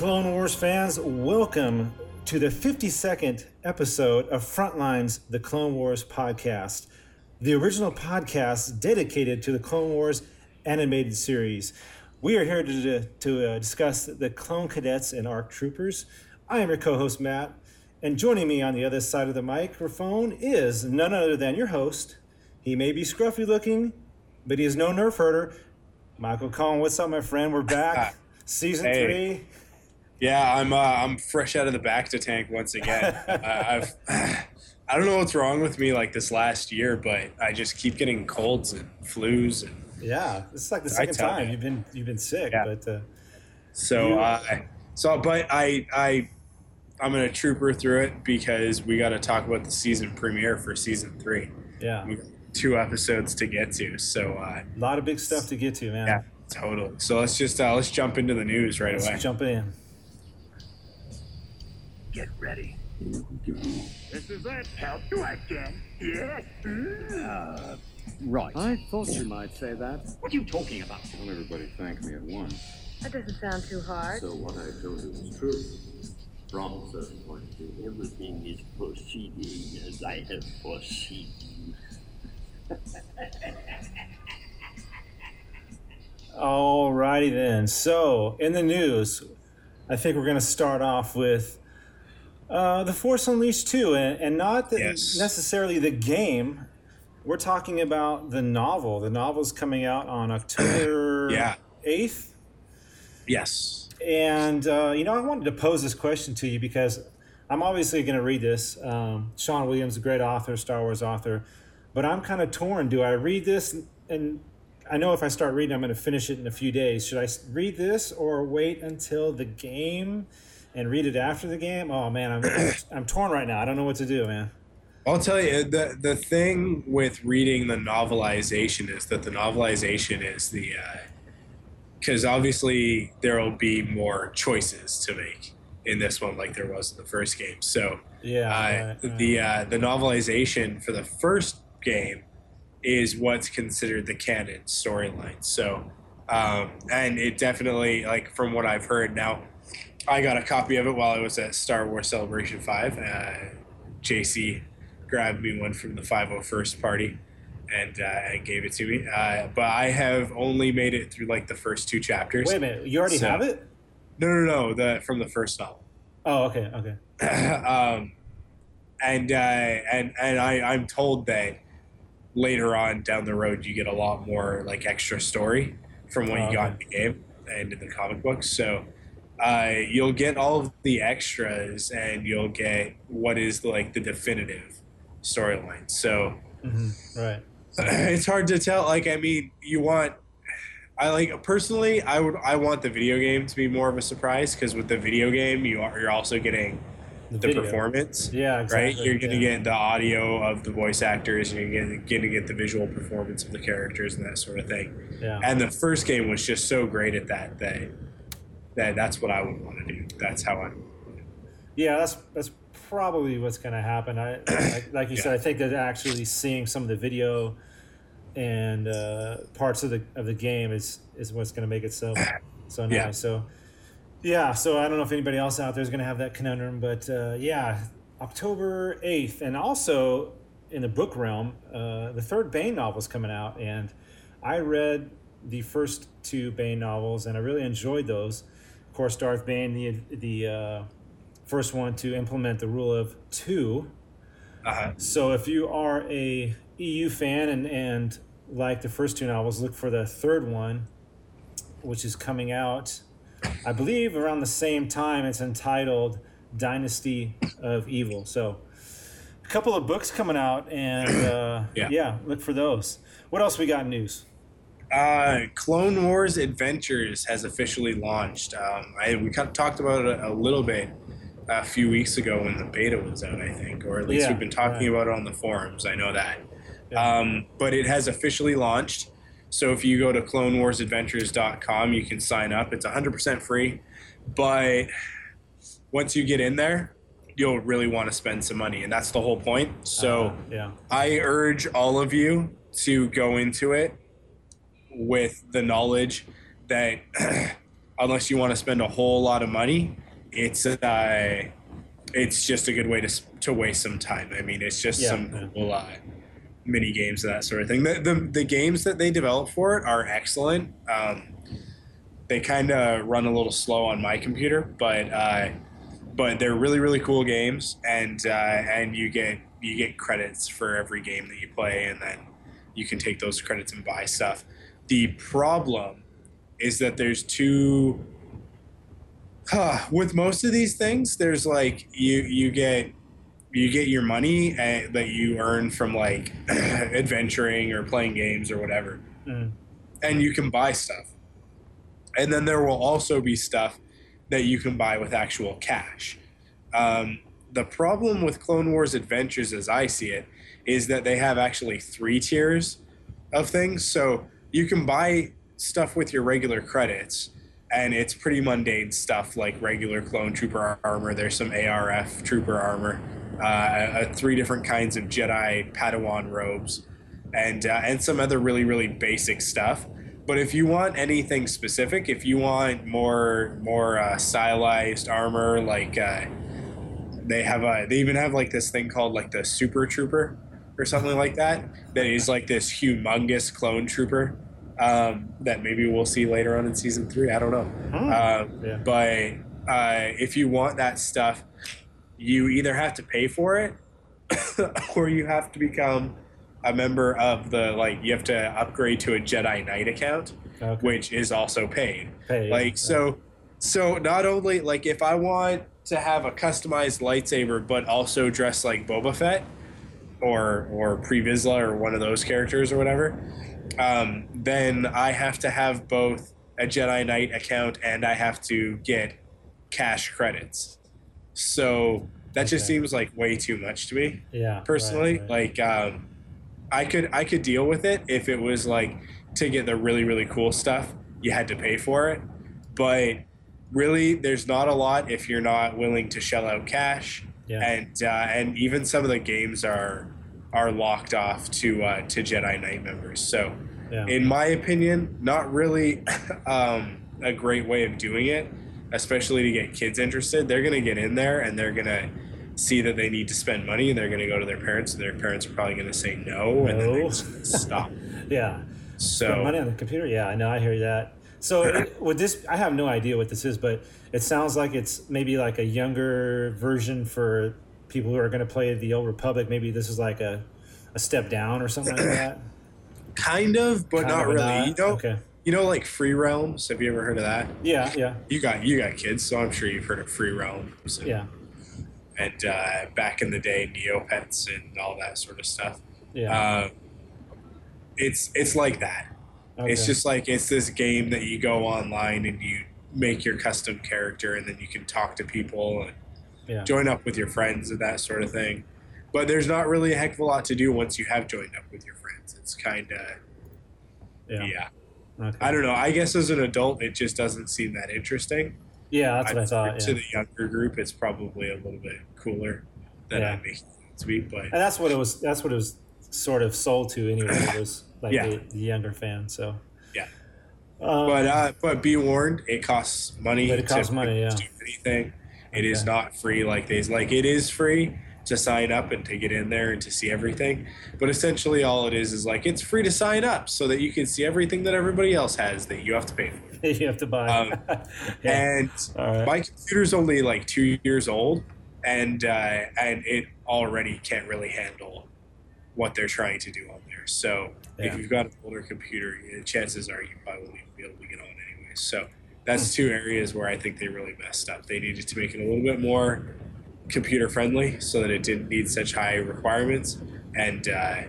Clone Wars fans, welcome to the 52nd episode of Frontlines, the Clone Wars podcast, the original podcast dedicated to the Clone Wars animated series. We are here to, to uh, discuss the Clone Cadets and ARC Troopers. I am your co host, Matt, and joining me on the other side of the microphone is none other than your host. He may be scruffy looking, but he is no nerf herder. Michael Collin, what's up, my friend? We're back. Season Hey. three. Yeah, I'm uh, I'm fresh out of the bacta tank once again. uh, I've I don't know what's wrong with me like this last year, but I just keep getting colds and flus, and Yeah, this is like the second time you. you've been you've been sick, Yeah. but uh, so You- uh, so but I I I'm gonna trooper through it because we got to talk about the season premiere for season three. yeah, We got two episodes to get to, so uh, a lot of big stuff to get to, man. yeah, totally. So let's just uh, let's jump into the news right Let's away. jump in. Get ready. This is it. Help you again. Yes. Uh, right. I thought you might say that. What are you talking about? Don't everybody thank me at once. That doesn't sound too hard. So what I told you was true. From a certain point of view. Everything is proceeding as I have foreseen. Alrighty then. So in the news, I think we're going to start off with uh, the Force Unleashed 2, and, and not the, Yes. necessarily the game. We're talking about the novel. The novel's coming out on October Yeah. 8th. Yes. And uh, you know, I wanted to pose this question to you because I'm obviously going to read this. Um, Sean Williams, a great author, Star Wars author, but I'm kind of torn. Do I read this? And I know if I start reading, I'm going to finish it in a few days. Should I read this or wait until the game and read it after the game? Oh man, I'm I'm torn right now. I don't know what to do, man. I'll tell you the the thing with reading the novelization is that the novelization is the because obviously there will be more choices to make in this one like there was in the first game. So Yeah. uh, right, right. the uh, the novelization for the first game is what's considered the canon storyline. So um, and it definitely like from what I've heard now. I got a copy of it while I was at Star Wars Celebration Five. Uh, JC grabbed me one from the 501st party and uh, and gave it to me. Uh, but I have only made it through like the first two chapters. Wait a minute. You already So- have it? No, no, no. The from the first novel. Oh, okay, okay. um, and uh, and and I I'm told that later on down the road you get a lot more like extra story from what Oh, you got in the game and in the comic books. So uh, you'll get all of the extras and you'll get what is like the definitive storyline. So hmm Right. it's hard to tell. Like, I mean, you want. I like personally. I would. I want the video game to be more of a surprise because with the video game, you are you're also getting the video. performance, Yeah, exactly. right? You're gonna yeah. get the audio of the voice actors. You're gonna get, gonna get the visual performance of the characters and that sort of thing. Yeah. And the first game was just so great at that that that that's what I would want to do. That's how I'm. Yeah, that's that's probably what's going to happen. I like, like you said, I think that actually seeing some of the video and uh, parts of the of the game is is what's going to make it so. So nice. Yeah. So yeah. So I don't know if anybody else out there is going to have that conundrum, but uh, yeah, October eighth, and also in the book realm, uh, the third Bane novel is coming out, and I read the first two Bane novels, and I really enjoyed those. Course, Darth Bane, the the uh, first one to implement the rule of two. Uh-huh. So if you are a EU fan and, and like the first two novels, look for the third one, which is coming out, I believe, around the same time. It's entitled Dynasty of Evil. So a couple of books coming out, and uh, Yeah. yeah, look for those. What else we got in news? Uh, Clone Wars Adventures has officially launched. Um, I we kind of talked about it a, a little bit a few weeks ago when the beta was out, I think, or at least Yeah, we've been talking right. about it on the forums. I know that. Yeah. Um, but it has officially launched. So if you go to clonewarsadventures.com, you can sign up. It's 100% free. But once you get in there, you'll really want to spend some money. And that's the whole point. So. Uh, yeah, I urge all of you to go into it with the knowledge that unless you want to spend a whole lot of money, it's uh, it's just a good way to to waste some time. I mean, it's just Yeah, some cool uh, mini games that sort of thing. The, the the games that they develop for it are excellent. Um, they kind of run a little slow on my computer, but uh, but they're really really cool games, and uh, and you get you get credits for every game that you play, and then you can take those credits and buy stuff. The problem is that there's two. with most of these things, there's like you you get you get your money uh, that you earn from like adventuring or playing games or whatever, Mm. and you can buy stuff. And then there will also be stuff that you can buy with actual cash. Um, the problem with Clone Wars Adventures, as I see it, is that they have actually three tiers of things. So you can buy stuff with your regular credits, and it's pretty mundane stuff like regular clone trooper armor. There's some ARF trooper armor, uh, uh, three different kinds of Jedi Padawan robes, and uh, and some other really really basic stuff. But if you want anything specific, if you want more more uh, stylized armor, like uh, they have a they even have like this thing called like the Super Trooper or something like that. That is like this humongous clone trooper um, that maybe we'll see later on in season three. I don't know. Um, Yeah. But uh, if you want that stuff, you either have to pay for it or you have to become a member of the like you have to upgrade to a Jedi Knight account, Okay. which is also paid. Pay, yeah, like so so not only like if I want to have a customized lightsaber but also dress like Boba Fett or or Pre Vizsla or one of those characters or whatever, um, then I have to have both a Jedi Knight account and I have to get cash credits. So that just seems like way too much to me yeah, right, personally right. like um i could i could deal with it if it was like to get the really really cool stuff you had to pay for it but really there's not a lot if you're not willing to shell out cash Yeah. and uh, and even some of the games are are locked off to uh, to jedi knight members so yeah. in my opinion, not really um, a great way of doing it, especially to get kids interested. They're going to get in there and they're going to see that they need to spend money and they're going to go to their parents and their parents are probably going to say no and then they just stop. yeah. Spend money on the computer. Yeah, I know. I hear that. So with this, I have no idea what this is, but it sounds like it's maybe like a younger version for people who are going to play the Old Republic. Maybe this is like a, a step down or something like that. kind of, but Kind not of, really. not? You know, Okay. you know, like Free Realms. Have you ever heard of that? Yeah, yeah, You got you got kids, so I'm sure you've heard of Free Realms. And, yeah, And uh, back in the day, Neopets and all that sort of stuff. yeah. Uh, it's it's like that. Okay. It's just like it's this game that you go online and you make your custom character and then you can talk to people and yeah. join up with your friends and that sort of thing. But there's not really a heck of a lot to do once you have joined up with your friends. It's kind of yeah. yeah. Okay. I don't know. I guess as an adult, it just doesn't seem that interesting. Yeah, that's what I thought. To Yeah. the younger group, it's probably a little bit cooler than Yeah. I make it to be. But And that's what it was. That's what it was sort of sold to anyway. It was like the, the younger fan. So. Um, but uh, but be warned, it costs money. But it costs to money, yeah. do anything. It is Okay. not free like they like it is free to sign up and to get in there and to see everything. But essentially all it is is like it's free to sign up so that you can see everything that everybody else has that you have to pay for. you have to buy. Um, Yeah. And right. my computer's only like two years old and uh, and it already can't really handle what they're trying to do on there. So Yeah. if you've got an older computer, chances are you probably be able to get on anyway. So that's two areas where I think they really messed up. They needed to make it a little bit more computer friendly so that it didn't need such high requirements and uh,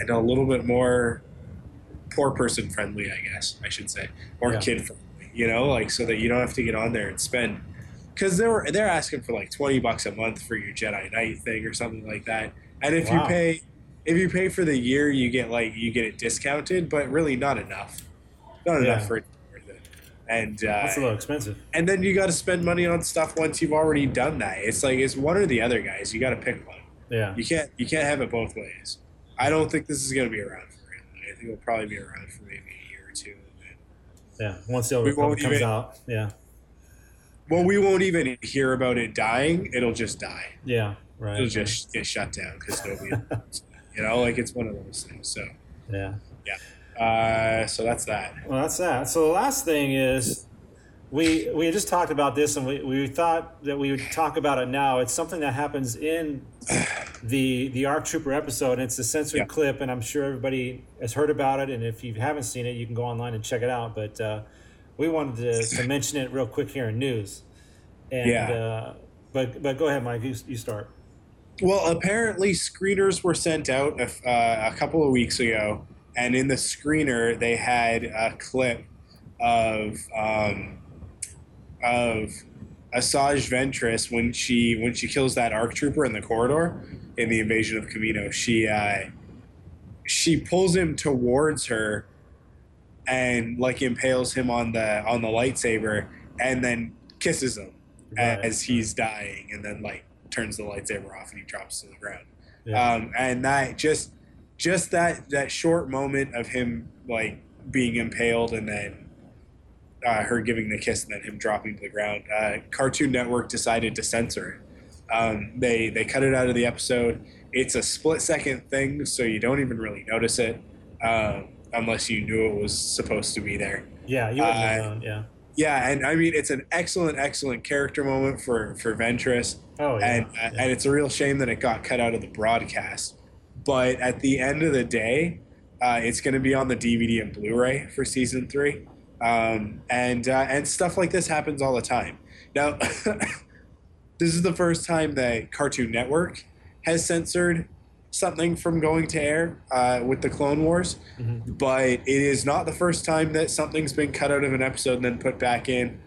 and a little bit more poor person friendly, I guess I should say, or Yeah. kid friendly. You know, like so that you don't have to get on there and spend because they're they're asking for like twenty bucks a month for your Jedi Knight thing or something like that. And if Wow. you pay if you pay for the year, you get like you get it discounted, but really not enough, not Yeah. enough for it to be worth it. And uh, That's a little expensive. and then you got to spend money on stuff once you've already done that. It's like it's one or the other, guys. You got to pick one. Yeah. You can't you can't have it both ways. I don't think this is going to be around for him. I think it'll probably be around for maybe a year or two. Yeah. Once the Republic comes even- out. Yeah. Well, we won't even hear about it dying. It'll just die. Yeah. Right. It'll just get shut down because nobody, you know, like it's one of those things. So, Yeah. Yeah. Uh, so that's that. Well, that's that. So the last thing is, we we just talked about this, and we, we thought that we would talk about it now. It's something that happens in the the ARC Trooper episode. And it's a censored Yeah. clip, and I'm sure everybody has heard about it. And if you haven't seen it, you can go online and check it out. But uh, we wanted to, to mention it real quick here in news. And Yeah. uh, but but go ahead, Mike. You, you start. Well, apparently screeners were sent out a, uh, a couple of weeks ago, and in the screener they had a clip of um, of Asajj Ventress when she when she kills that ARC trooper in the corridor in the invasion of Kamino. She uh, she pulls him towards her and like impales him on the on the lightsaber, and then kisses him Right. as he's dying, and then like turns the lightsaber off and he drops to the ground. Yeah. Um, and that just just that that short moment of him like being impaled and then uh, her giving the kiss and then him dropping to the ground. Uh, Cartoon Network decided to censor it. Um, they they cut it out of the episode. It's a split second thing, so you don't even really notice it um, unless you knew it was supposed to be there. yeah. You wouldn't have uh, known. Yeah. Yeah, and I mean it's an excellent, excellent character moment for for Ventress Oh yeah. and uh, and it's a real shame that it got cut out of the broadcast. But at the end of the day, uh, it's going to be on the DVD and Blu-ray for season three, um, and uh, and stuff like this happens all the time. Now, this is the first time that Cartoon Network has censored something from going to air uh, with the Clone Wars, Mhm. but it is not the first time that something's been cut out of an episode and then put back in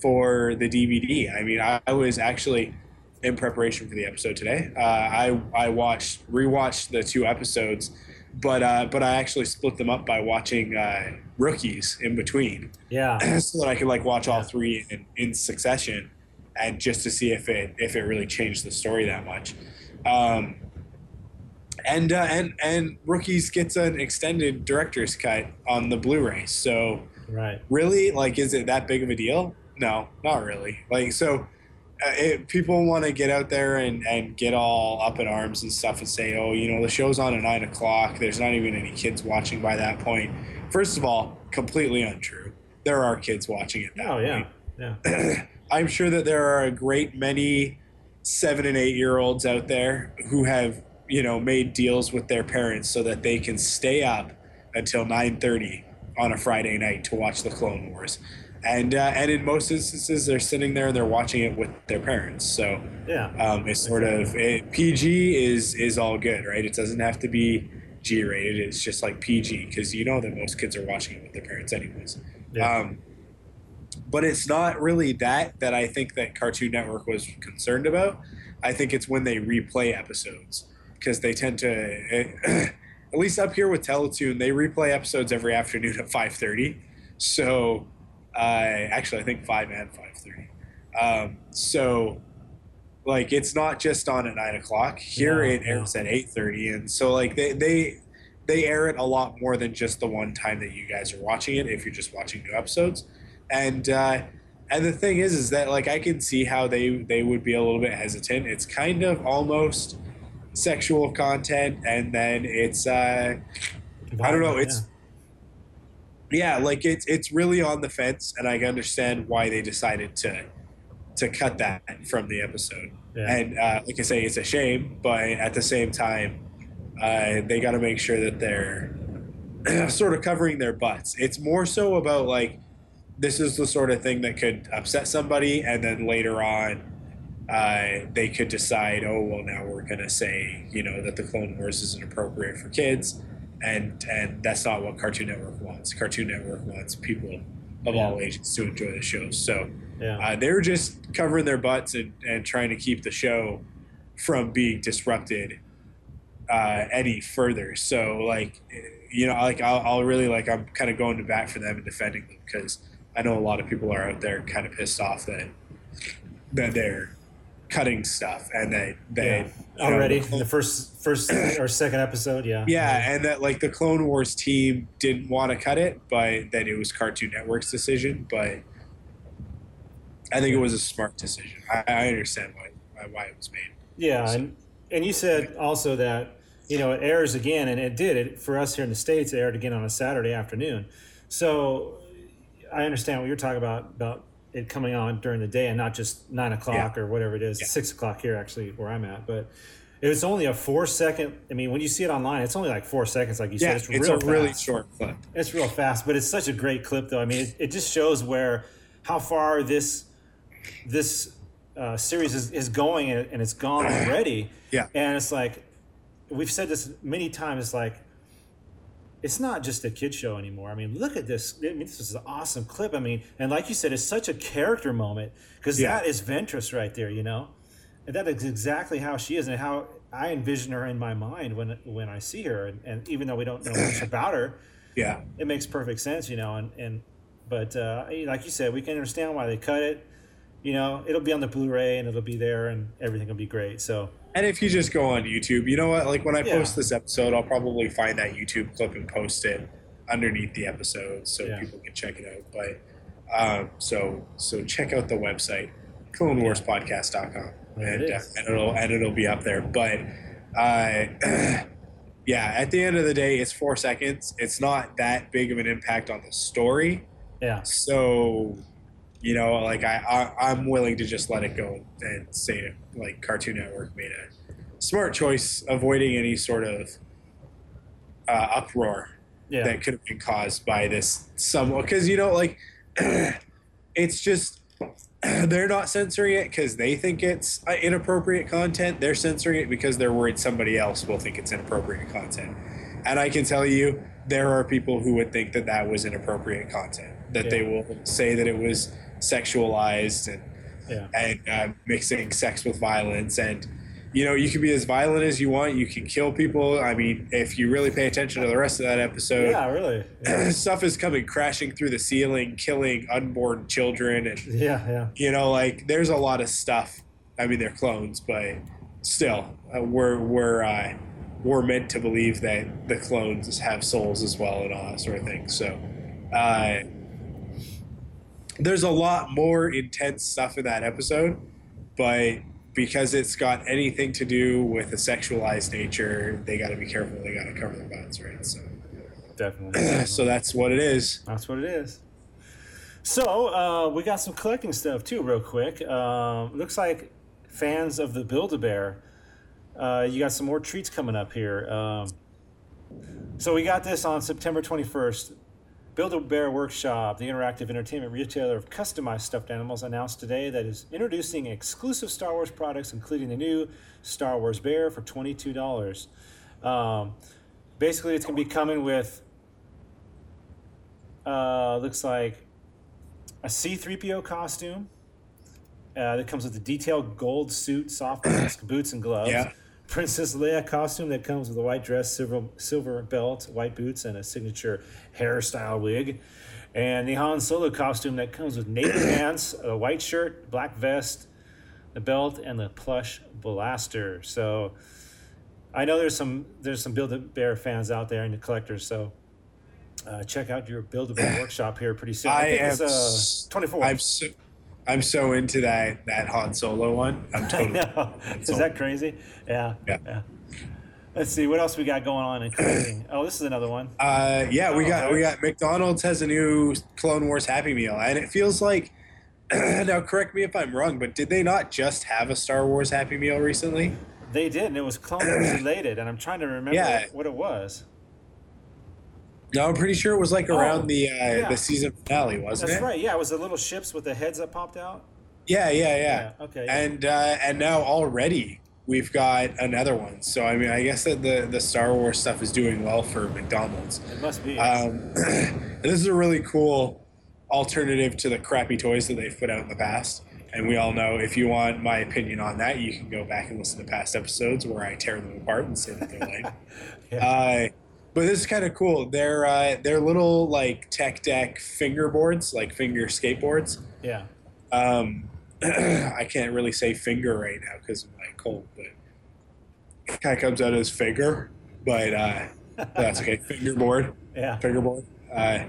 for the DVD. I mean, I, I was actually in preparation for the episode today. Uh, I I watched rewatched the two episodes, but uh, but I actually split them up by watching uh, rookies in between, Yeah. so that I could like watch all three in, in succession, and just to see if it if it really changed the story that much. Um, and uh, and and rookies gets an extended director's cut on the Blu-ray, so Right. really like is it that big of a deal no not really like so Uh, it, people want to get out there and, and get all up in arms and stuff and say oh you know the show's on at nine o'clock there's not even any kids watching by that point. first of all completely untrue there are kids watching it that Oh yeah. point Yeah. i'm sure that there are a great many seven and eight year olds out there who have you know made deals with their parents so that they can stay up until 9.30 on a friday night to watch the clone wars and uh, and in most instances they're sitting there and they're watching it with their parents so Yeah. um, it's sort of it, pg is is all good right it doesn't have to be g rated it's just like pg because you know that most kids are watching it with their parents anyways Yeah. um, but it's not really that that I think that Cartoon Network was concerned about. I think it's when they replay episodes because they tend to, at least up here with Teletoon, they replay episodes every afternoon at five thirty. So, uh, actually, I think five and five thirty. Um, so, like, it's not just on at nine o'clock. Here No, it airs at eight thirty, and so like they they they air it a lot more than just the one time that you guys are watching it. If you're just watching new episodes, and uh, and the thing is, is that like I can see how they they would be a little bit hesitant. It's kind of almost sexual content, and then it's uh, I don't know, it's yeah, like it's it's really on the fence, and I understand why they decided to to cut that from the episode. Yeah. And uh, like I say, it's a shame, but at the same time, uh, they got to make sure that they're sort of covering their butts. It's more so about like this is the sort of thing that could upset somebody, and then later on, uh, they could decide, oh well, now we're gonna say you know that the Clone Wars isn't appropriate for kids, and and that's not what Cartoon Network wants. Cartoon Network wants people of all ages to enjoy the show. So Yeah. uh, they were just covering their butts and, and trying to keep the show from being disrupted uh, any further. So like, you know, like I'll, I'll really like I'm kind of going to bat for them and defending them because I know a lot of people are out there kind of pissed off that that they're cutting stuff and they they yeah. know, already the in the first first or second episode. Yeah. yeah, and that like the Clone Wars team didn't want to cut it, but that it was Cartoon Network's decision. But I think it was a smart decision. I, I understand why why it was made. Yeah, and and you said also that you know it airs again, and it did. It for us here in the states, it aired again on a Saturday afternoon. So I understand what you're talking about about it coming on during the day and not just nine o'clock Yeah. or whatever it is, Yeah. six o'clock here actually where I'm at. But it was only a four second. I mean, when you see it online, it's only like four seconds, like you Yeah, said. it's, It's, real a really fast. short clip. It's real fast, but it's such a great clip, though. I mean, it, it just shows where how far this this uh, series is, is going, and, and it's gone already. Yeah. and it's like we've said this many times. It's like it's not just a kid show anymore. I mean, look at this. I mean, this is an awesome clip. I mean, and like you said, it's such a character moment because Yeah. that is Ventress right there. You know, and that is exactly how she is and how I envision her in my mind when when I see her. And, and even though we don't know much about her Yeah, it makes perfect sense, you know, and, and but uh, like you said, we can understand why they cut it. You know, it'll be on the Blu-ray and it'll be there, and everything will be great. So and if you just go on YouTube, you know what? Like when I Yeah. post this episode, I'll probably find that YouTube clip and post it underneath the episode so Yeah. people can check it out. But um, so so check out the website clonewarspodcast.com There it and, uh, and it'll and it'll be up there. But uh, yeah, at the end of the day, it's four seconds. It's not that big of an impact on the story. yeah, So, you know, like I, I I'm willing to just let it go and say like Cartoon Network made a smart choice, avoiding any sort of uh, uproar yeah, that could have been caused by this some because you know like it's just they're not censoring it because they think it's uh, inappropriate content. They're censoring it because they're worried somebody else will think it's inappropriate content. And i can tell you there are people who would think that that was inappropriate content that they will say that it was sexualized and yeah, and uh, mixing sex with violence and you know you can be as violent as you want you can kill people. I mean if you really pay attention to the rest of that episode yeah, really, yeah, stuff is coming crashing through the ceiling killing unborn children and yeah, yeah. you know like there's a lot of stuff. I mean they're clones but still uh, we're we're uh, we're meant to believe that the clones have souls as well and all that sort of thing. So uh, there's a lot more intense stuff in that episode but because it's got anything to do with a sexualized nature they got to be careful they got to cover their butts right so Definitely. so that's what it is That's what it is. So uh, we got some collecting stuff too, real quick. Um, looks like fans of the Build a Bear, uh, you got some more treats coming up here. Um, so we got this on September 21st. Build a Bear Workshop, the interactive entertainment retailer of customized stuffed animals, announced today that is introducing exclusive Star Wars products, including the new Star Wars Bear for $22. Um, basically, it's going to be coming with uh, looks like a C3PO costume uh, that comes with a detailed gold suit, soft mask, boots, and gloves. Yeah. Princess Leia costume that comes with a white dress, silver, silver belt, white boots, and a signature hairstyle wig. And the Han Solo costume that comes with navy pants, a white shirt, black vest, the belt, and the plush blaster. So I know there's some there's some Build a Bear fans out there and the collectors, so uh, check out your Build a Bear workshop here pretty soon. I, I think am it's uh, 24. I'm so, I'm so into that that Han Solo one. I'm I totally. know. Is that crazy? Yeah. Yeah. Let's see what else we got going on in. Oh, this is another one. Uh, yeah, we got Okay. we got McDonald's has a new Clone Wars Happy Meal, and it feels like. now, correct me if I'm wrong, but did they not just have a Star Wars Happy Meal recently? They did, and it was Clone Wars related, and I'm trying to remember Yeah. what it was. No, I'm pretty sure it was like around Oh, the uh, yeah. the season finale, wasn't That's it? That's right. Yeah, it was the little ships with the heads that popped out. Yeah, yeah, yeah. Yeah, okay. And uh, and now already we've got another one. So I mean, I guess that the the Star Wars stuff is doing well for McDonald's. It must be. Um, this is a really cool alternative to the crappy toys that they've put out in the past. And we all know if you want my opinion on that, you can go back and listen to past episodes where I tear them apart and say that they're lame. Yeah. uh, but this is kind of cool. They're uh, they're little like tech deck fingerboards, like finger skateboards. yeah. Um, I can't really say finger right now because of my cold, but it kind of comes out as finger. But uh, that's okay. Fingerboard Yeah. fingerboard. Uh,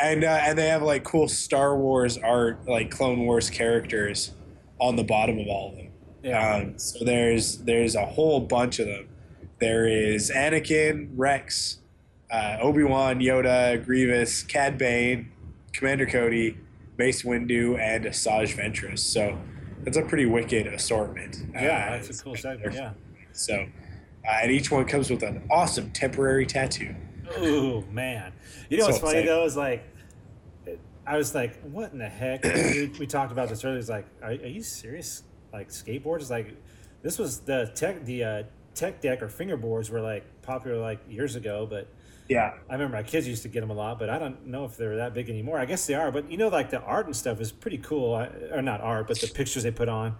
and uh, and they have like cool Star Wars art, like Clone Wars characters, on the bottom of all of them. Yeah. Um, so there's there's a whole bunch of them. There is Anakin, Rex, uh, Obi Wan, Yoda, Grievous, Cad Bane, Commander Cody, Mace Windu, and Asajj Ventress. So that's a pretty wicked assortment. yeah, Uh, that's a cool segment. Yeah. So, uh, and each one comes with an awesome temporary tattoo. Ooh man. You know So what's funny exciting. though is like, I was like, what in the heck? we, we talked about this earlier. It's like, are, are you serious? Like skateboards? Like, this was the tech the uh, tech deck or fingerboards were like popular like years ago, but. Yeah. I remember my kids used to get them a lot, but I don't know if they're that big anymore. I guess they are, but you know, like the art and stuff is pretty cool. I- Or not art, but the pictures they put on.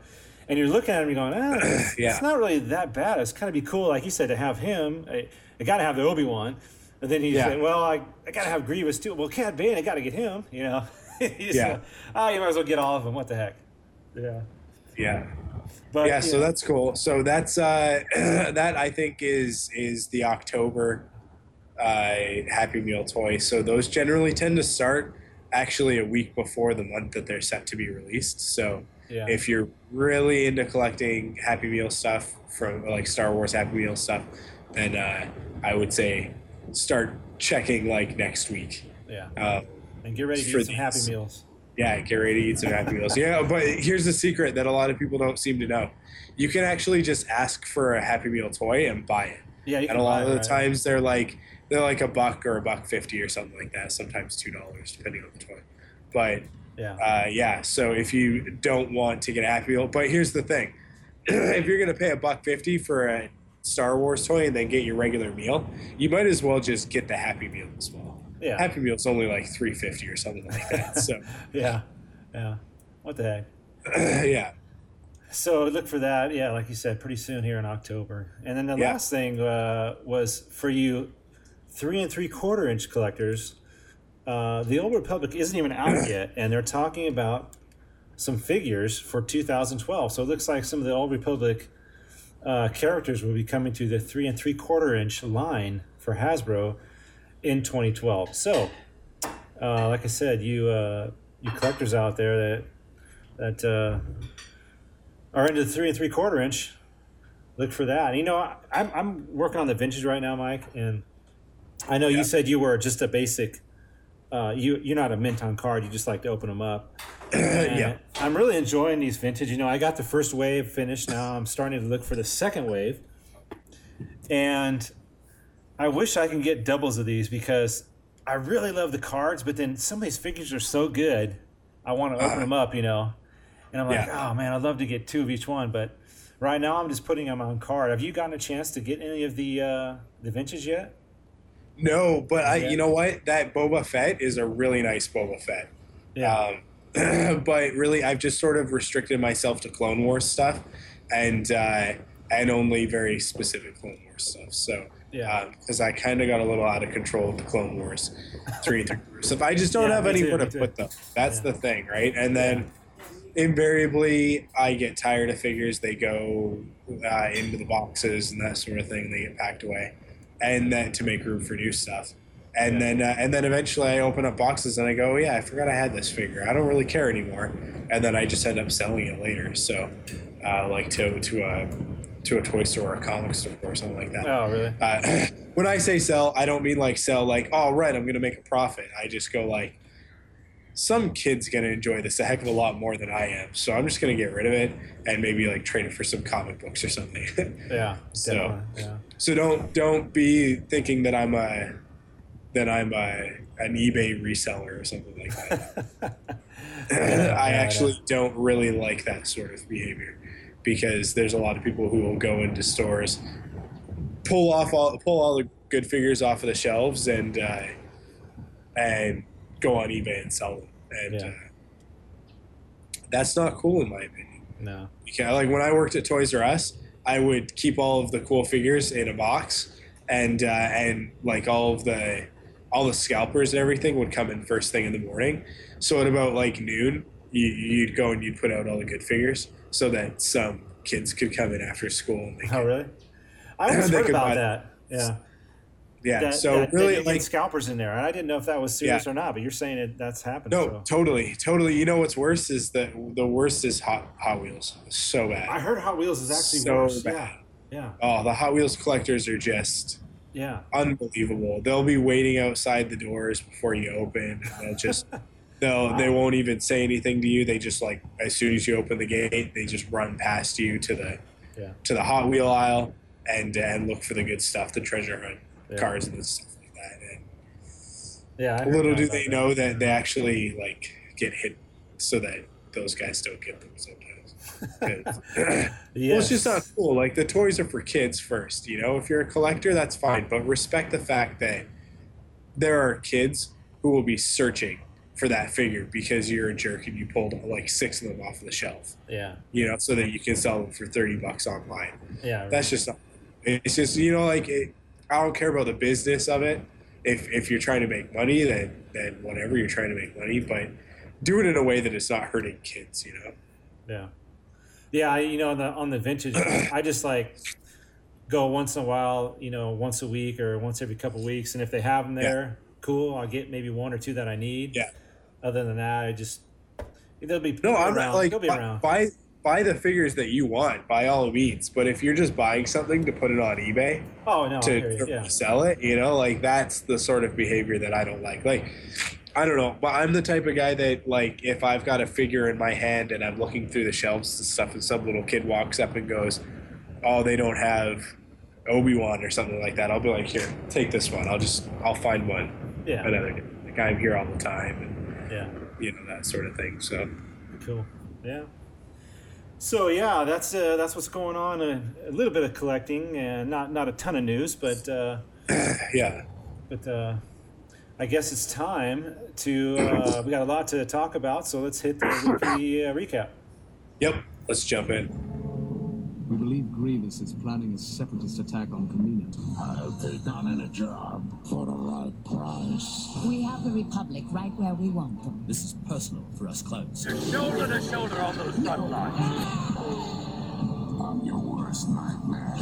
And you're looking at them, you're going, ah, it's, Yeah. it's not really that bad. It's kind of be cool, like you said, to have him. I, I got to have the Obi Wan. And then he Yeah. said, well, I, I got to have Grievous too. Well, Cad Bane, I got to get him, you know? You Yeah. go, Oh, you might as well get all of them. What the heck? Yeah. Yeah. But yeah, so that's cool. So that's uh, that I think is is the October uh, Happy Meal toy. So those generally tend to start actually a week before the month that they're set to be released. So yeah. if you're really into collecting Happy Meal stuff from like Star Wars Happy Meal stuff, then uh, I would say start checking like next week. yeah. Um, And get ready to for eat some Happy. Meals. Yeah, get ready to eat some Happy Meals. Yeah, but here's the secret that a lot of people don't seem to know. You can actually just ask for a Happy Meal toy and buy it. Yeah, you And a lot of the right? times they're like they're like a buck or a buck fifty or something like that. Sometimes two dollars depending on the toy. But Yeah. uh, yeah, so if you don't want to get a Happy Meal, but here's the thing: if you're gonna pay a buck fifty for a Star Wars toy and then get your regular meal, you might as well just get the Happy Meal as well. Yeah. Happy Meal's only like three fifty or something like that. So yeah. Yeah. What the heck? yeah. So look for that. Yeah, like you said, pretty soon here in October. And then the Yeah. last thing uh, was for you three and three quarter inch collectors. Uh, the Old Republic isn't even out yet, and they're talking about some figures for 2012. So it looks like some of the Old Republic uh, characters will be coming to the three and three quarter inch line for Hasbro in 2012. So, uh, like I said, you uh, you collectors out there that that uh, are into the three and three quarter inch, look for that. You know, I- I'm I'm working on the vintage right now, Mike, and I know Yeah. you said you were just a basic. Uh, you you're not a mint on card. You just like to open them up. Yeah. I'm really enjoying these vintage. You know, I got the first wave finished. Now I'm starting to look for the second wave, and I wish I can get doubles of these because I really love the cards. But then some of these figures are so good, I want to open them up. You know, and I'm like, Yeah. oh man, I'd love to get two of each one, but right now I'm just putting them on card. Have you gotten a chance to get any of the uh, the vintage yet? No, but I, Yeah. you know what? That Boba Fett is a really nice Boba Fett. Um, but really, I've just sort of restricted myself to Clone Wars stuff, and uh, and only very specific Clone Wars stuff. So Yeah. because I kind of got a little out of control with the Clone Wars three and three quarters stuff. I just don't Yeah, have me too, anywhere to put them. That's Yeah. the thing, right? And then invariably, I get tired of figures. They go uh, into the boxes and that sort of thing. They get packed away, and then to make room for new stuff. And Yeah. then uh, and then eventually I open up boxes and I go, oh, yeah, I forgot I had this figure. I don't really care anymore. And then I just end up selling it later. So, uh, like to to a to a toy store or a comic store or something like that. Oh, really? Uh, when I say sell, I don't mean like sell like, oh, right, I'm going to make a profit. I just go like, some kid's going to enjoy this a heck of a lot more than I am. So I'm just going to get rid of it and maybe like trade it for some comic books or something. Yeah. So- yeah. so don't don't be thinking that I'm a that I'm a an eBay reseller or something like that. I actually don't really like that sort of behavior because there's a lot of people who will go into stores, pull off all pull all the good figures off of the shelves and uh, and go on eBay and sell them, and Yeah. uh, that's not cool in my opinion. No. Can, like when I worked at Toys R Us, I would keep all of the cool figures in a box, and uh, and like all of the all the scalpers and everything would come in first thing in the morning. So at about like noon, you, you'd go and you'd put out all the good figures so that some kids could come in after school. And they Oh, could, really? I always heard about that. Yeah. yeah. That, so that, really, that like scalpers in there, and I didn't know if that was serious or not. But you're saying it that's happened. no, so. totally, totally. You know what's worse is that the worst is Hot Hot Wheels. So bad. I heard Hot Wheels is actually so worse. bad. Yeah. Oh, the Hot Wheels collectors are just Yeah. unbelievable. They'll be waiting outside the doors before you open. And they'll just they'll they won't even say anything to you. They just like as soon as you open the gate, they just run past you to the Yeah. to the Hot Wheel aisle and and look for the good stuff, the treasure hunt Yeah. cars and stuff like that. And Yeah. Little do they that. know that they actually like get hit so that those guys don't get them sometimes. 'Cause- Well, it's just not cool. Like the toys are for kids first, you know. If you're a collector, that's fine, but respect the fact that there are kids who will be searching for that figure because you're a jerk and you pulled like six of them off the shelf, Yeah. you know, so that you can sell them for thirty bucks online. Yeah. That's just. It's just you know like it, I don't care about the business of it. If if you're trying to make money, then then whatever you're trying to make money, but do it in a way that it's not hurting kids, you know. Yeah, yeah. I, you know, on the on the vintage, I just like go once in a while. You know, once a week or once every couple weeks, and if they have them there, cool. I'll get maybe one or two that I need. Yeah. Other than that, I just they'll be No, I'm around. not like they'll be around. buy buy the figures that you want by all means. But if you're just buying something to put it on eBay oh no, to, to yeah, sell it, you know, like that's the sort of behavior that I don't like. Like I don't know, but I'm the type of guy that like if I've got a figure in my hand and I'm looking through the shelves and stuff, and some little kid walks up and goes, "Oh, they don't have Obi Wan or something like that," I'll be like, "Here, take this one. I'll just I'll find one yeah, another day. Like I'm here all the time, and yeah. you know that sort of thing." So. Cool. Yeah. So yeah, that's uh, that's what's going on. A, a little bit of collecting, and not not a ton of news, but uh, Yeah. but uh, I guess it's time to. Uh, we got a lot to talk about, so let's hit the weekly uh, recap. Yep. Let's jump in. We believe Grievous is planning a separatist attack on Kamino. I'll take on any job for the right price. We have the Republic right where we want them. This is personal for us clones. Shoulder to shoulder on those front lines. I'm your worst nightmare.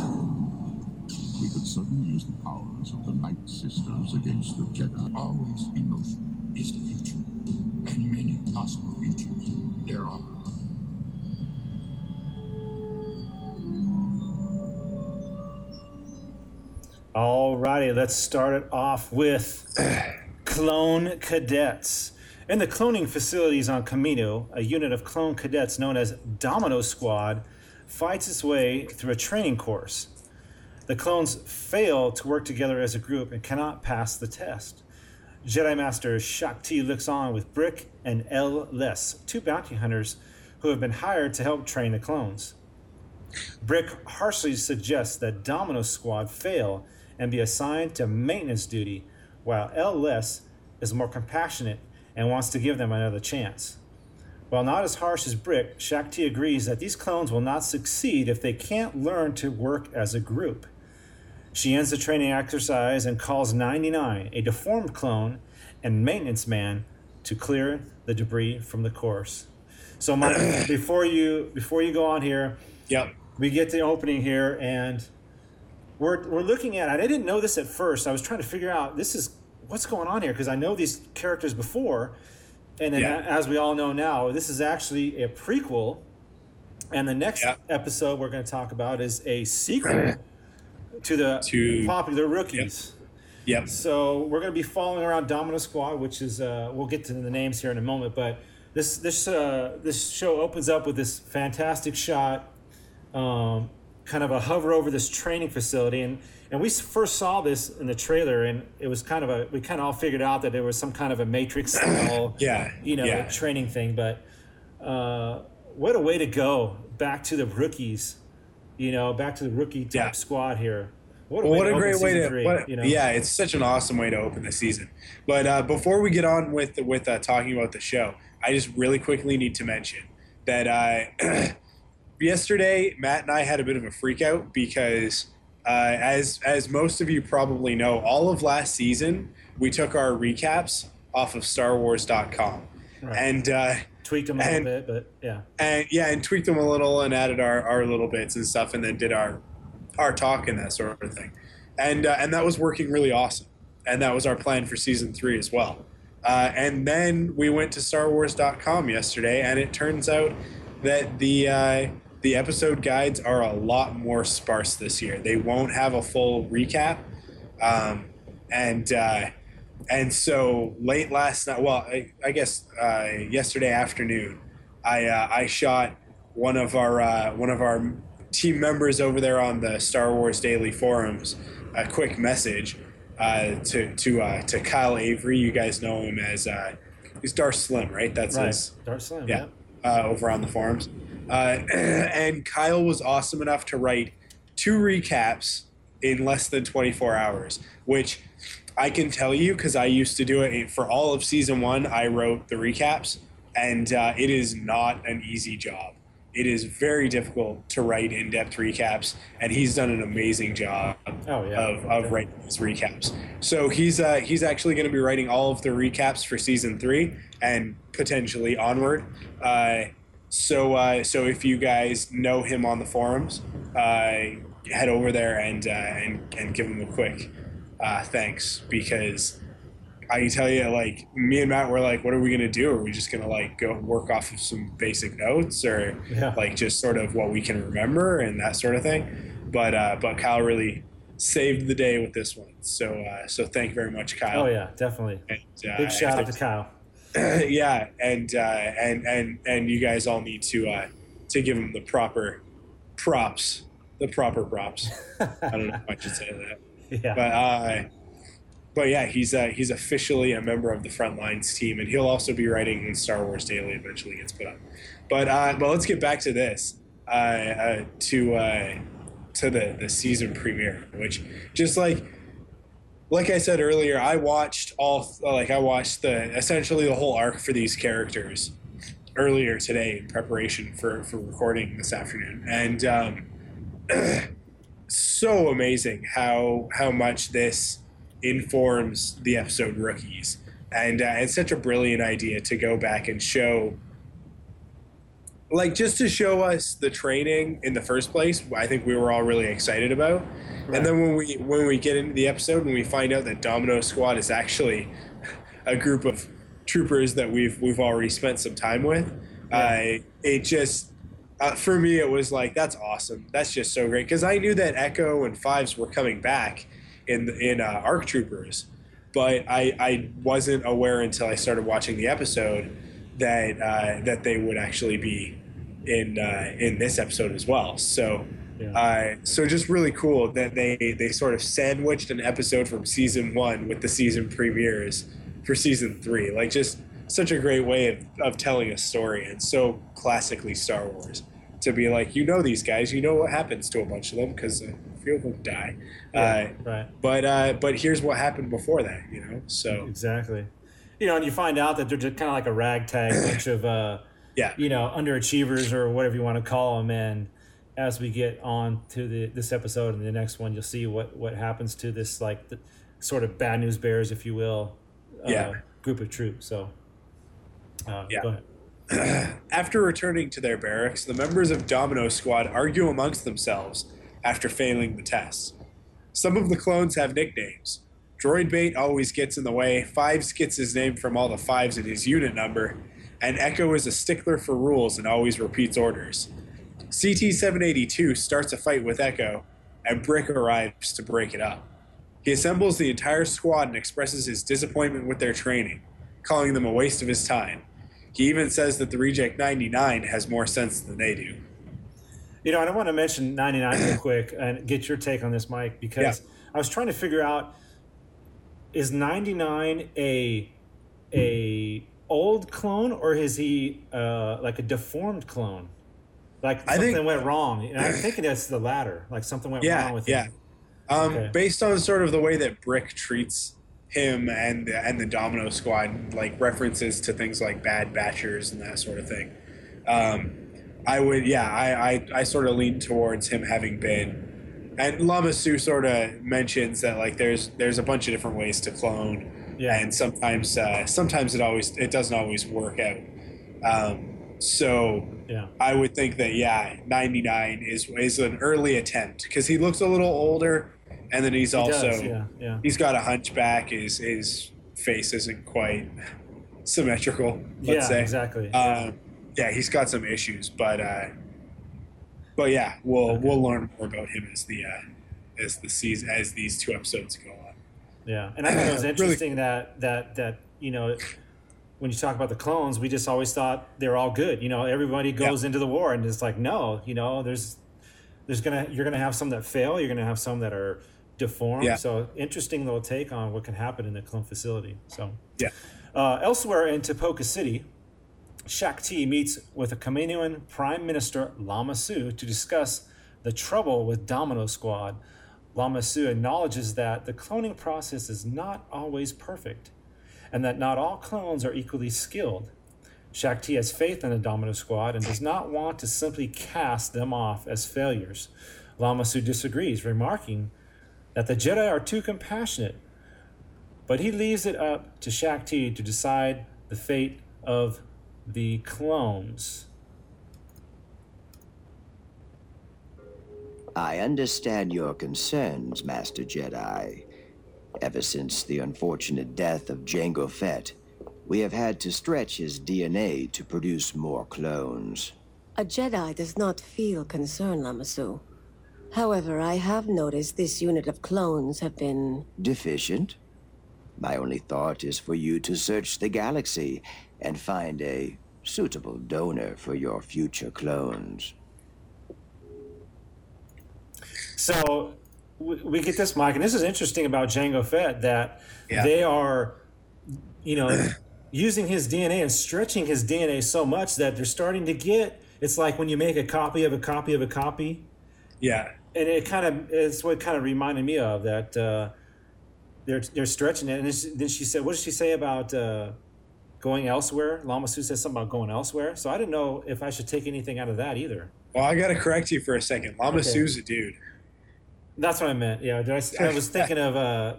We could certainly use the powers of the Night Sisters against the Jedi. Always in motion is the future, and many possible futures there are. Alrighty, let's start it off with clone cadets. In the cloning facilities on Kamino, a unit of clone cadets known as Domino Squad fights its way through a training course. The clones fail to work together as a group and cannot pass the test. Jedi Master Shaak Ti looks on with Bric and El-Les, two bounty hunters who have been hired to help train the clones. Bric harshly suggests that Domino Squad fail and be assigned to maintenance duty, while El-Les is more compassionate and wants to give them another chance. While not as harsh as Bric, Shakti agrees that these clones will not succeed if they can't learn to work as a group. She ends the training exercise and calls 99, a deformed clone and maintenance man, to clear the debris from the course. So, Mike, before you before you go on here, Yep. we get the opening here, and we're we're looking at. I didn't know this at first. I was trying to figure out this is what's going on here because I know these characters before, and then Yeah. as we all know now, this is actually a prequel. And the next Yeah. episode we're going to talk about is a sequel to the To- popular rookies. Yep. So we're going to be following around Domino Squad, which is uh, we'll get to the names here in a moment, but this this uh, this show opens up with this fantastic shot, um, kind of a hover over this training facility, and and we first saw this in the trailer, and it was kind of a we kind of all figured out that there was some kind of a Matrix style, Yeah, you know, yeah. training thing, but uh, what a way to go back to the rookies, you know, back to the rookie type Yeah. squad here. What a, Well, way what a great way to three, what, you know? yeah it's such an awesome way to open the season but uh, before we get on with with uh, talking about the show i just really quickly need to mention that uh, yesterday matt and i had a bit of a freak out because uh, as as most of you probably know all of last season we took our recaps off of starwars.com Right. and uh, tweaked them a and- little bit, but yeah. and yeah, and tweaked them a little and added our, our little bits and stuff, and then did our our talk and that sort of thing, and uh, and that was working really awesome, and that was our plan for season three as well. Uh, and then we went to StarWars.com yesterday, and it turns out that the uh, the episode guides are a lot more sparse this year. They won't have a full recap, um, and uh, and so late last night, well, I, I guess uh, yesterday afternoon, I uh, I shot one of our uh, one of our team members over there on the Star Wars Daily forums a quick message uh, to to uh, to Kyle Avery. You guys know him as uh, he's Darth Slim, right? That's Right. his Dark Slim, yeah, uh, over on the forums. Uh, and Kyle was awesome enough to write two recaps in less than 24 hours, which I can tell you because I used to do it for all of season one. I wrote the recaps, and uh, it is not an easy job. It is very difficult to write in-depth recaps, and he's done an amazing job Oh, yeah. of, of writing these recaps. So he's uh, he's actually going to be writing all of the recaps for season three and potentially onward. Uh, so uh, so if you guys know him on the forums, uh, head over there and uh, and and give him a quick uh, thanks because I can tell you like me and Matt were like, what are we gonna do? Are we just gonna like go work off of some basic notes or Yeah. like just sort of what we can remember and that sort of thing? But uh, but Kyle really saved the day with this one. So uh, so thank you very much, Kyle. Oh yeah, definitely. And, uh, Big shout out to Kyle. yeah, and uh, and and and you guys all need to uh, to give him the proper props, the proper props. I don't know if I should say that, Yeah. but uh, but yeah, he's uh, he's officially a member of the Frontlines team, and he'll also be writing when Star Wars Daily eventually gets put up. But uh, but let's get back to this uh, uh, to uh, to the the season premiere, which just like like I said earlier, I watched all like I watched the essentially the whole arc for these characters earlier today in preparation for for recording this afternoon, and um, so amazing how how much this informs the episode rookies, and uh, it's such a brilliant idea to go back and show. Like just to show us the training in the first place, I think we were all really excited about. And then when we when we get into the episode and we find out that Domino Squad is actually a group of troopers that we've we've already spent some time with, uh, it just uh, for me it was like that's awesome. That's just so great because I knew that Echo and Fives were coming back in in uh, Arc Troopers, but I I wasn't aware until I started watching the episode that uh, that they would actually be in uh, in this episode as well. So. Uh, so just really cool that they they sort of sandwiched an episode from season one with the season premieres for season three. Like just such a great way of, of telling a story and so classically Star Wars to be like you know these guys you know what happens to a bunch of them because a few of them die. Yeah, uh, right. But uh, but here's what happened before that. You know. So Exactly. You know, and you find out that they're just kind of like a ragtag bunch of, uh, yeah, you know, underachievers or whatever you want to call them. And as we get on to the this episode and the next one, you'll see what what happens to this like the, sort of bad news bears, if you will, uh, Yeah. group of troops. So, uh, Yeah. go ahead. after returning to their barracks, the members of Domino Squad argue amongst themselves after failing the tests. Some of the clones have nicknames. Droid Bait always gets in the way, Fives gets his name from all the fives in his unit number, and Echo is a stickler for rules and always repeats orders. CT 782 starts a fight with Echo, and Bric arrives to break it up. He assembles the entire squad and expresses his disappointment with their training, calling them a waste of his time. He even says that the Reject 99 has more sense than they do. You know, and I want to mention 99 real quick and get your take on this, Mike, because Yeah. I was trying to figure out is 99 a a old clone or is he uh, like a deformed clone? Like something think- went wrong. And I'm thinking it's the latter. Like something went Yeah, wrong with yeah. him. Um, Okay. Based on sort of the way that Bric treats him and and the Domino Squad, like references to things like Bad Batchers and that sort of thing, um, I would, yeah, I, I, I sort of lean towards him having been. And Lama Su sort of mentions that like there's there's a bunch of different ways to clone, Yeah. and sometimes uh, sometimes it always it doesn't always work out. Um, so Yeah. I would think that yeah, 99 is is an early attempt because he looks a little older, and then he's He does, also yeah, yeah. he's got a hunchback. His his face isn't quite symmetrical. Let's yeah, say exactly. Um, yeah, he's got some issues, but uh, but yeah, we'll we'll learn more about him as the uh, as the season as these two episodes go. Yeah, and I thought it was Really- interesting that that that you know when you talk about the clones, we just always thought they're all good. You know, everybody goes into the war, and it's like no, you know, there's there's gonna you're gonna have some that fail, you're gonna have some that are deformed. Yeah. So interesting little take on what can happen in the clone facility. So Yeah. uh, elsewhere in Tipoca City, Shaak Ti meets with a Kaminoan Prime Minister Lama Su to discuss the trouble with Domino Squad. Lama Su acknowledges that the cloning process is not always perfect and that not all clones are equally skilled. Shaak Ti has faith in the Domino Squad and does not want to simply cast them off as failures. Lama Su disagrees, remarking that the Jedi are too compassionate but he leaves it up to Shaak Ti to decide the fate of the clones. I understand your concerns, Master Jedi. Ever since the unfortunate death of Jango Fett, we have had to stretch his DNA to produce more clones. A Jedi does not feel concern, Lama Su. However, I have noticed this unit of clones have been Deficient? My only thought is for you to search the galaxy and find a suitable donor for your future clones. So we, we get this, Mike, and this is interesting about Jango Fett that Yeah. they are, you know, using his DNA and stretching his DNA so much that they're starting to get. It's like when you make a copy of a copy of a copy, Yeah, and it kind of it's what kind of reminded me of that. Uh, they're they're stretching it, and then she said, "What did she say about uh, going elsewhere?" Lama Su says something about going elsewhere. So I didn't know if I should take anything out of that either. well, I got to correct you for a second. Lama Okay. Su's a dude. That's what I meant. Yeah, I, I was thinking of uh,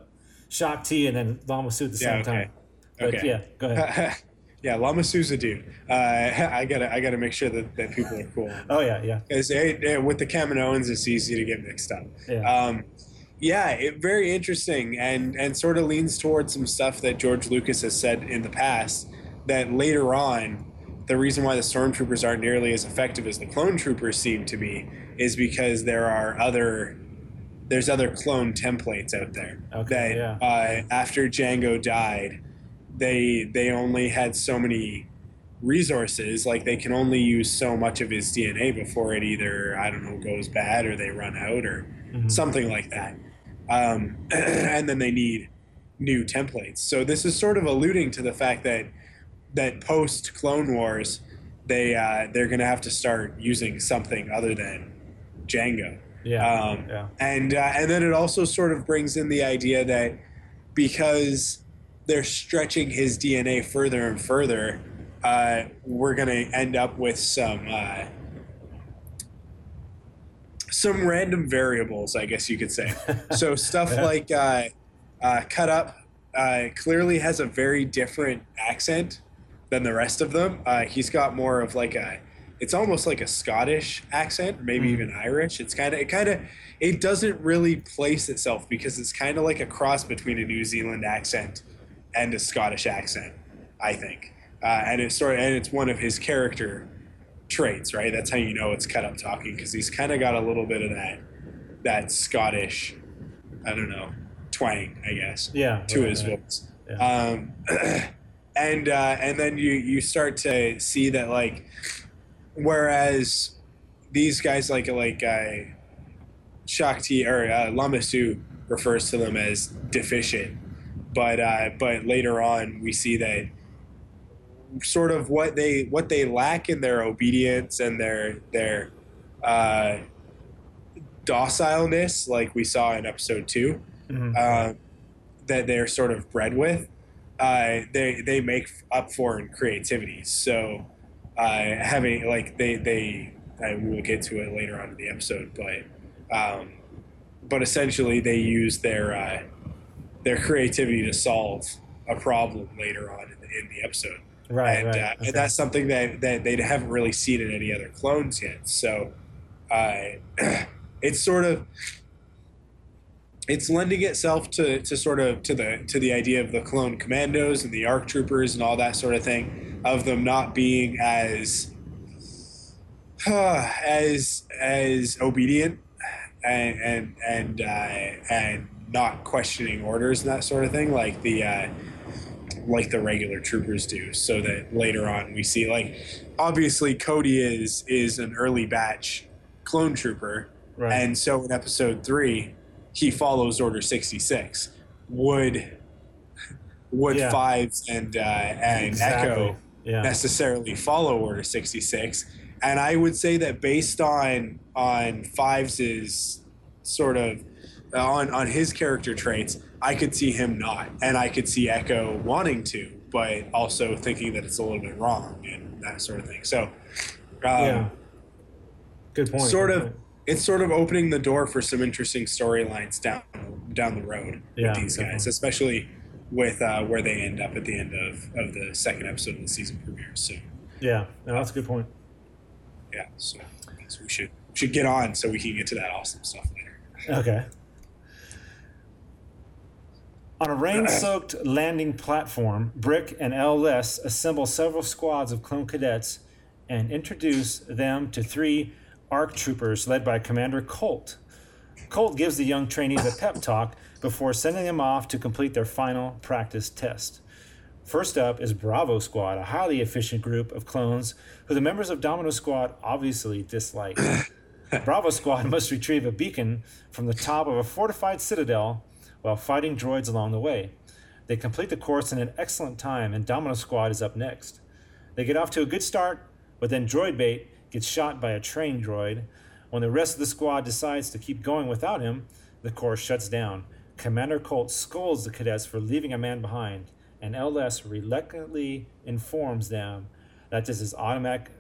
Shaak Ti and then Lama Su at the Yeah, same okay. time. But Okay. yeah, go ahead. yeah, Lama Su's a dude. Uh, I gotta I gotta make sure that, that people are cool. Oh yeah, yeah. Because with the Kaminoans, it's easy to get mixed up. Yeah. Um, yeah, it, very interesting, and and sort of leans towards some stuff that George Lucas has said in the past. That later on, the reason why the stormtroopers aren't nearly as effective as the clone troopers seem to be is because there are other there's other clone templates out there Okay, that yeah. uh, after Jango died, they they only had so many resources like they can only use so much of his dna before it either i don't know goes bad or they run out or something like that. Um, and then they need new templates. So this is sort of alluding to the fact that that post clone wars they uh, they're going to have to start using something other than Jango Yeah, um, yeah. and uh, and then it also sort of brings in the idea that because they're stretching his DNA further and further, uh, we're gonna end up with some uh, some random variables, I guess you could say. So stuff Yeah. like uh, uh, cut up uh, clearly has a very different accent than the rest of them. Uh, he's got more of like a, it's almost like a Scottish accent, maybe Mm. even Irish. It's kind of, it kind of, it doesn't really place itself because it's kind of like a cross between a New Zealand accent and a Scottish accent, I think. Uh, and it's sort of, and it's one of his character traits, right? That's how you know it's cut up talking because he's kind of got a little bit of that, that Scottish, I don't know, twang, I guess Yeah. to right, his right. voice. Um, and uh, and then you you start to see that like, whereas these guys like like uh, Shaak Ti or uh, Lama Su refers to them as deficient, but uh, but later on we see that sort of what they what they lack in their obedience and their their uh, docileness, like we saw in episode two, Mhm. uh, that they're sort of bred with, uh, they they make up for in creativity. So uh, having like they they I will get to it later on in the episode, but um, but essentially they use their uh, their creativity to solve a problem later on in the, in the episode. Right, and, right. Uh, Okay. and that's something that, that they haven't really seen in any other clones yet. So uh, it's sort of it's lending itself to, to sort of to the to the idea of the clone commandos and the arc troopers and all that sort of thing of them not being as as as obedient and and and, uh, and not questioning orders and that sort of thing like the uh, like the regular troopers do so that later on we see like obviously Cody is is an early batch clone trooper Right. and so in episode 3 he follows order 66 would would Yeah. fives and uh, and Exactly. echo Yeah. necessarily follow order 66 and i would say that based on on fives's sort of uh, on on his character traits i could see him not and i could see echo wanting to but also thinking that it's a little bit wrong and that sort of thing so um, yeah. Good point. sort of point. it's sort of opening the door for some interesting storylines down down the road Yeah, with these guys, especially with uh, where they end up at the end of, of the second episode of the season premiere. So Yeah. No, that's a good point. yeah, so, so we should should get on so we can get to that awesome stuff later. Okay. On a rain soaked landing platform, Bric and El-Les assemble several squads of clone cadets and introduce them to three ARC troopers led by Commander Colt. Colt gives the young trainees a pep talk before sending them off to complete their final practice test. First up is Bravo Squad, a highly efficient group of clones who the members of Domino Squad obviously dislike. Bravo Squad must retrieve a beacon from the top of a fortified citadel while fighting droids along the way. They complete the course in an excellent time, and Domino Squad is up next. They get off to a good start, but then Droid Bait gets shot by a train droid. When the rest of the squad decides to keep going without him, the course shuts down. Commander Colt scolds the cadets for leaving a man behind, and El-Les reluctantly informs them that this is automatic.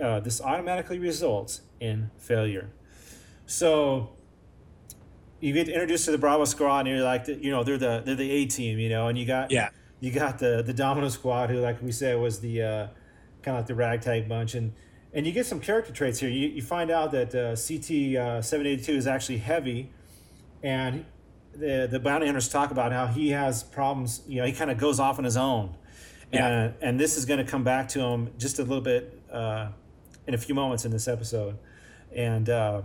Uh, this automatically results in failure. So you get introduced to the Bravo squad, and you're like, the, you know, they're the they're the A team, you know, and you got Yeah. you got the the Domino squad, who, like we said, was the uh, kind of like the ragtag bunch, and and you get some character traits here. You, you find out that uh, CT uh, seven eighty two is actually heavy, and the the bounty hunters talk about how he has problems. You know, he kind of goes off on his own, and and this is going to come back to him just a little bit uh, in a few moments in this episode, and. Uh,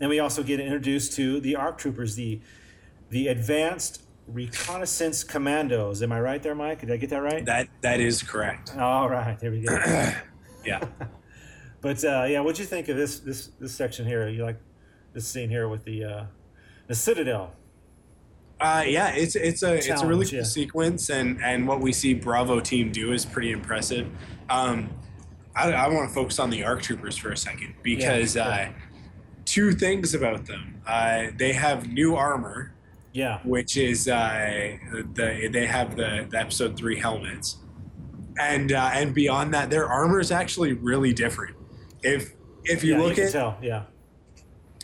and we also get introduced to the ARC troopers, the the advanced reconnaissance commandos. Am I right there, Mike? Did I get that right? That that is correct. All right, there we go. Yeah. but uh, yeah, what'd you think of this this this section here? You like this scene here with the uh, the Citadel? Uh, yeah, it's it's a it's a really Challenge, cool yeah. sequence, and and what we see Bravo team do is pretty impressive. Um, I, I want to focus on the ARC troopers for a second because Yeah, uh, two things about them. Uh, they have new armor, Yeah, which is uh, the they have the, the episode three helmets, and uh, and beyond that, their armor is actually really different. If if you yeah, look can at tell. Yeah,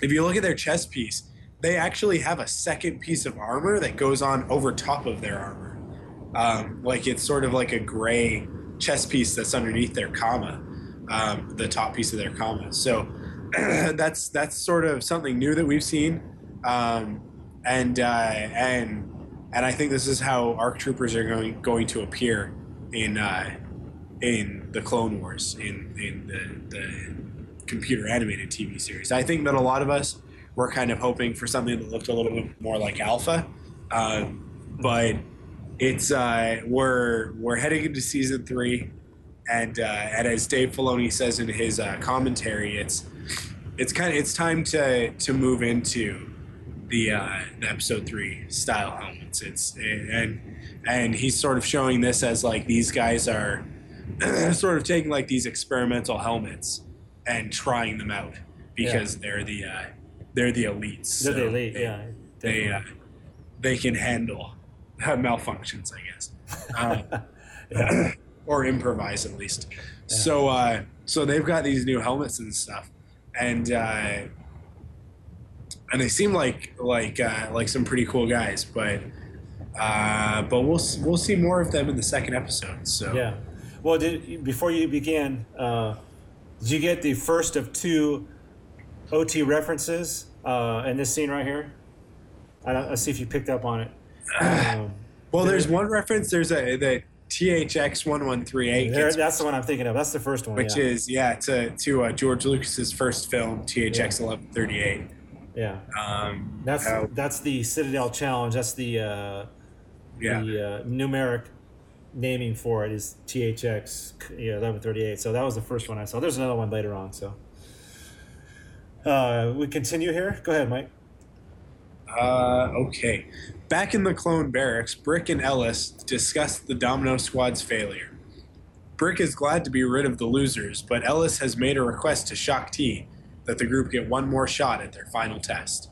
if you look at their chest piece, they actually have a second piece of armor that goes on over top of their armor. Um, like it's sort of like a gray chest piece that's underneath their comma, um, the top piece of their comma. So that's that's sort of something new that we've seen, um, and uh, and and I think this is how ARC troopers are going going to appear in uh, in the Clone Wars in in the, the computer animated TV series. I think that a lot of us were kind of hoping for something that looked a little bit more like Alpha, um, but it's uh, we're we're heading into season three, and uh, and as Dave Filoni says in his uh, commentary, it's it's kind of it's time to to move into the, uh, the episode three style helmets. It's and and he's sort of showing this as like these guys are sort of taking like these experimental helmets and trying them out because yeah. they're the uh, they're the elites. They're so the elite, they, yeah. They uh, they can handle malfunctions, I guess, uh, or improvise at least. Yeah. So uh, so they've got these new helmets and stuff, and uh, and they seem like like uh, like some pretty cool guys, but. Uh, but we'll we'll see more of them in the second episode. So yeah, well, did before you begin, uh, did you get the first of two OT references uh, in this scene right here? I don't, let's see if you picked up on it. Um, well, there's one reference. There's a the THX one one three eight. That's the one I'm thinking of. That's the first one. Which yeah. is yeah to to uh, George Lucas's first film THX eleven thirty eight. Yeah. Um, that's that's the Citadel challenge. That's the uh, yeah. the uh, numeric naming for it is THX 1138. So that was the first one I saw. There's another one later on. So uh, we continue here. Go ahead, Mike. Uh, okay. Back in the clone barracks, Bric and El-Les discuss the Domino Squad's failure. Bric is glad to be rid of the losers, but El-Les has made a request to Shaak Ti that the group get one more shot at their final test.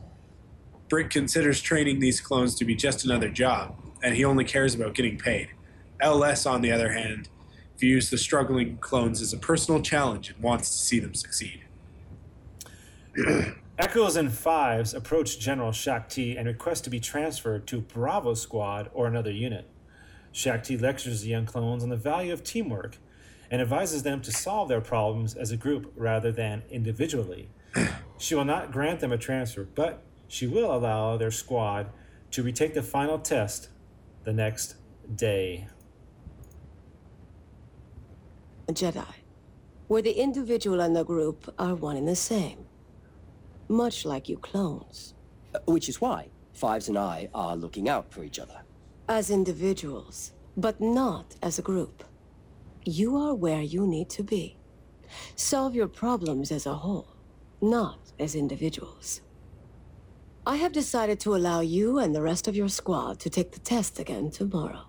Bric considers training these clones to be just another job, and he only cares about getting paid. El-Les, on the other hand, views the struggling clones as a personal challenge and wants to see them succeed. Echoes and Fives approach General Shaak Ti and request to be transferred to Bravo Squad or another unit. Shaak Ti lectures the young clones on the value of teamwork and advises them to solve their problems as a group rather than individually. She will not grant them a transfer, but she will allow their squad to retake the final test the next day. Jedi, where the individual and the group are one and the same. Much like you clones. Uh, which is why Fives and I are looking out for each other. As individuals, but not as a group. You are where you need to be. Solve your problems as a whole, not as individuals. I have decided to allow you and the rest of your squad to take the test again tomorrow.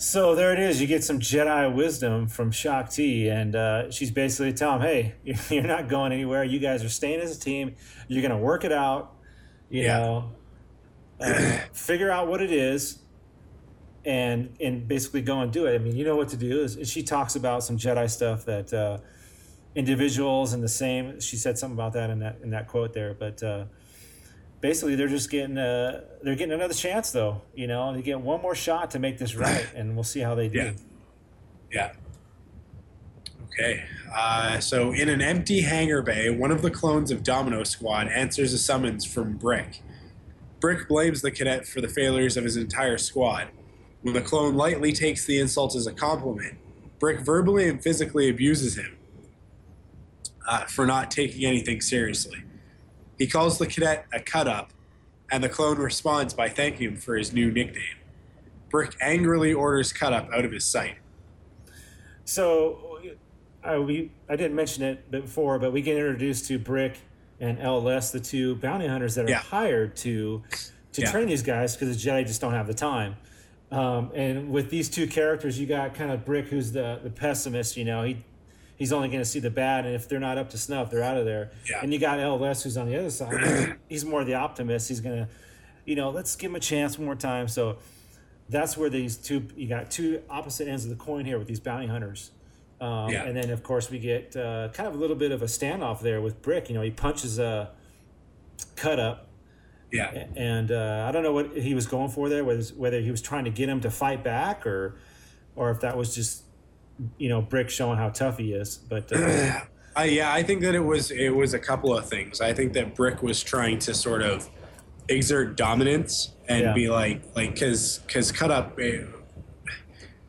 So there it is. You get some Jedi wisdom from Shaak Ti, and uh, she's basically telling him, "Hey, you're not going anywhere. You guys are staying as a team. You're going to work it out. You yeah. know, uh, figure out what it is, and and basically go and do it. I mean, you know what to do." Is she talks about some Jedi stuff that uh, individuals and the same. She said something about that in that in that quote there, but uh, basically they're just getting uh they're getting another chance though you know? They get one more shot to make this right and we'll see how they do. Yeah. Yeah. Okay uh, so in an empty hangar bay one of the clones of domino squad answers a summons from Bric. Bric blames the cadet for the failures of his entire squad. When the clone lightly takes the insult as a compliment Bric verbally and physically abuses him uh, for not taking anything seriously he calls the cadet a cut up, and the clone responds by thanking him for his new nickname. Bric angrily orders Cut Up out of his sight. So, I, we, I didn't mention it before, but we get introduced to Bric and El-Les, the two bounty hunters that are yeah. hired to to yeah. train these guys because the Jedi just don't have the time. Um, and with these two characters, you got kind of Bric, who's the the pessimist. You know, he he's only going to see the bad, and if they're not up to snuff, they're out of there. Yeah. And you got El-Les who's on the other side. he's more the optimist. He's going to, you know, let's give him a chance one more time. So that's where these two you got two opposite ends of the coin here with these bounty hunters. Um, yeah. And then of course we get uh, kind of a little bit of a standoff there with Bric. You know, he punches a cut up, Yeah. And uh, I don't know what he was going for there, whether whether he was trying to get him to fight back or or if that was just you know Bric showing how tough he is. But uh, I, yeah, I think that it was it was a couple of things. I think that Bric was trying to sort of exert dominance and Yeah. be like like because because cut up eh,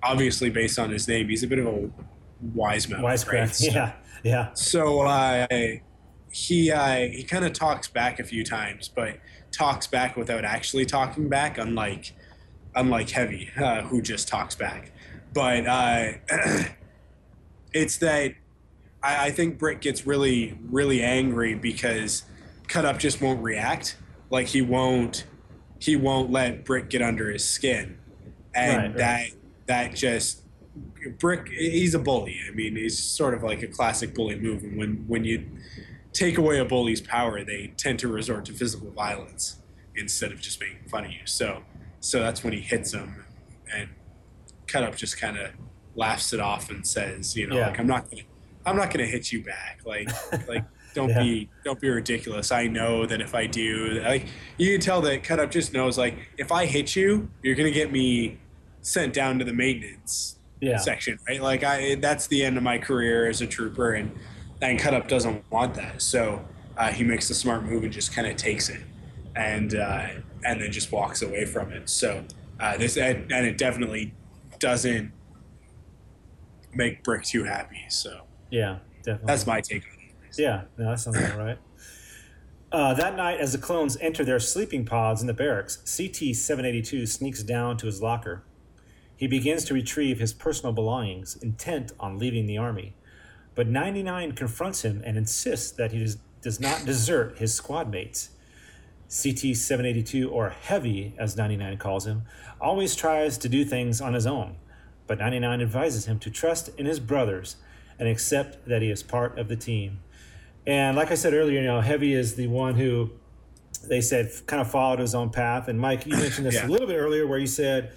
obviously based on his name he's a bit of a wise man wisecrack, right? So- yeah, yeah, so uh, he uh, he kind of talks back a few times, but talks back without actually talking back, unlike unlike Heavy, uh, who just talks back. But uh, it's that I, I think Bric gets really really angry because Cut Up just won't react. Like he won't he won't let Bric get under his skin, and Right, right. that that just Bric, he's a bully. I mean, he's sort of like a classic bully move. And when when you take away a bully's power, they tend to resort to physical violence instead of just making fun of you. So so that's when he hits him, and Cut Up just kind of laughs it off and says, you know, Yeah. like I'm not gonna I'm not gonna hit you back. Like like don't Yeah. be don't be ridiculous. I know that if I do, like you can tell that Cut Up just knows like if I hit you, you're gonna get me sent down to the maintenance Yeah. section, right? Like I, that's the end of my career as a trooper, and and Cut Up doesn't want that, so uh, he makes the smart move and just kind of takes it, and uh, and then just walks away from it. So uh, this and, and it definitely doesn't make Bric too happy. So yeah, definitely. that's my take on it. Yeah, no, that sounds about right. Uh, that night, as the clones enter their sleeping pods in the barracks, CT 782 sneaks down to his locker. He begins to retrieve his personal belongings, intent on leaving the army. But 99 confronts him and insists that he does, does not desert his squad mates. CT 782, or Heavy as 99 calls him, always tries to do things on his own, but 99 advises him to trust in his brothers and accept that he is part of the team. And like I said earlier, you know, Heavy is the one who they said kind of followed his own path. And Mike, you mentioned this Yeah. a little bit earlier where you said,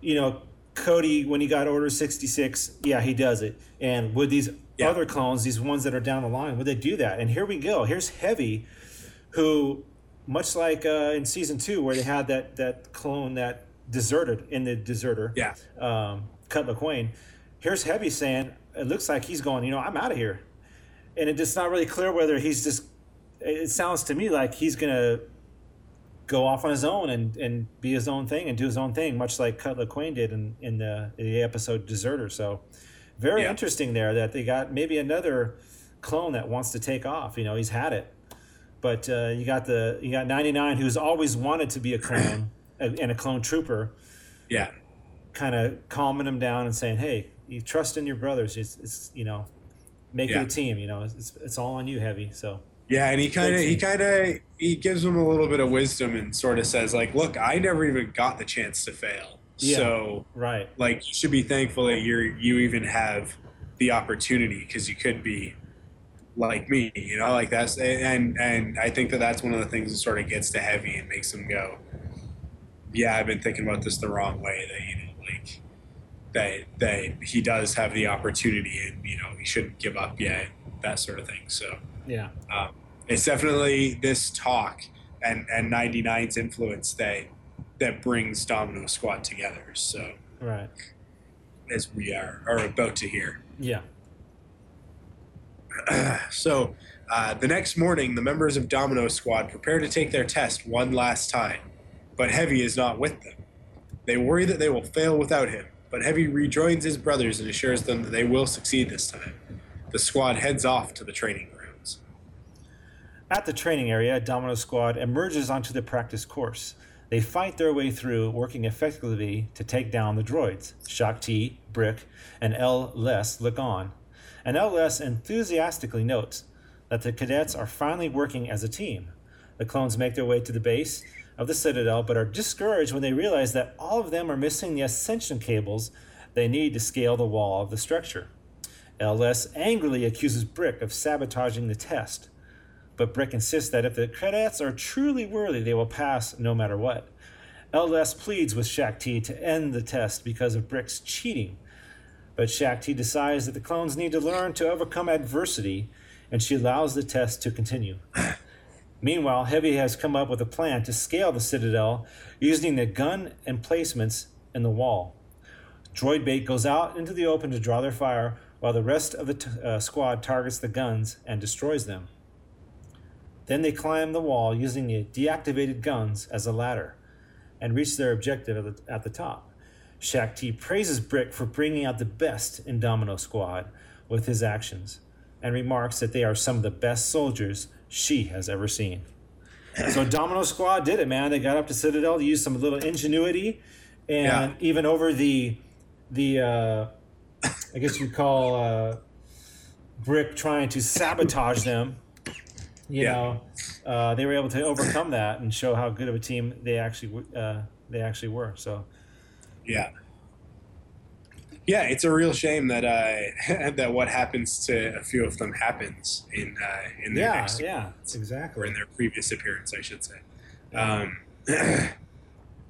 you know, Cody, when he got Order 66, yeah, he does it. And would these other clones, these ones that are down the line, would they do that? And here we go. Here's Heavy, who, much like uh, in season two, where they had that, that clone that deserted in the deserter, Yeah. um, Cut Lawquane, here's Heavy saying, it looks like he's going, you know, I'm out of here. And it's just not really clear whether he's just, it sounds to me like he's going to go off on his own and, and be his own thing and do his own thing, much like Cut Lawquane did in, in the, the episode Deserter. So very Yeah. interesting there that they got maybe another clone that wants to take off. You know, he's had it. But uh, you got the you got 99 who's always wanted to be a clone and a clone trooper Yeah. kind of calming him down and saying, "Hey, you trust in your brothers. It's, it's you know, make Yeah. it a team. You know, it's, it's all on you, heavy." So Yeah, and he kind of he kind of he gives him a little bit of wisdom and sort of says like, "Look, I never even got the chance to fail. Yeah. So right, like you should be thankful that you're you even have the opportunity because you could be like me, you know, like that's and and I think that that's one of the things that sort of gets to heavy and makes them go, yeah, I've been thinking about this the wrong way. That you know, like that that he does have the opportunity and you know he shouldn't give up yet, that sort of thing. So yeah, um, it's definitely this talk and and 99's influence that that brings Domino Squad together. So right, as we are are about to hear. yeah, So uh, the next morning, the members of Domino Squad prepare to take their test one last time, but Heavy is not with them. They worry that they will fail without him, but Heavy rejoins his brothers and assures them that they will succeed this time. The squad heads off to the training grounds. At the training area, Domino Squad emerges onto the practice course. They fight their way through, working effectively to take down the droids. Shaak Ti, Bric, and El-Les look on. And El-Les enthusiastically notes that the cadets are finally working as a team. The clones make their way to the base of the Citadel, but are discouraged when they realize that all of them are missing the ascension cables they need to scale the wall of the structure. El-Les angrily accuses Bric of sabotaging the test, but Bric insists that if the cadets are truly worthy, they will pass no matter what. El-Les pleads with Shaak Ti to end the test because of Bric's cheating, but Shaak Ti decides that the clones need to learn to overcome adversity, and she allows the test to continue. Meanwhile, Heavy has come up with a plan to scale the Citadel using the gun emplacements in the wall. Droid Bait goes out into the open to draw their fire, while the rest of the t- uh, squad targets the guns and destroys them. Then they climb the wall using the deactivated guns as a ladder and reach their objective at the, at the top. Shaak Ti praises Bric for bringing out the best in Domino Squad with his actions and remarks that they are some of the best soldiers she has ever seen. So Domino Squad did it, man. They got up to Citadel, used some little ingenuity, and Yeah. even over the the uh, I guess you'd call uh, Bric trying to sabotage them. You Yeah. know, uh, they were able to overcome that and show how good of a team they actually uh, they actually were. So Yeah. Yeah, it's a real shame that uh, that what happens to a few of them happens in uh, in their yeah, next yeah, or in their previous appearance, I should say. Um,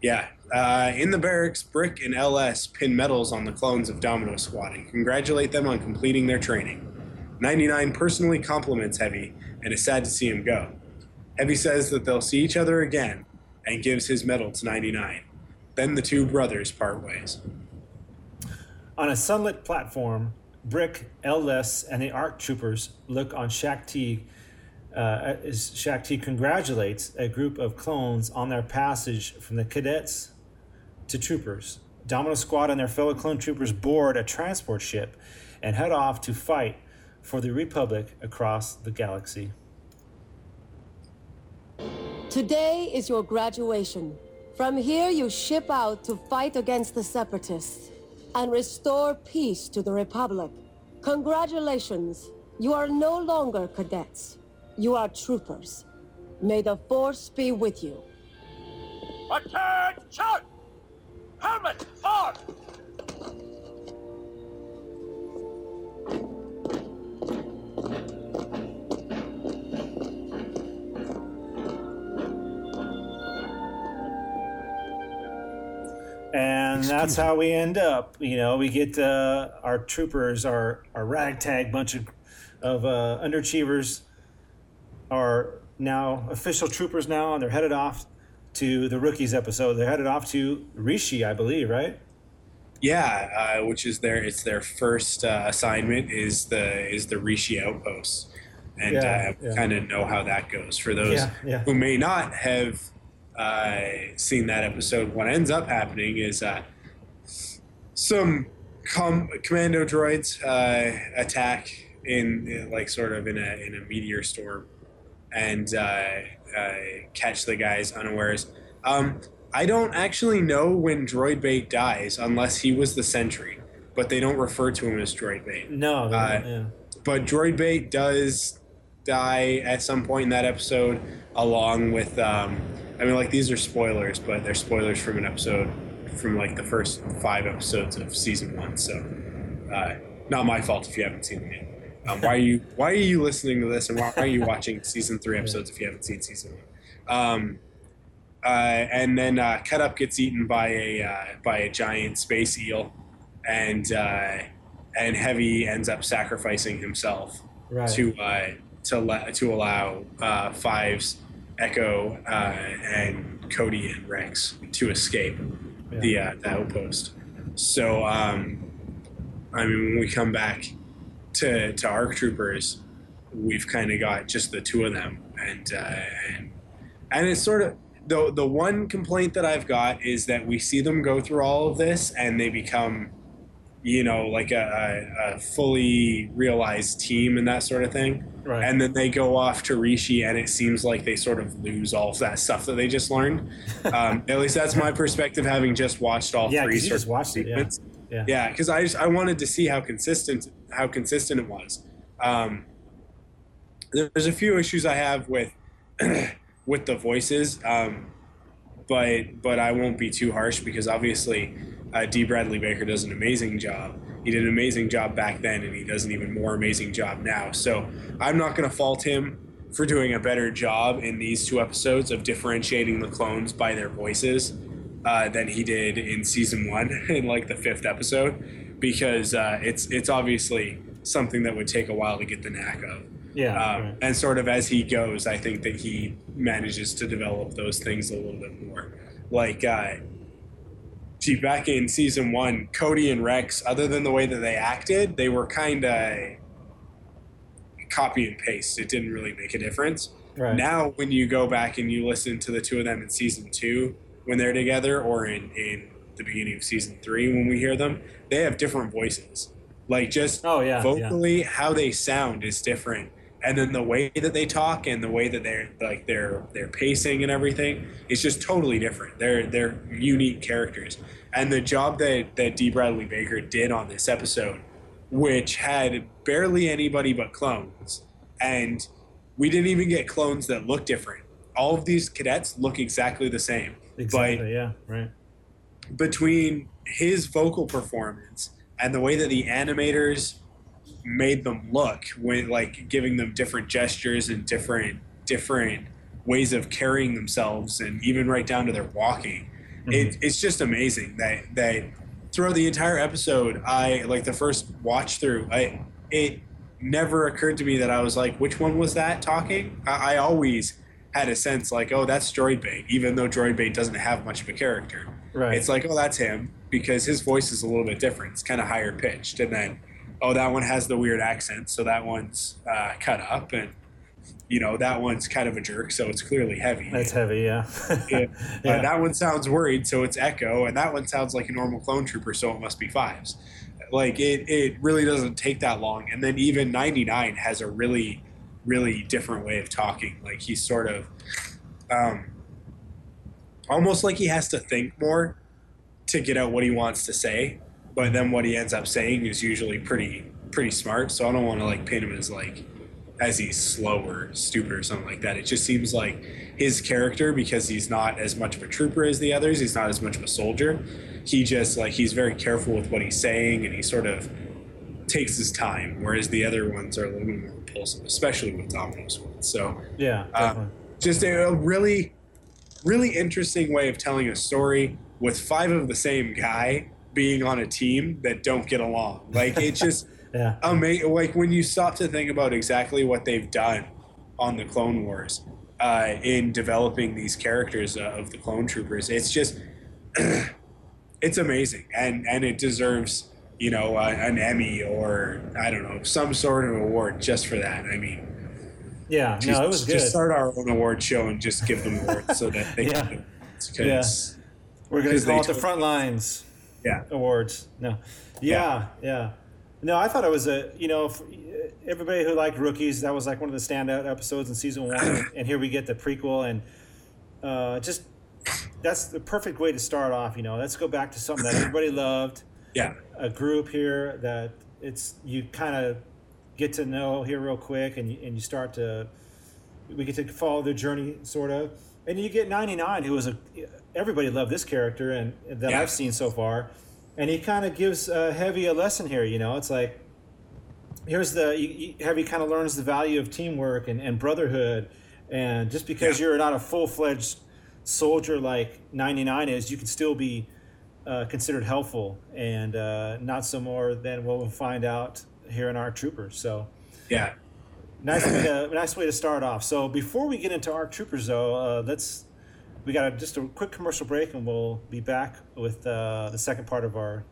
yeah, uh, in the barracks, Bric and El-Les pin medals on the clones of Domino Squad and congratulate them on completing their training. 99 personally compliments Heavy and is sad to see him go. Heavy says that they'll see each other again and gives his medal to 99. Then the two brothers part ways. On a sunlit platform, Bric, El-Les, and the ARC troopers look on Shaak Ti uh, as Shaak Ti congratulates a group of clones on their passage from the cadets to troopers. Domino Squad and their fellow clone troopers board a transport ship and head off to fight for the Republic across the galaxy. Today is your graduation. From here, you ship out to fight against the Separatists and restore peace to the Republic. Congratulations. You are no longer cadets. You are troopers. May the Force be with you. Attention! Helmet on! And that's how we end up. You know, we get uh, our troopers, our, our ragtag bunch of, of uh, underachievers are now official troopers now, and they're headed off to the rookies episode. They're headed off to Rishi, I believe, right? Yeah, uh, which is their it's their first uh, assignment is the is the Rishi outpost, and Yeah, uh, yeah. kind of know how that goes for those Yeah, yeah. who may not have uh, seen that episode. What ends up happening is uh, some com- commando droids uh, attack in, in like sort of in a in a meteor storm and uh, uh, catch the guys unawares. Um, I don't actually know when Droid Bait dies unless he was the sentry, but they don't refer to him as Droid Bait. No, Uh, yeah. But Droid Bait does die at some point in that episode, along with. Um, I mean, like these are spoilers, but they're spoilers from an episode from like the first five episodes of season one. So, uh, not my fault if you haven't seen them yet. Um, why are you Why are you listening to this, and why are you watching season three episodes if you haven't seen season one? Um, uh, and then uh, Cut Up gets eaten by a uh, by a giant space eel, and uh, and Heavy ends up sacrificing himself Right. to uh, to let to allow uh, Fives, Echo, uh, and Cody and Rex to escape the uh, the outpost. So um, I mean, when we come back to to ARC Troopers, we've kind of got just the two of them, and uh, and and it's sort of the the one complaint that I've got is that we see them go through all of this and they become, you know, like a, a, a fully realized team and that sort of thing. Right. And then they go off to Rishi, and it seems like they sort of lose all of that stuff that they just learned. Um, at least that's my perspective, having just watched all Yeah, three. sort just watched it, yeah. segments. Yeah. Yeah, because I just I wanted to see how consistent how consistent it was. Um, there's a few issues I have with with the voices, um, but but I won't be too harsh because obviously uh, D. Bradley Baker does an amazing job. He did an amazing job back then, and he does an even more amazing job now. So I'm not going to fault him for doing a better job in these two episodes of differentiating the clones by their voices uh, than he did in season one in like the fifth episode because uh, it's it's obviously something that would take a while to get the knack of. Yeah. Um, right. And sort of as he goes, I think that he manages to develop those things a little bit more. Like, uh, gee, back in season one, Cody and Rex, other than the way that they acted, they were kind of copy and paste. It didn't really make a difference. Right. Now, when you go back and you listen to the two of them in season two when they're together, or in, in the beginning of season three when we hear them, they have different voices. Like just Oh, yeah, vocally, how they sound is different, and then the way that they talk and the way that they're like their their pacing and everything is just totally different. They're they're unique characters, and the job that that D. Bradley Baker did on this episode, which had barely anybody but clones, and we didn't even get clones that look different. All of these cadets look exactly the same. Exactly. yeah. Right. Between his vocal performance and the way that the animators made them look, when like giving them different gestures and different different ways of carrying themselves, and even right down to their walking, mm-hmm. it, it's just amazing that that throughout the entire episode, I like the first watch through, I it never occurred to me that I was like, which one was that talking? I, I always had a sense like, oh, that's Droid Bait, even though Droid Bait doesn't have much of a character. Right. It's like, oh, that's him because his voice is a little bit different. It's kind of higher pitched, and then, oh, that one has the weird accent, so that one's uh, Cutup, and you know that one's kind of a jerk, so it's clearly heavy. That's heavy. Yeah. Yeah. Yeah. Uh, that one sounds worried, so it's Echo, and that one sounds like a normal clone trooper, so it must be Fives. Like it, it really doesn't take that long, and then even ninety nine has a really, really different way of talking. Like he's sort of, um, almost like he has to think more to get out what he wants to say, but then what he ends up saying is usually pretty, pretty smart. So I don't want to like paint him as like as he's slow or stupid or something like that. It just seems like his character, because he's not as much of a trooper as the others, he's not as much of a soldier. He just like he's very careful with what he's saying, and he sort of takes his time, whereas the other ones are a little bit more impulsive, especially with Domino's ones. So Yeah. uh, just a, a really, really interesting way of telling a story with five of the same guy being on a team that don't get along. Like it just yeah. amazing. Like when you stop to think about exactly what they've done on the Clone Wars uh, in developing these characters uh, of the Clone Troopers, it's just it's amazing, and and it deserves you know uh, an Emmy or I don't know some sort of award just for that. I mean. Yeah. Just, no, it was good. just start our own award show and just give them awards so that they Yeah. can because We're going to because call they it the front lines. Yeah. Awards. No. Yeah, yeah. No, I thought it was a you know everybody who liked rookies that was like one of the standout episodes in season one, and here we get the prequel and uh, just that's the perfect way to start off. You know, let's go back to something that everybody loved. Yeah. A group here that it's you kind of get to know here real quick, and you, and you start to we get to follow their journey sort of, and you get 99 who was a everybody loved this character and that Yeah. I've seen so far, and he kind of gives uh, Heavy a lesson here. You know, it's like here's the you, you, Heavy kind of learns the value of teamwork and, and brotherhood, and just because you're not a full fledged soldier like 99 is, you can still be uh, considered helpful and uh, not so more than what we'll find out here in our troopers. So yeah. Nice way to nice way to start off. So before we get into our troopers, though, uh, let's we got a, just a quick commercial break, and we'll be back with uh, the second part of our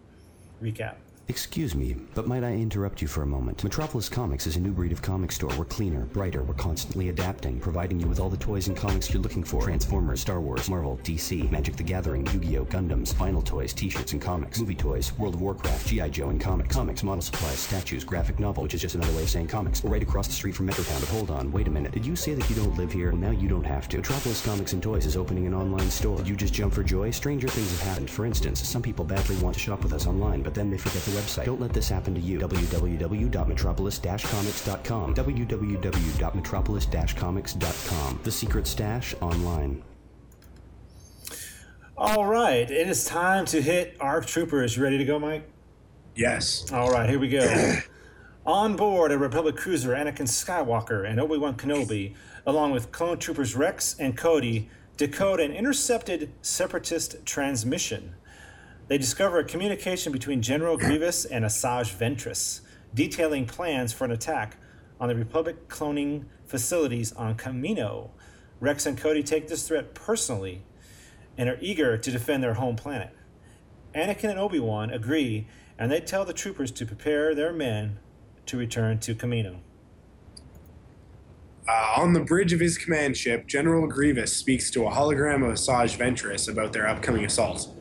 recap. Excuse me, but might I interrupt you for a moment? Metropolis Comics is a new breed of comic store. We're cleaner, brighter, we're constantly adapting, providing you with all the toys and comics you're looking for. Transformers, Star Wars, Marvel, DC, Magic the Gathering, Yu-Gi-Oh, Gundams, vinyl toys, t-shirts and comics, movie toys, World of Warcraft, G.I. Joe and comic, comics, model supplies, statues, graphic novel, which is just another way of saying comics. We're right across the street from Metrotown, but hold on, wait a minute. Did you say that you don't live here? Well, now you don't have to. Metropolis Comics and Toys is opening an online store. Did you just jump for joy? Stranger things have happened. For instance, some people badly want to shop with us online, but then they forget the website. Don't let this happen to you. www.metropolis-comics.com. www.metropolis-comics.com. The Secret Stash online. All right, it is time to hit ARC Troopers. You ready to go, Mike? Yes. All right, here we go. On board a Republic cruiser, Anakin Skywalker and Obi Wan Kenobi, along with clone troopers Rex and Cody, decode an intercepted separatist transmission. They discover a communication between General Grievous and Asajj Ventress, detailing plans for an attack on the Republic cloning facilities on Kamino. Rex and Cody take this threat personally and are eager to defend their home planet. Anakin and Obi Wan agree, and they tell the troopers to prepare their men to return to Kamino. Uh, on the bridge of his command ship, General Grievous speaks to a hologram of Asajj Ventress about their upcoming assault.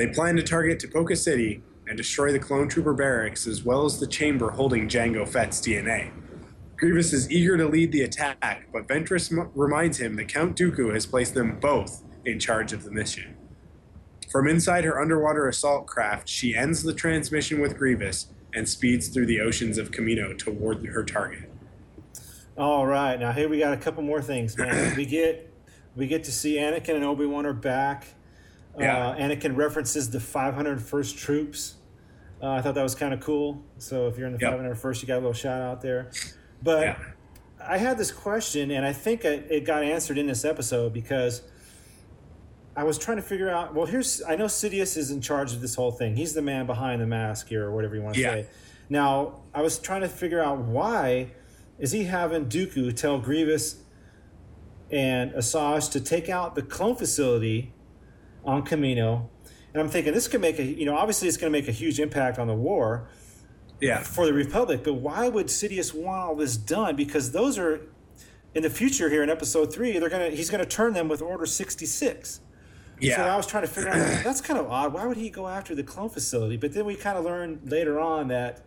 They plan to target Tipoca City and destroy the clone trooper barracks as well as the chamber holding Jango Fett's DNA. Grievous is eager to lead the attack, but Ventress m- reminds him that Count Dooku has placed them both in charge of the mission. From inside her underwater assault craft, she ends the transmission with Grievous and speeds through the oceans of Kamino toward her target. All right, now here we got a couple more things, man. we get we get to see Anakin and Obi Wan are back. Yeah. Uh, Anakin references the 501st troops. Uh, I thought that was kind of cool. So if you're in the Yep. 501st, you got a little shout out there. But Yeah. I had this question, and I think it, it got answered in this episode because I was trying to figure out. Well, here's I know Sidious is in charge of this whole thing. He's the man behind the mask here, or whatever you want to Yeah. say. Now, I was trying to figure out why is he having Dooku tell Grievous and Asajj to take out the clone facility on Kamino, and I'm thinking this could make a you know obviously it's going to make a huge impact on the war Yeah. for the Republic. But why would Sidious want all this done? Because those are in the future here in Episode Three. They're gonna he's gonna turn them with Order sixty six. Yeah. So I was trying to figure out that's kind of odd. Why would he go after the clone facility? But then we kind of learned later on that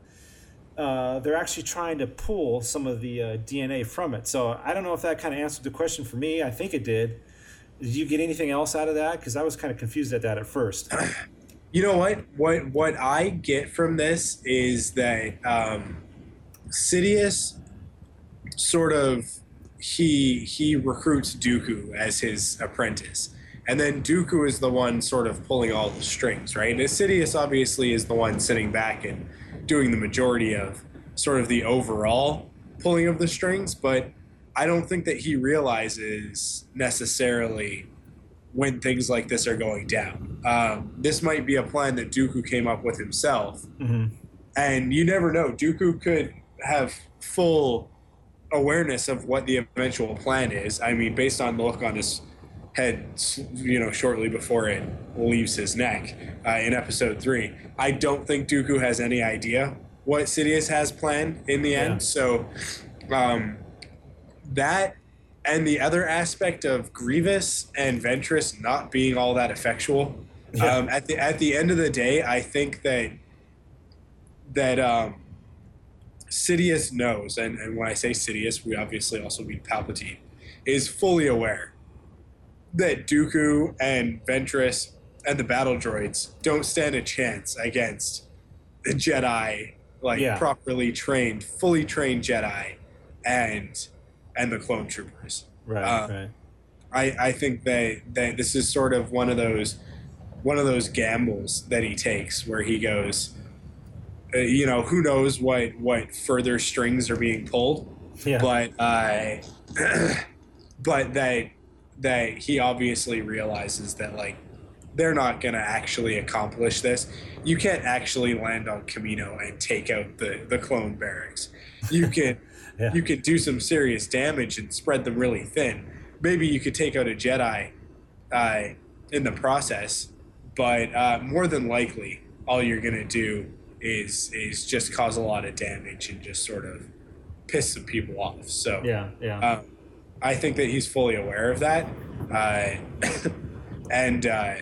uh, they're actually trying to pull some of the uh, DNA from it. So I don't know if that kind of answered the question for me. I think it did. Did you get anything else out of that? Because I was kind of confused at that at first. You know what? What what I get from this is that um, Sidious sort of he he recruits Dooku as his apprentice, and then Dooku is the one sort of pulling all the strings, right? And Sidious obviously is the one sitting back and doing the majority of sort of the overall pulling of the strings, but I don't think that he realizes necessarily when things like this are going down. Um, this might be a plan that Dooku came up with himself, Mm-hmm. and you never know. Dooku could have full awareness of what the eventual plan is. I mean, based on the look on his head, you know, shortly before it leaves his neck uh, in Episode Three, I don't think Dooku has any idea what Sidious has planned in the Yeah. end. So, um, that and the other aspect of Grievous and Ventress not being all that effectual. Yeah. Um, at the at the end of the day, I think that that um, Sidious knows, and, and when I say Sidious, we obviously also mean Palpatine, is fully aware that Dooku and Ventress and the battle droids don't stand a chance against the Jedi, like Yeah. properly trained, fully trained Jedi, and and the clone troopers. Right, Uh, right. I, I think that, that this is sort of one of those one of those gambles that he takes where he goes uh, you know who knows what what further strings are being pulled Yeah. but uh, but that that he obviously realizes that like they're not going to actually accomplish this you can't actually land on Kamino and take out the the clone barracks you can Yeah. you could do some serious damage and spread them really thin. Maybe you could take out a Jedi uh, in the process, but uh, more than likely, all you're gonna do is is just cause a lot of damage and just sort of piss some people off. So Yeah, yeah. um, I think that he's fully aware of that, uh, and uh,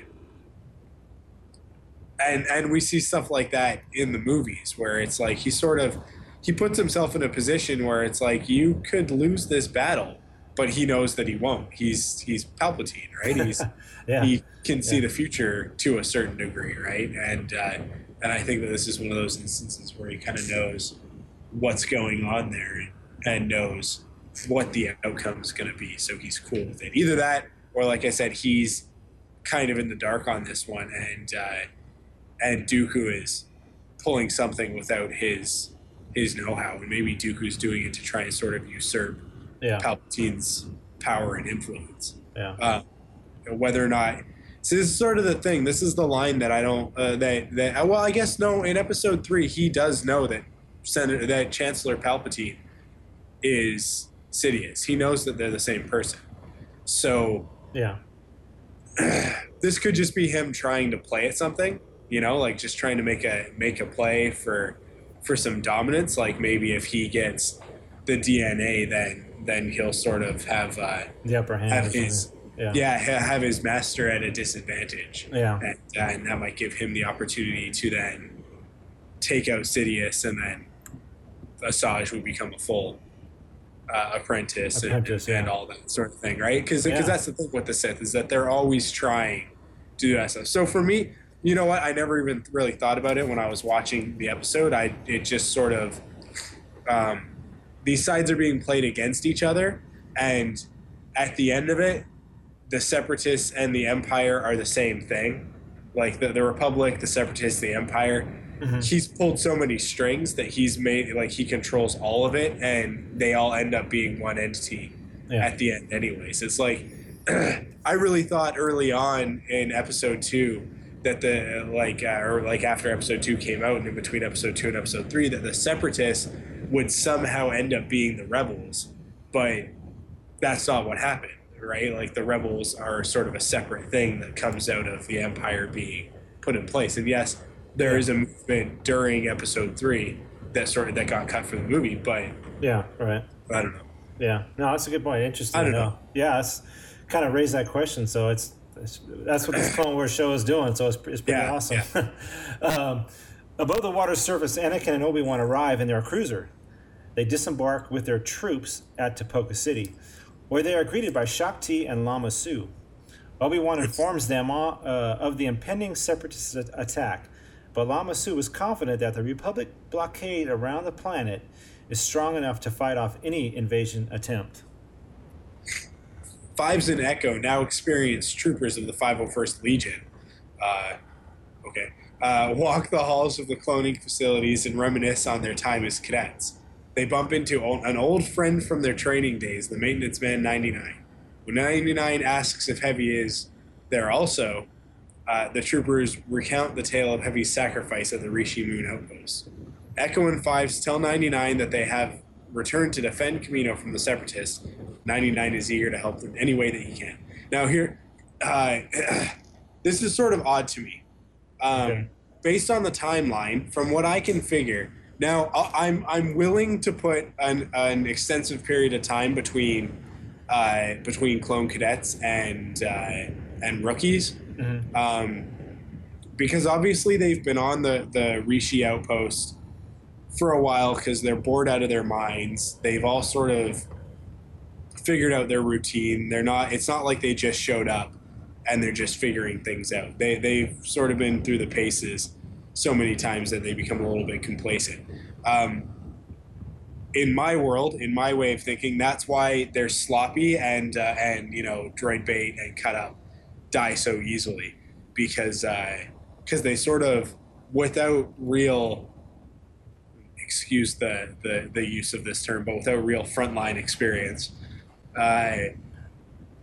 and and we see stuff like that in the movies where it's like he sort of he puts himself in a position where it's like you could lose this battle, but he knows that he won't. He's he's Palpatine, right? He's Yeah. he can see Yeah. the future to a certain degree, right? And uh, and I think that this is one of those instances where he kind of knows what's going on there and knows what the outcome is going to be, so he's cool with it. Either that, or like I said, he's kind of in the dark on this one, and uh, and Dooku is pulling something without his his know-how, and maybe Dooku's doing it to try and sort of usurp Yeah. Palpatine's power and influence. Yeah. Uh, whether or not so this is sort of the thing. This is the line that I don't uh, that that uh, well, I guess no. In Episode three, he does know that Senator that Chancellor Palpatine is Sidious. He knows that they're the same person. So Yeah. this could just be him trying to play at something, you know, like just trying to make a make a play for for some dominance. Like maybe if he gets the DNA, then then he'll sort of have uh, The upper hand. have his yeah. yeah have his master at a disadvantage. Yeah. and, uh, and that might give him the opportunity to then take out Sidious, and then Asajj would become a full uh, apprentice, and- Apprentice, and, yeah. all that sort of thing, right? Because Yeah. that's the thing with the Sith is that they're always trying to do that stuff. So for me, you know what? I never even really thought about it when I was watching the episode. I it just sort of um, these sides are being played against each other, and at the end of it, the separatists and the empire are the same thing. Like the, the republic, the separatists, the empire. Mhm. He's pulled so many strings that he's made like he controls all of it, and they all end up being one entity Yeah. at the end. Anyways, it's like I really thought early on in episode two that the like uh, or like after episode two came out and in between episode two and episode three that the separatists would somehow end up being the rebels, but that's not what happened, right? Like the rebels are sort of a separate thing that comes out of the empire being put in place. And yes, there is a movement during episode three that sort of that got cut from the movie, but Yeah. Right. I don't know. Yeah. No, that's a good point. Interesting. I don't know. Yeah, it's kind of raised that question. So it's that's what this Clone Wars show is doing. So it's, it's pretty Yeah, awesome. um, above the water's surface, Anakin and Obi Wan arrive in their cruiser. They disembark with their troops at Tipoca City, where they are greeted by Shaak Ti and Lama Su. Obi Wan informs them uh, of the impending separatist attack, but Lama Su is confident that the Republic blockade around the planet is strong enough to fight off any invasion attempt. Fives and Echo, now experienced troopers of the 501st Legion, uh, okay, uh, walk the halls of the cloning facilities and reminisce on their time as cadets. They bump into o- an old friend from their training days, the maintenance man 99. When 99 asks if Heavy is there also, uh, the troopers recount the tale of Heavy's sacrifice at the Rishi Moon outpost. Echo and Fives tell 99 that they have returned to defend Kamino from the Separatists. 99 is eager to help them any way that he can. Now, here, uh, this is sort of odd to me. Um, Based on the timeline, from what I can figure, now I'm I'm willing to put an, an extensive period of time between uh, between clone cadets and uh, and rookies um, because obviously they've been on the the Rishi outpost for a while because they're bored out of their minds. They've all sort of figured out their routine. They're not. It's not like they just showed up and they're just figuring things out. They they've sort of been through the paces so many times that they become a little bit complacent. Um, in my world, in my way of thinking, that's why they're sloppy and uh, and you know droid bait and Cutup die so easily because because they sort of without real excuse the, the the use of this term, but without real frontline experience, uh,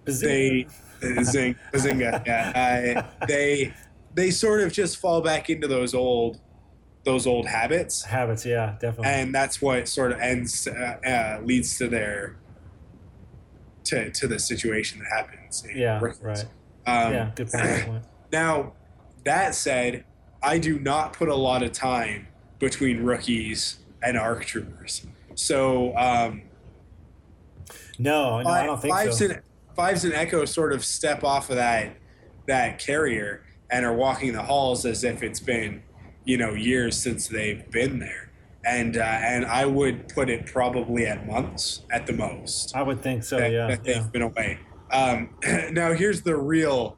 they zing, bazinga, yeah, uh, they they sort of just fall back into those old those old habits Habits, yeah, definitely. and that's what sort of ends uh, uh, leads to their to to the situation that happens. yeah, Rookies. right. Um, yeah. Good point. Now, that said, I do not put a lot of time between rookies and arc troopers. So um, No, no, I don't think fives so. and fives and echo sort of step off of that that carrier and are walking the halls as if it's been you know years since they've been there and uh, and i would put it probably at months at the most I would think so. that, yeah, that they've yeah. been away um, now here's the real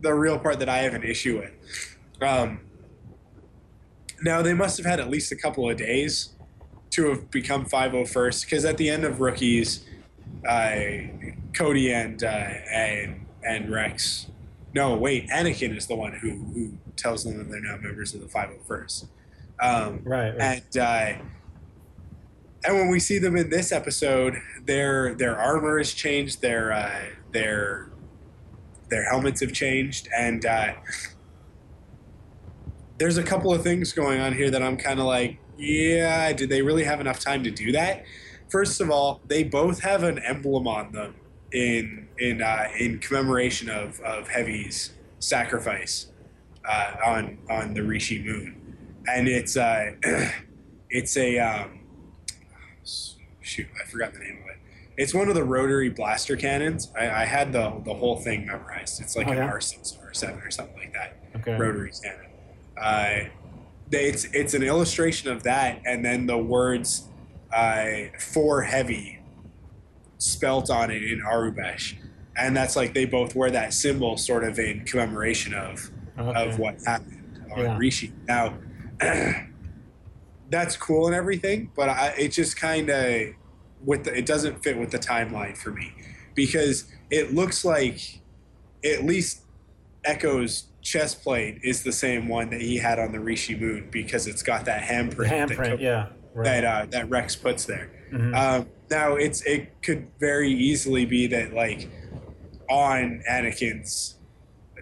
the real part that i have an issue with um, now they must have had at least a couple of days to have become 501st because at the end of rookies uh, cody and uh, and and rex no wait anakin is the one who who tells them that they're now members of the 501st um, Right, right. and uh, and when we see them in this episode their their armor has changed their uh, their their helmets have changed and uh, there's a couple of things going on here that I'm kind of like, yeah, did they really have enough time to do that? first of all, they both have an emblem on them in in uh, in commemoration of of Heavy's sacrifice uh, on on the Rishi moon, and it's uh, it's a um, shoot, I forgot the name of it. It's one of the rotary blaster cannons. I, I had the the whole thing memorized. It's like Oh, an yeah? R six or R seven or something like that. Okay. Rotary cannon. Uh, it's it's an illustration of that, and then the words uh, "for heavy" spelt on it in Aurebesh, and that's like they both wear that symbol, sort of in commemoration of Okay. of what happened on Yeah. Rishi. Now, that's cool and everything, but I, it just kind of with the, it doesn't fit with the timeline for me because it looks like at least Echo's chest plate is the same one that he had on the Rishi Moon because it's got that handprint. That handprint, co- yeah. Right. That uh, that Rex puts there. Mhm. Um, now it's it could very easily be that like on Anakin's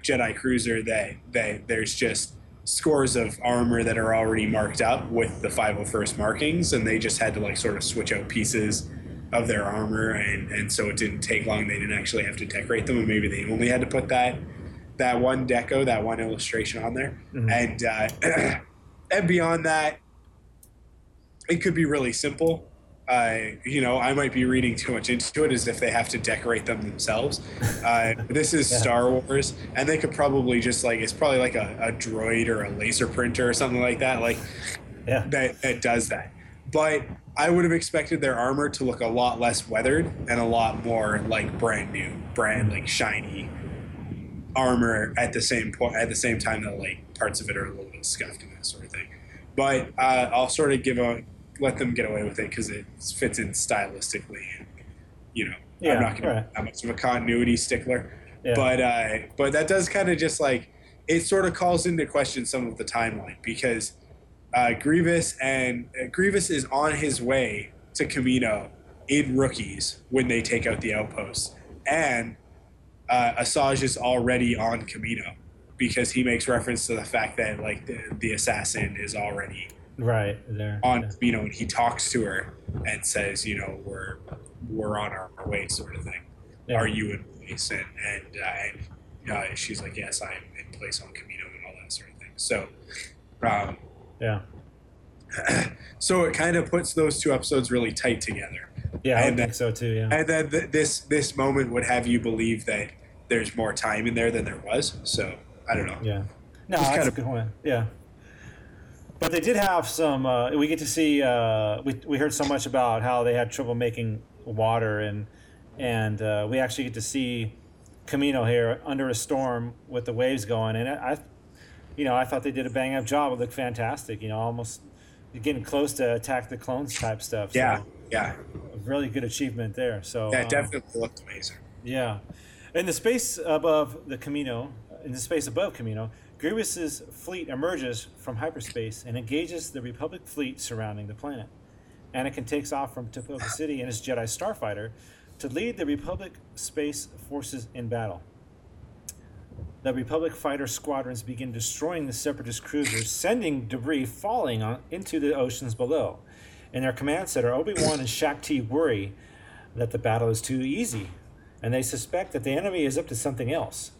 Jedi cruiser that that there's just scores of armor that are already marked up with the 501st markings and they just had to like sort of switch out pieces of their armor and and so it didn't take long they didn't actually have to decorate them and maybe they only had to put that that one deco that one illustration on there Mhm. and uh and beyond that it could be really simple uh, you know, I might be reading too much into it as if they have to decorate them themselves. Uh, this is Yeah. Star Wars, and they could probably just like it's probably like a, a droid or a laser printer or something like that, like Yeah. that that does that. But I would have expected their armor to look a lot less weathered and a lot more like brand new, brand like shiny armor at the same point at the same time that like parts of it are a little bit scuffed and that sort of thing. But uh, I'll sort of give a let them get away with it because it fits in stylistically. And, you know, Yeah, I'm not going right. to be that much of a continuity stickler. Yeah. But uh, but that does kind of just like it sort of calls into question some of the timeline because uh, Grievous and uh, Grievous is on his way to Kamino in rookies when they take out the outposts, and uh, Asajj is already on Kamino because he makes reference to the fact that like the, the assassin is already Right there. on Kamino and he talks to her and says, you know, we're we're on our way, sort of thing. Yeah. Are you in place? And and, uh, and uh, she's like, yes, I'm in place on Kamino and all that sort of thing. So, um, Yeah. so it kind of puts those two episodes really tight together. Yeah, I And would then- think so too. Yeah. And then th- this this moment would have you believe that there's more time in there than there was. So I don't know. Yeah. No, Just that's kind a of- good one. Yeah. But they did have some. Uh, we get to see. Uh, we we heard so much about how they had trouble making water, and and uh, we actually get to see Kamino here under a storm with the waves going, and I, you know, I thought they did a bang up job. It looked fantastic. You know, almost getting close to attack the clones type stuff. So Yeah, yeah, a really good achievement there. So yeah. um, It definitely looked amazing. yeah. In the space above the Kamino, in the space above Kamino, Grievous's fleet emerges from hyperspace and engages the Republic fleet surrounding the planet. Anakin takes off from Tipoca City in his Jedi Starfighter to lead the Republic space forces in battle. The Republic fighter squadrons begin destroying the Separatist cruisers, sending debris falling on, into the oceans below. In their command center, Obi Wan and Shaak Ti, worry that the battle is too easy, and they suspect that the enemy is up to something else.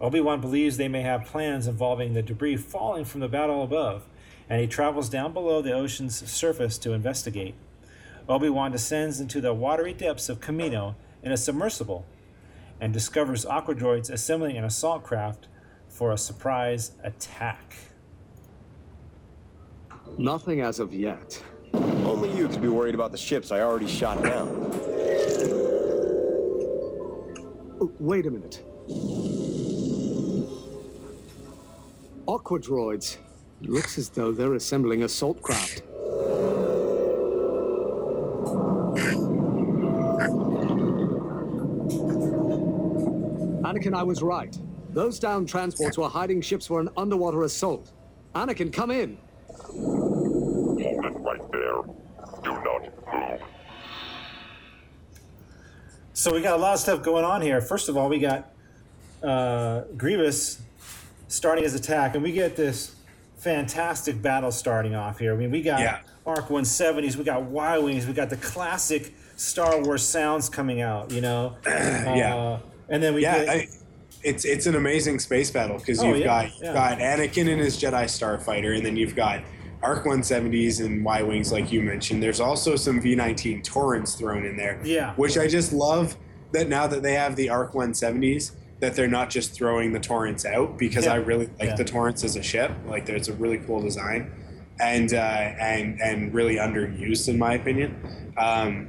Obi Wan believes they may have plans involving the debris falling from the battle above, and he travels down below the ocean's surface to investigate. Obi Wan descends into the watery depths of Kamino in a submersible and discovers aquadroids assembling an assault craft for a surprise attack. Nothing as of yet. Only you could be worried about the ships I already shot down. Oh, wait a minute. Aquadroids. Looks as though they're assembling assault craft. Anakin, I was right. Those downed transports were hiding ships for an underwater assault. Anakin, come in. Hold it right there. Do not move. So we got a lot of stuff going on here. First of all, we got uh, Grievous starting his attack, and we get this fantastic battle starting off here. I mean, we got Yeah. Arc 170s, we got Y Wings, we got the classic Star Wars sounds coming out, you know? yeah. Uh, and then we yeah, get, I, it's it's an amazing space battle because Oh, you've yeah, got you've yeah. got Anakin and his Jedi Starfighter, and then you've got Arc 170s and Y wings, like you mentioned. There's also some V19 Torrents thrown in there, Yeah. which I just love that now that they have the Arc 170s, that they're not just throwing the Torrents out because Yeah. I really like Yeah. the Torrents as a ship. Like, it's a really cool design, and uh, and and really underused in my opinion. Um,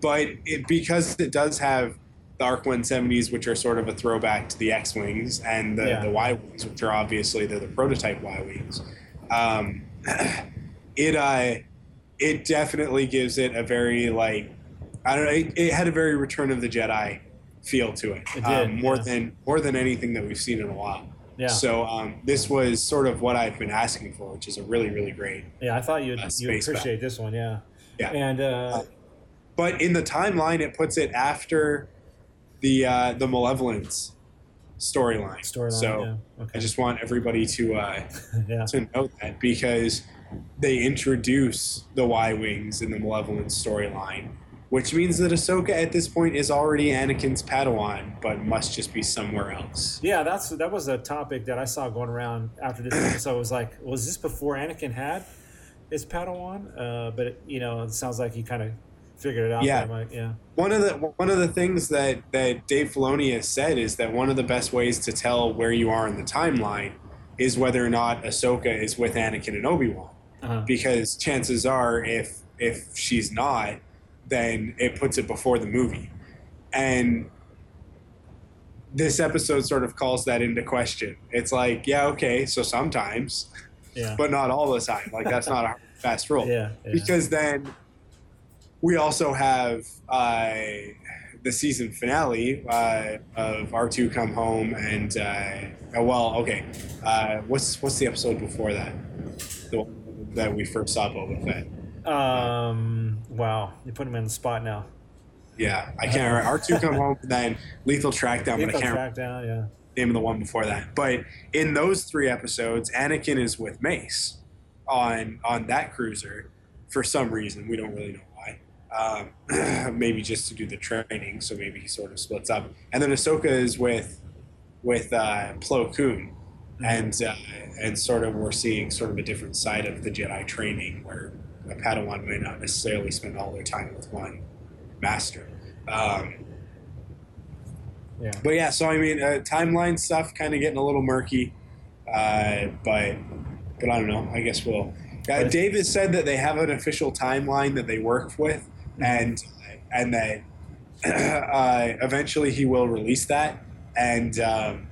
but it, because it does have the Arc 170s, which are sort of a throwback to the X Wings, and the, Yeah. the Y Wings, which are obviously they're the prototype Y Wings. Um, it uh, it definitely gives it a very like I don't know. It, it had a very Return of the Jedi feel to it, It did, um, more yeah. than more than anything that we've seen in a while. Yeah. So um, this was sort of what I've been asking for, which is a really really great yeah, I thought you'd, uh, space appreciate this one, yeah. Yeah. And uh, but in the timeline it puts it after the uh, the malevolence storyline Storyline, so yeah. Okay. i just want everybody to uh, yeah. to know that because they introduce the y-wings in the Malevolent storyline which means that ahsoka at this point is already anakin's padawan but must just be somewhere else Yeah, that's that was a topic that I saw going around after this episode. Was like, was this before Anakin had his Padawan? Uh, but it, you know, it sounds like he kind of figured it out. Yeah. yeah, one of the one of the things that that Dave Filoni has said is that one of the best ways to tell where you are in the timeline is whether or not Ahsoka is with Anakin and Obi Wan, Uh-huh. because chances are if if she's not, then it puts it before the movie, and this episode sort of calls that into question. It's like, yeah, okay, so sometimes, yeah, but not all the time. Like that's not a fast rule yeah, yeah. because then we also have uh, the season finale uh, of R2 Come Home and uh, oh, well, okay, uh, what's what's the episode before that? The one that we first saw Boba Fett. Um, wow, you put him in the spot now. Yeah, I can't remember. R2 Come Home, then Lethal Trackdown, but I Lethal can't remember track down, yeah. name of the one before that. But in those three episodes, Anakin is with Mace on on that cruiser for some reason. We don't really know. Um, maybe just to do the training, so maybe he sort of splits up. And then Ahsoka is with with uh, Plo Koon, and uh, and sort of we're seeing sort of a different side of the Jedi training where a Padawan may not necessarily spend all their time with one master. Um, Yeah. but yeah, so I mean, uh, timeline stuff kind of getting a little murky, uh, but but I don't know. I guess we'll. Uh, said that they have an official timeline that they work with, and and that uh, eventually he will release that, and um,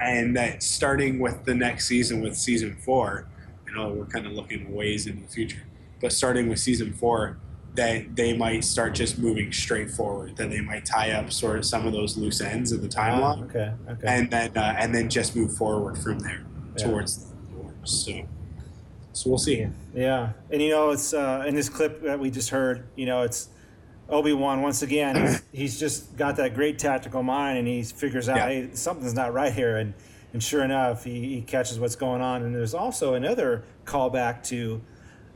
and that starting with the next season with season four, you know, we're kind of looking ways into the future, but starting with season four, that they might start just moving straight forward. That they might tie up sort of some of those loose ends of the Ah, timeline, okay, okay. and then uh, and then just move forward from there Yeah. towards the doors. So, so we'll see. Yeah, and you know, it's uh, in this clip that we just heard. You know, it's Obi Wan once again. he's, he's just got that great tactical mind, and he figures out, Yeah. hey, something's not right here, and and sure enough, he, he catches what's going on. And there's also another callback to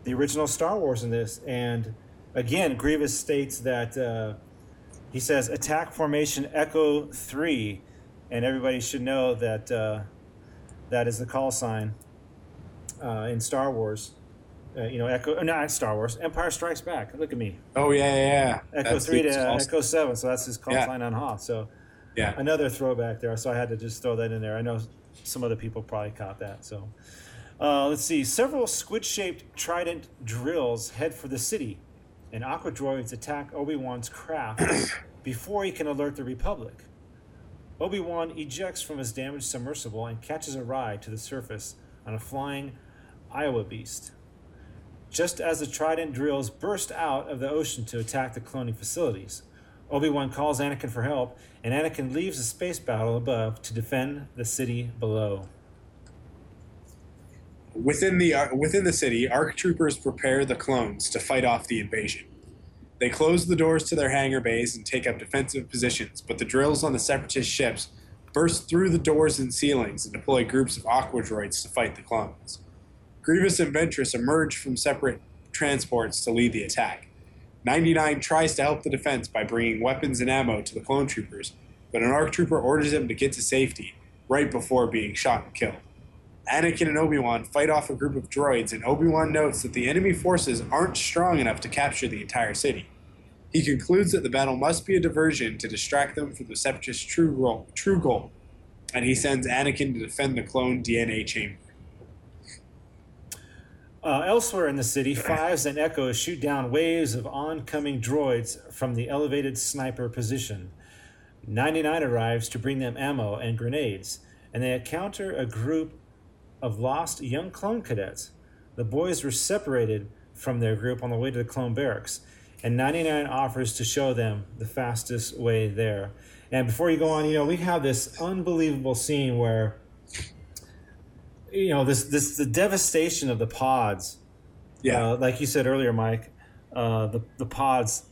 the original Star Wars in this, and again, Grievous states that uh, he says attack formation Echo Three, and everybody should know that uh, that is the call sign uh, in Star Wars. Uh, you know, Echo, not Star Wars, Empire Strikes Back. Look at me. Oh yeah, yeah. yeah. Echo That's three to call- Echo seven, so that's his call Yeah. sign on Hoth. So Yeah. another throwback there. So I had to just throw that in there. I know some other people probably caught that. So uh, let's see. Several squid-shaped trident drills head for the city, and Aqua droids attack Obi Wan's craft before he can alert the Republic. Obi Wan ejects from his damaged submersible and catches a ride to the surface on a flying aiwha beast. Just as the Trident drills burst out of the ocean to attack the cloning facilities, Obi Wan calls Anakin for help, and Anakin leaves the space battle above to defend the city below. Within the uh, within the city, ARC troopers prepare the clones to fight off the invasion. They close the doors to their hangar bays and take up defensive positions, but the drills on the separatist ships burst through the doors and ceilings and deploy groups of aqua droids to fight the clones. Grievous and Ventress emerge from separate transports to lead the attack. 99 tries to help the defense by bringing weapons and ammo to the clone troopers, but an ARC trooper orders him to get to safety right before being shot and killed. Anakin and Obi Wan fight off a group of droids, and Obi Wan notes that the enemy forces aren't strong enough to capture the entire city. He concludes that the battle must be a diversion to distract them from the Separatists' true goal, true goal, and he sends Anakin to defend the clone DNA chamber. Uh, elsewhere in the city, Fives and Echoes shoot down waves of oncoming droids from the elevated sniper position. 99 arrives to bring them ammo and grenades, and they encounter a group of lost young clone cadets. The boys were separated from their group on the way to the clone barracks, and 99 offers to show them the fastest way there. And before you go on, you know, we have this unbelievable scene where you know this this the devastation of the pods. Yeah, uh, like you said earlier, Mike, uh, the the pods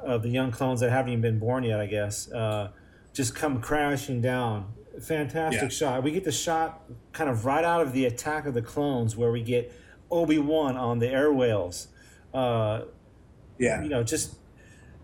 of the young clones that haven't even been born yet, I guess, uh, just come crashing down. Fantastic Yeah. shot. We get the shot kind of right out of the attack of the clones, where we get Obi Wan on the air whales. Uh, yeah, you know, just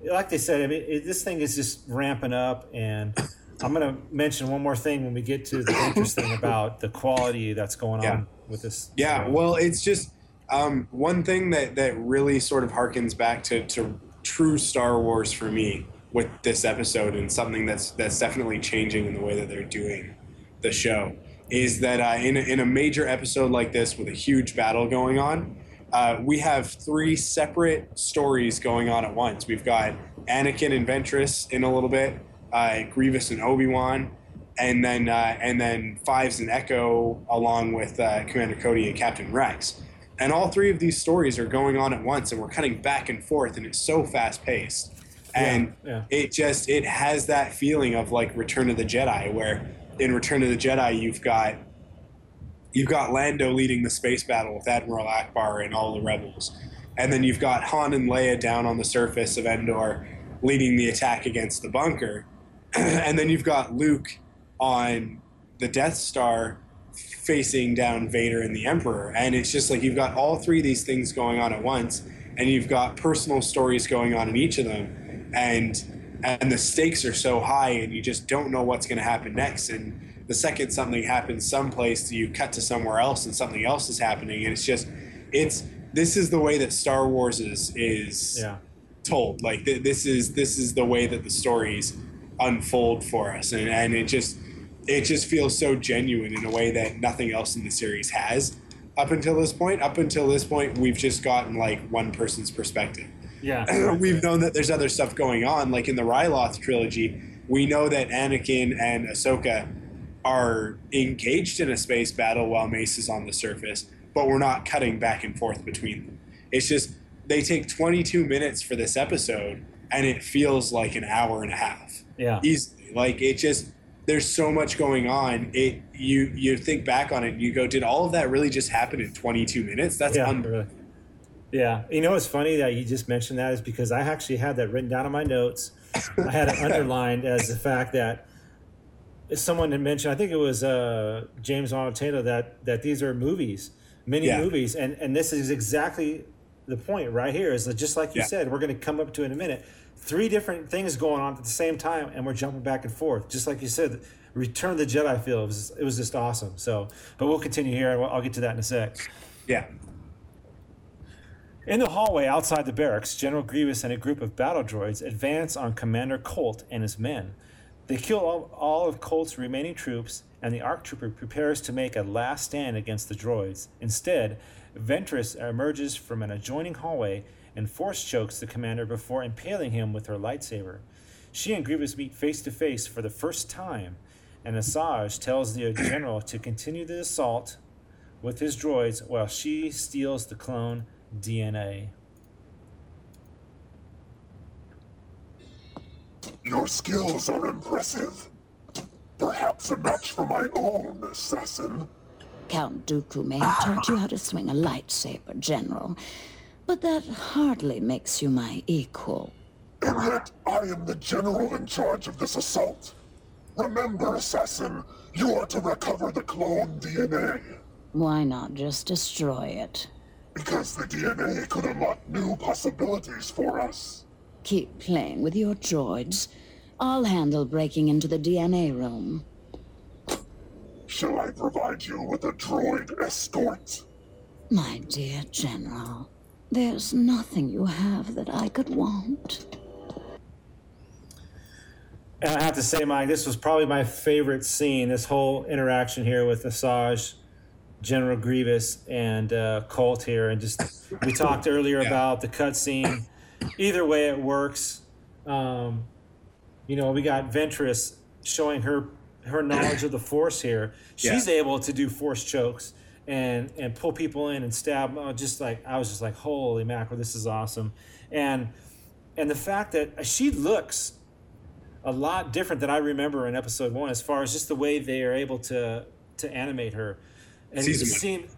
like they said, I mean, it, this thing is just ramping up, and I'm going to mention one more thing when we get to the interesting about the quality that's going Yeah. on with this. Yeah, well, it's just um, one thing that, that really sort of harkens back to, to true Star Wars for me with this episode, and something that's that's definitely changing in the way that they're doing the show is that uh, in, a, in a major episode like this with a huge battle going on, uh, we have three separate stories going on at once. We've got Anakin and Ventress in a little bit, uh, Grievous and Obi Wan, and then uh, and then Fives and Echo along with uh, Commander Cody and Captain Rex. And all three of these stories are going on at once, and we're cutting back and forth, and it's so fast paced. And yeah. it just it has that feeling of like Return of the Jedi, where in Return of the Jedi you've got you've got Lando leading the space battle with Admiral Ackbar and all the rebels, and then you've got Han and Leia down on the surface of Endor leading the attack against the bunker, and then you've got Luke on the Death Star facing down Vader and the Emperor, and it's just like you've got all three of these things going on at once, and you've got personal stories going on in each of them, and and the stakes are so high, and you just don't know what's going to happen next, and the second something happens someplace, you cut to somewhere else, and something else is happening, and it's just it's this is the way that Star Wars is is Yeah. told. Like th- this is this is the way that the stories unfold for us, and and it just it just feels so genuine in a way that nothing else in the series has up until this point. Up until this point, we've just gotten like one person's perspective. Yeah. we've known that there's other stuff going on, like in the Ryloth trilogy. We know that Anakin and Ahsoka are engaged in a space battle while Mace is on the surface, but we're not cutting back and forth between them. It's just they take 22 minutes for this episode, and it feels like an hour and a half. Yeah. Easily, like it just there's so much going on. It you you think back on it, and you go, did all of that really just happen in 22 minutes? That's Yeah, unbelievable. really. Yeah, you know it's funny that you just mentioned that is because I actually had that written down in my notes. I had it underlined as the fact that someone had mentioned. I think it was uh, James Montalto that that these are movies, mini Yeah. movies, and and this is exactly the point right here. Is that just like you Yeah. said, we're going to come up to in a minute. Three different things going on at the same time, and we're jumping back and forth, just like you said. Return of the Jedi feel it was, it was just awesome. So, but we'll continue here. and I'll get to that in a sec. Yeah. In the hallway outside the barracks, General Grievous and a group of battle droids advance on Commander Colt and his men. They kill all, all of Colt's remaining troops, and the ARC Trooper prepares to make a last stand against the droids. Instead, Ventress emerges from an adjoining hallway and force chokes the commander before impaling him with her lightsaber. She and Grievous meet face to face for the first time, and Asajj tells the general to continue the assault with his droids while she steals the clone DNA. Your skills are impressive. Perhaps a match for my own assassin. Count Dooku may have taught you how to swing a lightsaber, General, but that hardly makes you my equal. And yet, I am the general in charge of this assault. Remember, assassin, you are to recover the clone DNA. Why not just destroy it? Because the DNA could unlock new possibilities for us. Keep playing with your droids. I'll handle breaking into the DNA room. Shall I provide you with a droid escort? My dear General, there's nothing you have that I could want. And I have to say, Mike, this was probably my favorite scene. This whole interaction here with Asajj, General Grievous, and uh, Colt here, and just we talked earlier Yeah. about the cutscene. Either way, it works. Um, you know, we got Ventress showing her her knowledge of the Force here. She's able to do Force chokes and and pull people in and stab. Oh, just like I was just like, holy mackerel, this is awesome. And and the fact that she looks a lot different than I remember in episode one, as far as just the way they are able to to animate her. And Season it one. seemed-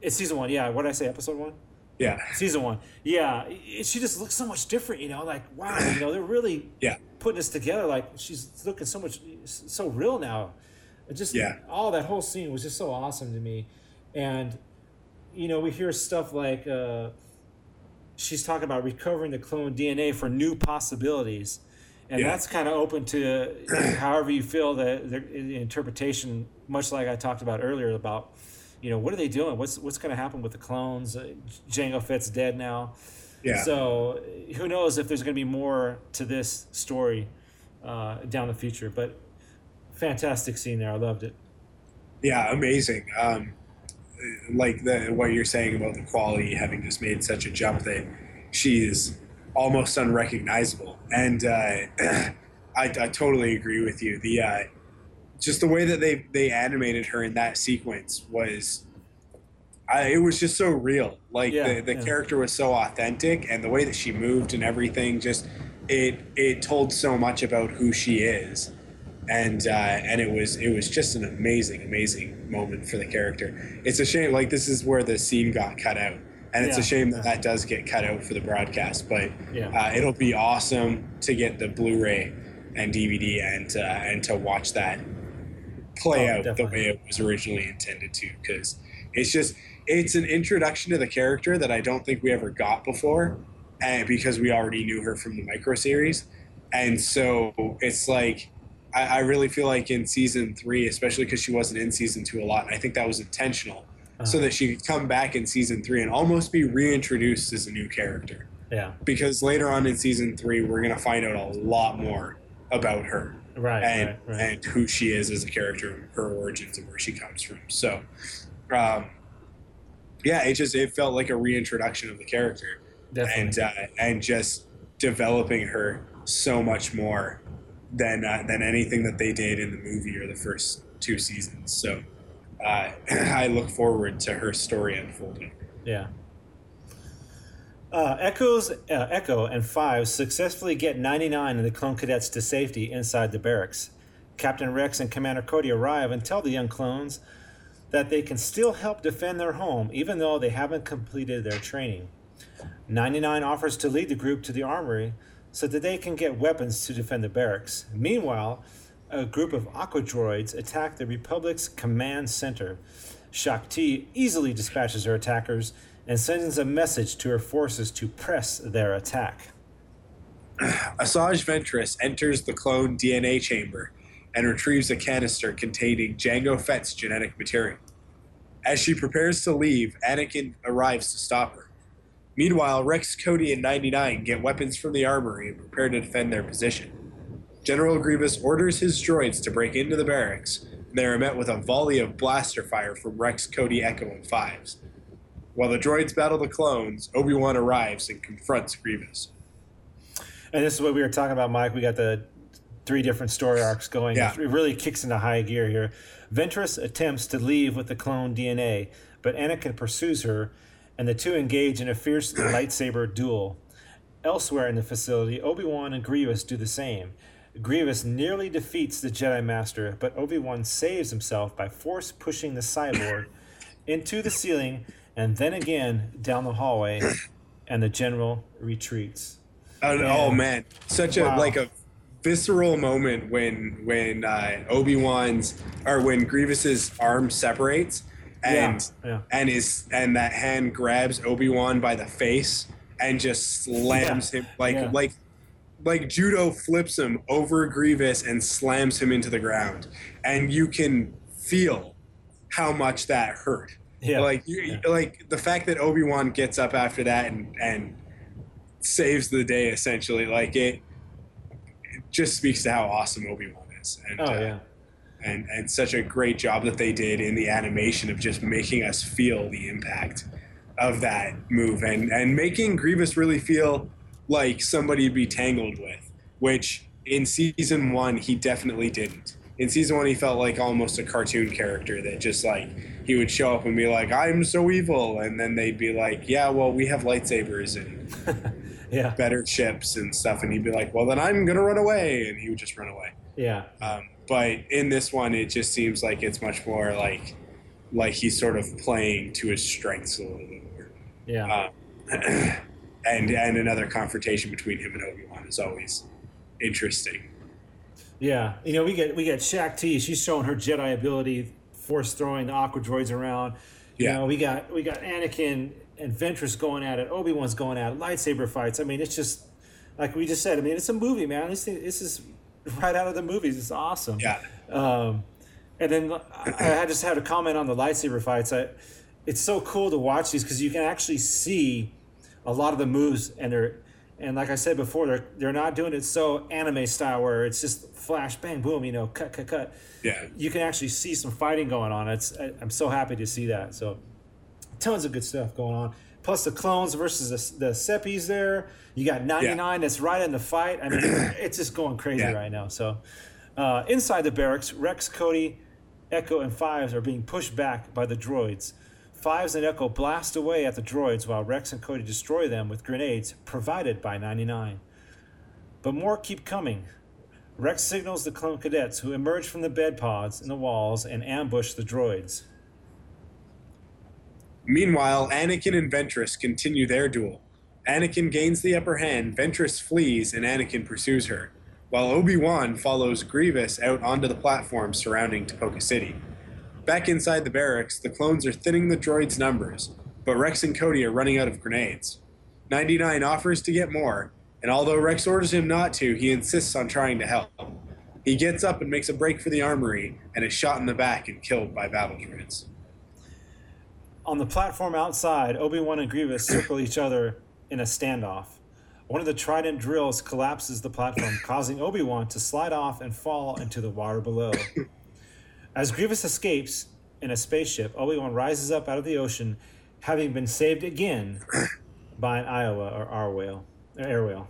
it's season one, yeah. What did I say? Episode one. Yeah. Season one, yeah. She just looks so much different, you know. Like wow, you know, they're really Yeah. putting this together. Like she's looking so much so real now. Just Yeah. all that whole scene was just so awesome to me, and you know we hear stuff like uh, she's talking about recovering the clone DNA for new possibilities, and Yeah. that's kind of open to however you feel the, the, the interpretation. Much like I talked about earlier about you know what are they doing? What's what's going to happen with the clones? Uh, Jango Fett's dead now. Yeah. So who knows if there's going to be more to this story uh, down the future? But fantastic scene there. I loved it. Yeah, amazing. Um, like the what you're saying about the quality having just made such a jump that she is almost unrecognizable, and uh, I, I totally agree with you. The uh, just the way that they they animated her in that sequence was. I, it was just so real. Like Yeah, the, the yeah. character was so authentic, and the way that she moved and everything just it it told so much about who she is and uh, and it was it was just an amazing amazing moment for the character. It's a shame like this is where the scene got cut out, and it's Yeah. a shame that that does get cut out for the broadcast. But Yeah. uh, it'll be awesome to get the Blu-ray and DVD and uh, and to watch that play Oh, out definitely. the way it was originally intended to, because it's just it's an introduction to the character that I don't think we ever got before, and because we already knew her from the micro series, and so it's like I, I really feel like in season three, especially because she wasn't in season two a lot, I think that was intentional, so Uh-huh. that she could come back in season three and almost be reintroduced as a new character. Yeah. Because later on in season three, we're gonna find out a lot more about her Right. and right. Right. and who she is as a character, her origins, and where she comes from. So, um, yeah, it just it felt like a reintroduction of the character, Definitely. and uh, and just developing her so much more than uh, than anything that they did in the movie or the first two seasons. So, uh, I look forward to her story unfolding. Yeah. Uh, Echoes, uh, Echo and Five successfully get 99 of the clone cadets to safety inside the barracks. Captain Rex and Commander Cody arrive and tell the young clones that they can still help defend their home even though they haven't completed their training. 99 offers to lead the group to the armory so that they can get weapons to defend the barracks. Meanwhile, a group of aqua droids attack the Republic's command center. Shaak Ti easily dispatches her attackers and sends a message to her forces to press their attack. Asajj Ventress enters the clone DNA chamber and retrieves a canister containing Jango Fett's genetic material. As she prepares to leave, Anakin arrives to stop her. Meanwhile, Rex, Cody, and 99 get weapons from the armory and prepare to defend their position. General Grievous orders his droids to break into the barracks, and they are met with a volley of blaster fire from Rex, Cody, Echo, and Fives. While the droids battle the clones, Obi-Wan arrives and confronts Grievous. And this is what we were talking about, Mike. We got the three different story arcs going. Yeah. It really kicks into high gear here. Ventress attempts to leave with the clone DNA, but Anakin pursues her, and the two engage in a fierce lightsaber duel. Elsewhere in the facility, Obi Wan and Grievous do the same. Grievous nearly defeats the Jedi Master, but Obi Wan saves himself by force pushing the cyborg into the ceiling and then again down the hallway, and the general retreats. Oh, oh man, such a Wow. like a visceral moment when when uh, Obi Wan's or when Grievous's arm separates and Yeah, yeah. and is and that hand grabs Obi Wan by the face and just slams him like Yeah. like like judo flips him over Grievous and slams him into the ground, and you can feel how much that hurt. Yeah. Like you, like the fact that Obi Wan gets up after that and and saves the day essentially, like it, it just speaks to how awesome Obi Wan is. And, Oh uh, yeah. And and such a great job that they did in the animation of just making us feel the impact of that move and and making Grievous really feel like somebody to be tangled with, which in season one he definitely didn't. In season one, he felt like almost a cartoon character that just like he would show up and be like, "I'm so evil," and then they'd be like, "Yeah, well, we have lightsabers and Yeah. better ships and stuff," and he'd be like, "Well, then I'm gonna run away," and he would just run away. Yeah. Um, but in this one, it just seems like it's much more like like he's sort of playing to his strengths a little bit more. Yeah. Um, and and another confrontation between him and Obi Wan is always interesting. Yeah, you know, we get we get Shaak Ti. She's showing her Jedi ability, force throwing the aqua droids around. You Yeah. know, we got we got Anakin and Ventress going at it. Obi Wan's going at it. Lightsaber fights. I mean, it's just like we just said. I mean, it's a movie, man. This thing, this is right out of the movies. It's awesome. Yeah. Um, and then I, I just had a comment on the lightsaber fights. I, it's so cool to watch these because you can actually see a lot of the moves, and they're and like I said before, they're they're not doing it so anime style where it's just flash, bang, boom, you know, cut, cut, cut. Yeah. You can actually see some fighting going on. It's I, I'm so happy to see that. So tons of good stuff going on. Plus the clones versus the, the Seppies there. You got 99 that's right in the fight. I mean, it's just going crazy Yeah. right now. So uh, inside the barracks, Rex, Cody, Echo, and Fives are being pushed back by the droids. Fives and Echo blast away at the droids while Rex and Cody destroy them with grenades provided by 99. But more keep coming. Rex signals the clone cadets who emerge from the bed pods in the walls and ambush the droids. Meanwhile, Anakin and Ventress continue their duel. Anakin gains the upper hand, Ventress flees, and Anakin pursues her, while Obi Wan follows Grievous out onto the platform surrounding Tipoca City. Back inside the barracks, the clones are thinning the droids' numbers, but Rex and Cody are running out of grenades. 99 offers to get more, and although Rex orders him not to, he insists on trying to help. He gets up and makes a break for the armory, and is shot in the back and killed by battle droids. On the platform outside, Obi Wan and Grievous circle each other in a standoff. One of the trident drills collapses the platform, causing Obi Wan to slide off and fall into the water below. As Grievous escapes in a spaceship, Obi Wan rises up out of the ocean, having been saved again by an aiwha or R whale, or air whale.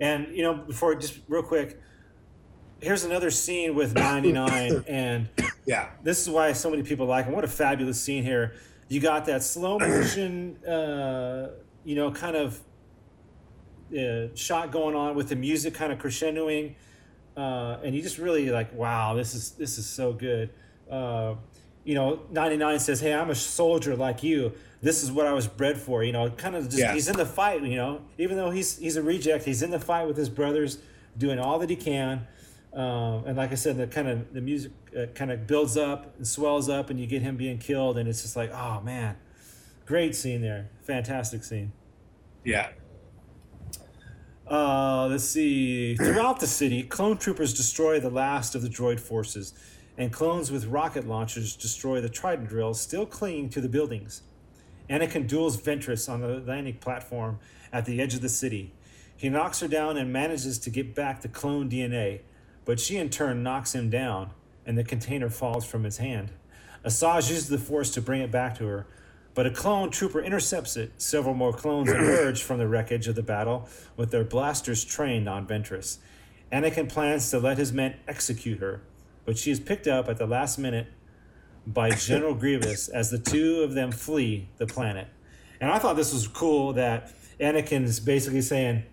And you know, before just real quick, here's another scene with 99 and yeah. This is why so many people like him. What a fabulous scene here. You got that slow motion uh, you know kind of uh, shot going on with the music kind of crescendoing uh, and you just really like wow this is this is so good. Uh, you know 99 says hey i'm a soldier like you. This is what i was bred for. You know kind of just Yeah. he's in the fight you know. Even though he's he's a reject he's in the fight with his brothers doing all that he can um, and like I said, the kind of the music uh, kind of builds up and swells up, and you get him being killed, and it's just like, oh man, great scene there, fantastic scene. Yeah. Uh, let's see. Throughout the city, clone troopers destroy the last of the droid forces, and clones with rocket launchers destroy the trident drills still clinging to the buildings. Anakin duels Ventress on the landing platform at the edge of the city. He knocks her down and manages to get back the clone DNA, but she in turn knocks him down, and the container falls from his hand. Asajj uses the Force to bring it back to her, but a clone trooper intercepts it. Several more clones emerge from the wreckage of the battle with their blasters trained on Ventress. Anakin plans to let his men execute her, but she is picked up at the last minute by General Grievous as the two of them flee the planet. And I thought this was cool that Anakin's basically saying,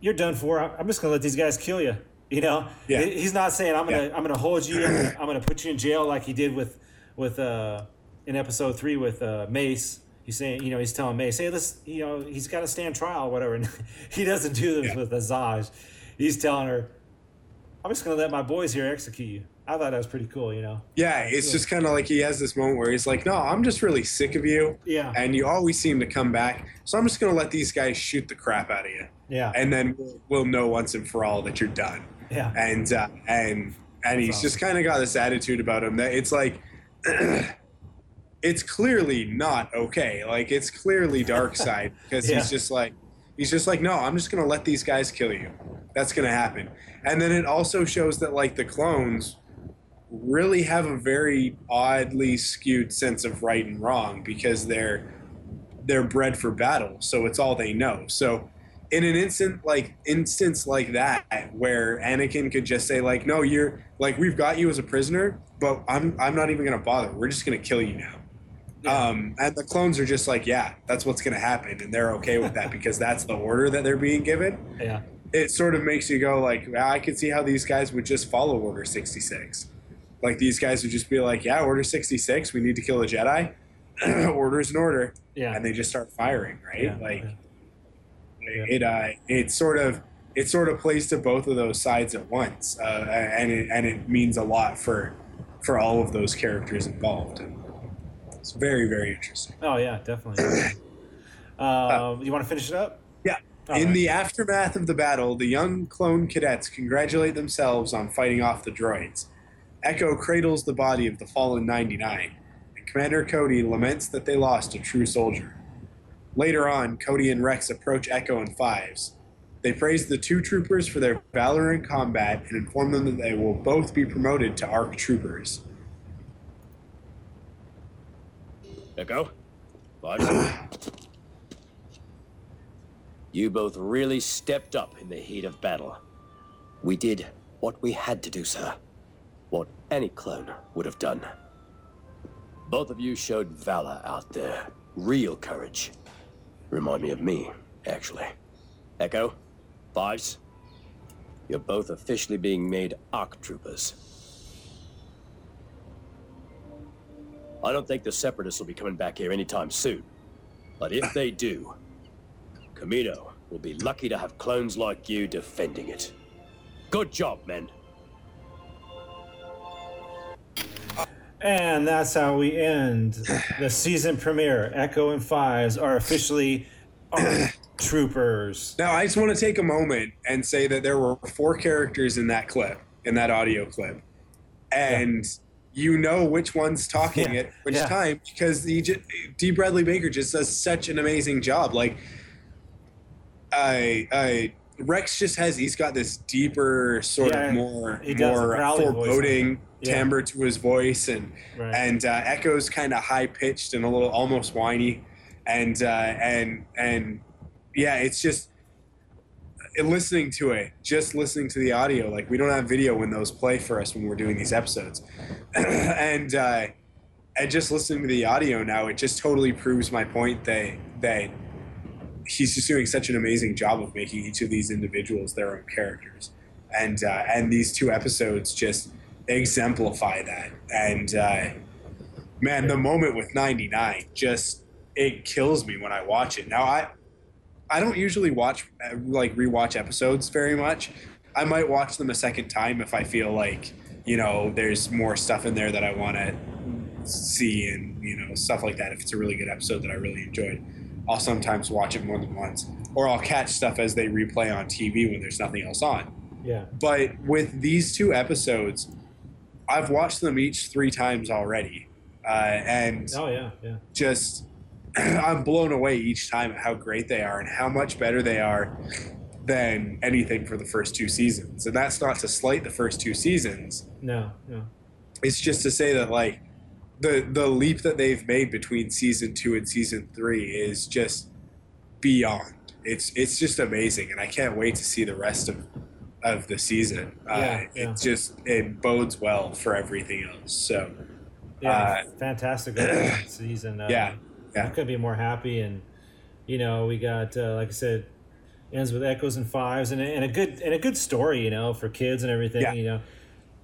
"You're done for. I'm just gonna let these guys kill you." You know, Yeah. he's not saying I'm gonna I'm gonna hold you. I'm gonna, I'm gonna put you in jail like he did with with uh, in episode three with uh, Mace. He's saying, you know, he's telling Mace, "Hey, this, you know, he's got to stand trial, or whatever." And he doesn't do this with Asajj. He's telling her, "I'm just gonna let my boys here execute you. I thought that was pretty cool. You know. Yeah, it's just kind of like he has this moment where he's like, "No, I'm just really sick of you." Yeah. And you always seem to come back, so I'm just gonna let these guys shoot the crap out of you. Yeah. And then we'll, we'll know once and for all that you're done. Yeah. And uh, and and he's just kind of got this attitude about him that it's like. it's clearly not okay. Like it's clearly dark side because Yeah. he's just like he's just like no, I'm just gonna let these guys kill you. That's gonna happen. And then it also shows that like the clones really have a very oddly skewed sense of right and wrong because they're they're bred for battle, so it's all they know. So in an instant like instance like that where Anakin could just say like no you're like we've got you as a prisoner but I'm I'm not even gonna bother. We're just gonna kill you now. Um, and the clones are just like yeah that's what's gonna happen and they're okay with that because that's the order that they're being given. Yeah. it sort of makes you go like "Ah, I could see how these guys would just follow Order 66 like these guys would just be like yeah Order 66 we need to kill a Jedi. Orders an order. Yeah. and they just start firing right? Yeah, like it uh it sort of it sort of plays to both of those sides at once uh, and it and it means a lot for for all of those characters involved and it's very very interesting Oh yeah, definitely. um, you want to finish it up? yeah All in right. the aftermath of the battle the young clone cadets congratulate themselves on fighting off the droids echo cradles the body of the fallen 99 and commander cody laments that they lost a true soldier Later on, Cody and Rex approach Echo and Fives. They praise the two troopers for their valor in combat and inform them that they will both be promoted to ARC troopers. Echo? Fives? you both really stepped up in the heat of battle. We did what we had to do, sir. What any clone would have done. Both of you showed valor out there. Real courage. Remind me of me, actually. Echo? Fives? You're both officially being made ARC troopers. I don't think the Separatists will be coming back here anytime soon. But if they do, Kamino will be lucky to have clones like you defending it. Good job, men. And that's how we end the season premiere. Echo and Fives are officially troopers. Now, I just want to take a moment and say that there were four characters in that clip, in that audio clip. And you know which one's talking Yeah, at which yeah. time because the Dee Bradley Baker just does such an amazing job. Like, I, I, Rex just has, he's got this deeper, sort Yeah, of more, he does, a more foreboding Yeah. timbre to his voice. And, Right. and uh, Echo's kind of high pitched and a little almost whiny. And, uh, and, and, yeah, it's just listening to it, just listening to the audio. Like we don't have video when those play for us when we're doing these episodes, and uh, and just listening to the audio now, it just totally proves my point that that he's just doing such an amazing job of making each of these individuals their own characters, and uh, and these two episodes just exemplify that. And uh, man, the moment with ninety nine just it kills me when I watch it. Now I I don't usually watch uh, like rewatch episodes very much. I might watch them a second time if I feel like you know there's more stuff in there that I want to see and you know stuff like that. If it's a really good episode that I really enjoyed, I'll sometimes watch it more than once, or I'll catch stuff as they replay on TV when there's nothing else on. Yeah. But with these two episodes, I've watched them each three times already, uh, and Oh yeah, yeah. just I'm blown away each time at how great they are and how much better they are than anything for the first two seasons. And that's not to slight the first two seasons. No, no. It's just to say that like the the leap that they've made between season two and season three is just beyond. It's it's just amazing, and I can't wait to see the rest of of the season. Yeah, uh, yeah. It just it bodes well for everything else. So Yeah, uh, fantastic season. Uh, Yeah, yeah. I couldn't be more happy. And you know, we got uh, like I said, ends with echoes and fives, and, a- and a good and a good story. You know, for kids and everything. Yeah. You know,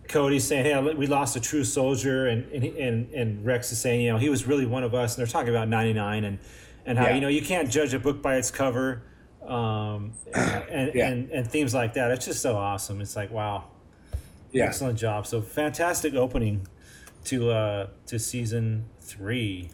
Cody's saying, "Hey, we lost a true soldier," and and and and Rex is saying, "You know, he was really one of us." And they're talking about ninety nine and and how Yeah. you know you can't judge a book by its cover. Um, and, Yeah. and and themes like that. It's just so awesome. It's like wow. Yeah. Excellent job. So fantastic opening to uh, to season three.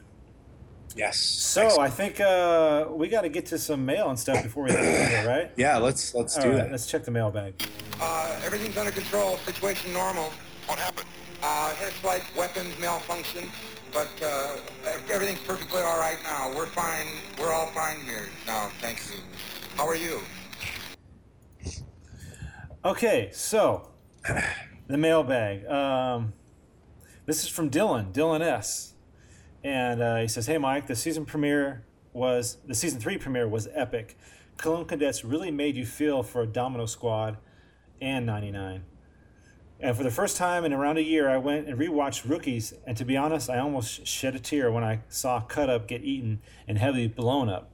Yes. So I think uh, we got to get to some mail and stuff before we leave here, right? Yeah, let's let's All do right, that. Let's check the mailbag. Uh, everything's under control. Situation normal. What happened? Uh, airstrike weapons malfunction, but uh, everything's perfectly all right now. We're fine. We're all fine here now. Thank you. How are you? Okay, so the mailbag. Um, this is from Dylan, Dylan S. And uh, he says, Hey, Mike, the season premiere was, the season three premiere was epic. Clone Cadets really made you feel for a Domino Squad and 99. And for the first time in around a year, I went and rewatched Rookies. And to be honest, I almost shed a tear when I saw Cutup get eaten and heavily blown up.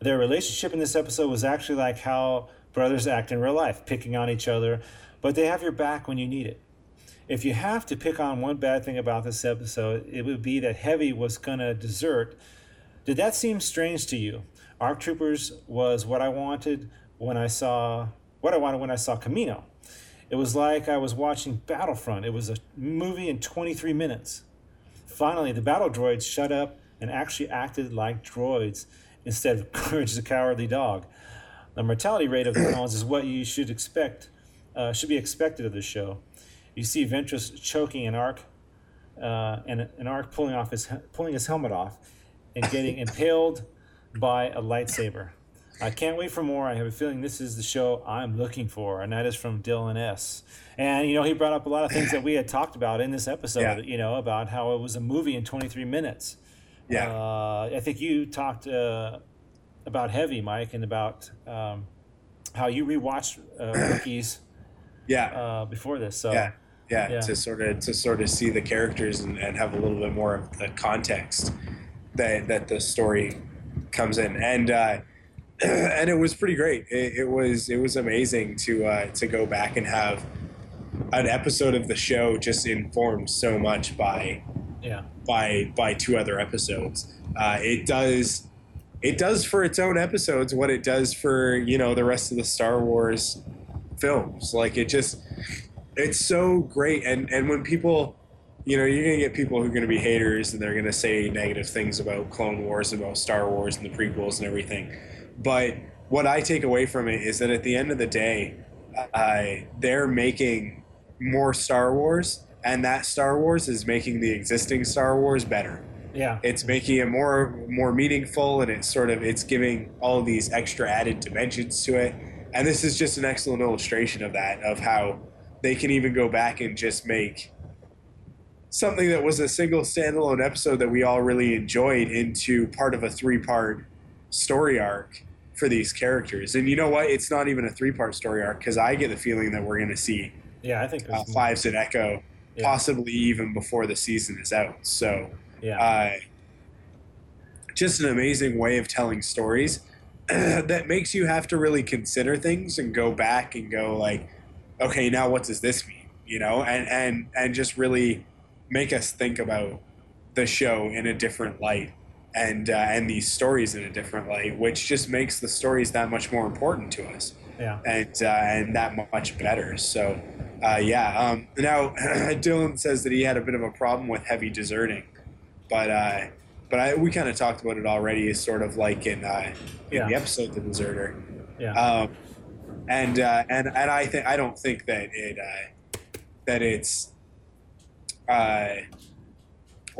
Their relationship in this episode was actually like how brothers act in real life, picking on each other, but they have your back when you need it. If you have to pick on one bad thing about this episode, it would be that Heavy was going to desert. Did that seem strange to you? Arc Troopers was what I wanted when I saw what I wanted when I saw Kamino. It was like I was watching Battlefront. It was a movie in 23 minutes. Finally, the battle droids shut up and actually acted like droids instead of Courage the Cowardly Dog. The mortality rate of the clones is what you should expect, uh, should be expected of the show. You see Ventress choking an arc, uh, and an arc pulling off his pulling his helmet off, and getting impaled by a lightsaber. I can't wait for more. I have a feeling this is the show I'm looking for, and that is from Dylan S. And you know, he brought up a lot of things that we had talked about in this episode. Yeah. You know, about how it was a movie in 23 minutes. Yeah. Uh, I think you talked uh, about Heavy, Mike, and about um, how you rewatched uh, Rookies. Yeah. Uh, before this, so yeah. yeah, yeah. to sort of to sort of see the characters and, and have a little bit more of the context that that the story comes in, and uh, and it was pretty great. It, it was it was amazing to uh, to go back and have an episode of the show just informed so much by yeah by by two other episodes. Uh, it does it does for its own episodes what it does for you know the rest of the Star Wars films. Like it just it's so great and and when people you know you're gonna get people who are gonna be haters and they're gonna say negative things about Clone Wars about Star Wars and the prequels and everything, but what I take away from it is that at the end of the day, uh, they're making more Star Wars, and that Star Wars is making the existing Star Wars better. Yeah. It's making it more more meaningful, and it's sort of it's giving all these extra added dimensions to it. And this is just an excellent illustration of that, of how they can even go back and just make something that was a single standalone episode that we all really enjoyed into part of a three part story arc for these characters. And you know what? It's not even a three part story arc because I get the feeling that we're going to see Yeah, I think uh. Fives and Echo Yeah. possibly even before the season is out. So, Yeah. uh, just an amazing way of telling stories that makes you have to really consider things and go back and go like, okay, now what does this mean? You know, and and and just really make us think about the show in a different light and uh, and these stories in a different light, which just makes the stories that much more important to us Yeah. and uh, and that much better. So, uh, yeah. Um, now, Dylan says that he had a bit of a problem with heavy deserting, but uh, but I, we kind of talked about it already. Is sort of like in uh, in Yeah. the episode "The Deserter," Yeah. um, and uh, and and I think I don't think that it uh, that it's uh,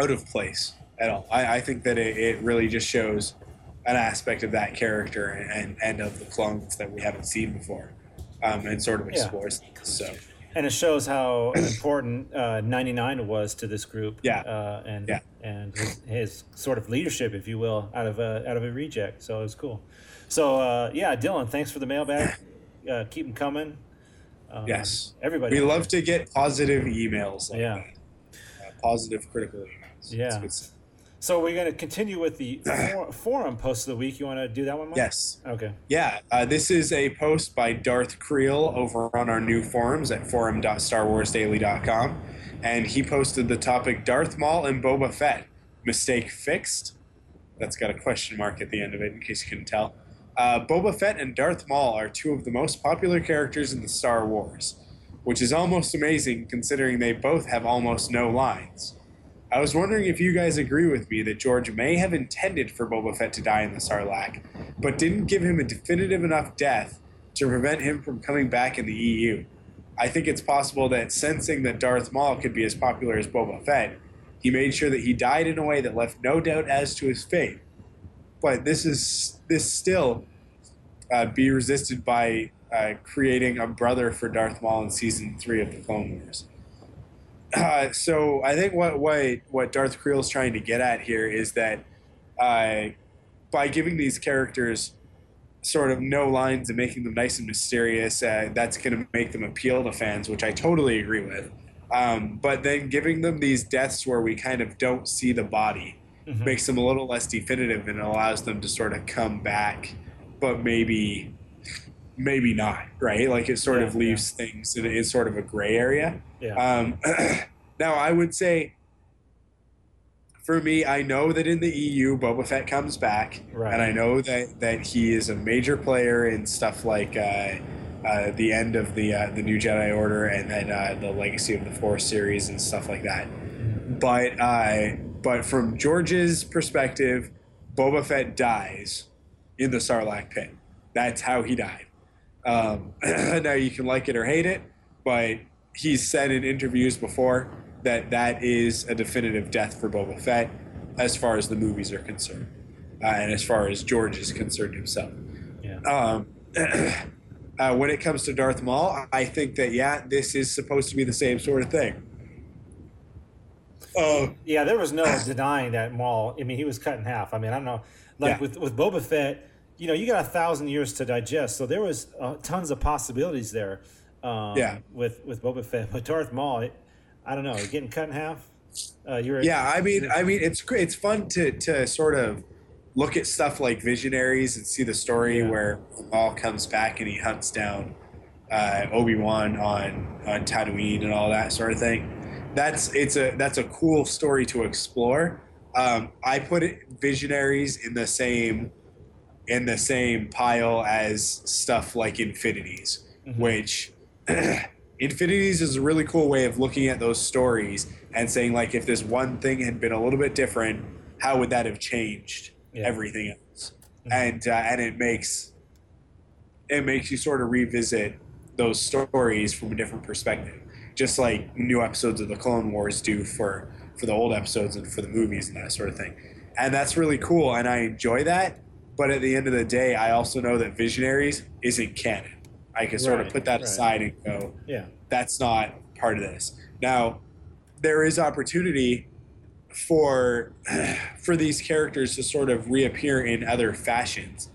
out of place at all. I, I think that it, it really just shows an aspect of that character and, and of the clones that we haven't seen before, um, and sort of Yeah. explores. things. So and it shows how important uh, 99 was to this group. Yeah. Uh, and Yeah. and his, his sort of leadership, if you will, out of a out of a reject. So it was cool. So uh, yeah, Dylan, thanks for the mailbag. Uh, keep them coming. Um, yes, everybody. we love to get positive emails. Like Yeah. that. Uh, positive critical emails. Yeah. It's good stuff. So we're going to continue with the for- forum post of the week. You want to do that one, Mike? Yes. Okay. Yeah, uh, this is a post by Darth Creel over on our new forums at forum.starwarsdaily.com. And he posted the topic Darth Maul and Boba Fett. Mistake fixed? That's got a question mark at the end of it, in case you couldn't tell. Uh, Boba Fett and Darth Maul are two of the most popular characters in the Star Wars. which is almost amazing considering they both have almost no lines. I was wondering if you guys agree with me that George may have intended for Boba Fett to die in the Sarlacc, but didn't give him a definitive enough death to prevent him from coming back in the EU. I think it's possible that sensing that Darth Maul could be as popular as Boba Fett, he made sure that he died in a way that left no doubt as to his fate. But this is this still uh, be resisted by uh, creating a brother for Darth Maul in season three of the Clone Wars. Uh, so I think what what what Darth Creel is trying to get at here is that uh, by giving these characters sort of no lines and making them nice and mysterious, uh, that's going to make them appeal to fans, which I totally agree with. Um, but then giving them these deaths where we kind of don't see the body mm-hmm. makes them a little less definitive and allows them to sort of come back, but maybe maybe not, right? Like it sort yeah, of leaves yeah. things in, in, sort of a gray area. Yeah. Um, now, I would say for me, I know that in the EU, Boba Fett comes back, right. and I know that, that he is a major player in stuff like uh, uh, the end of the uh, the New Jedi Order and then uh, the Legacy of the Force series and stuff like that. But uh, but from George's perspective, Boba Fett dies in the Sarlacc pit. That's how he died. Um, now you can like it or hate it, but he's said in interviews before that that is a definitive death for Boba Fett as far as the movies are concerned, uh, and as far as George is concerned himself. Yeah. Um, uh, when it comes to Darth Maul, I think that yeah, this is supposed to be the same sort of thing. Uh, yeah, there was no denying that Maul. I mean, he was cut in half. I mean, I don't know, like yeah. with with Boba Fett, you know, you got a thousand years to digest, so there was uh, tons of possibilities there. Um, yeah. With with Boba Fett, but Darth Maul, it, I don't know, getting cut in half. Uh, you're yeah. I mean, I mean, it's it's fun to to sort of look at stuff like Visionaries and see the story yeah. where Maul comes back and he hunts down uh, Obi Wan on on Tatooine and all that sort of thing. That's it's a that's a cool story to explore. Um, I put it, Visionaries in the same in the same pile as stuff like Infinities, mm-hmm. which Infinities is a really cool way of looking at those stories and saying like if this one thing had been a little bit different, how would that have changed yeah. everything else? Mm-hmm. And uh, and it makes it makes you sort of revisit those stories from a different perspective, just like new episodes of the Clone Wars do for for the old episodes and for the movies and that sort of thing. And that's really cool, and I enjoy that but at the end of the day, I also know that Visionaries isn't canon. I can sort right, of put that right. aside and go, yeah, that's not part of this. Now, there is opportunity for for these characters to sort of reappear in other fashions,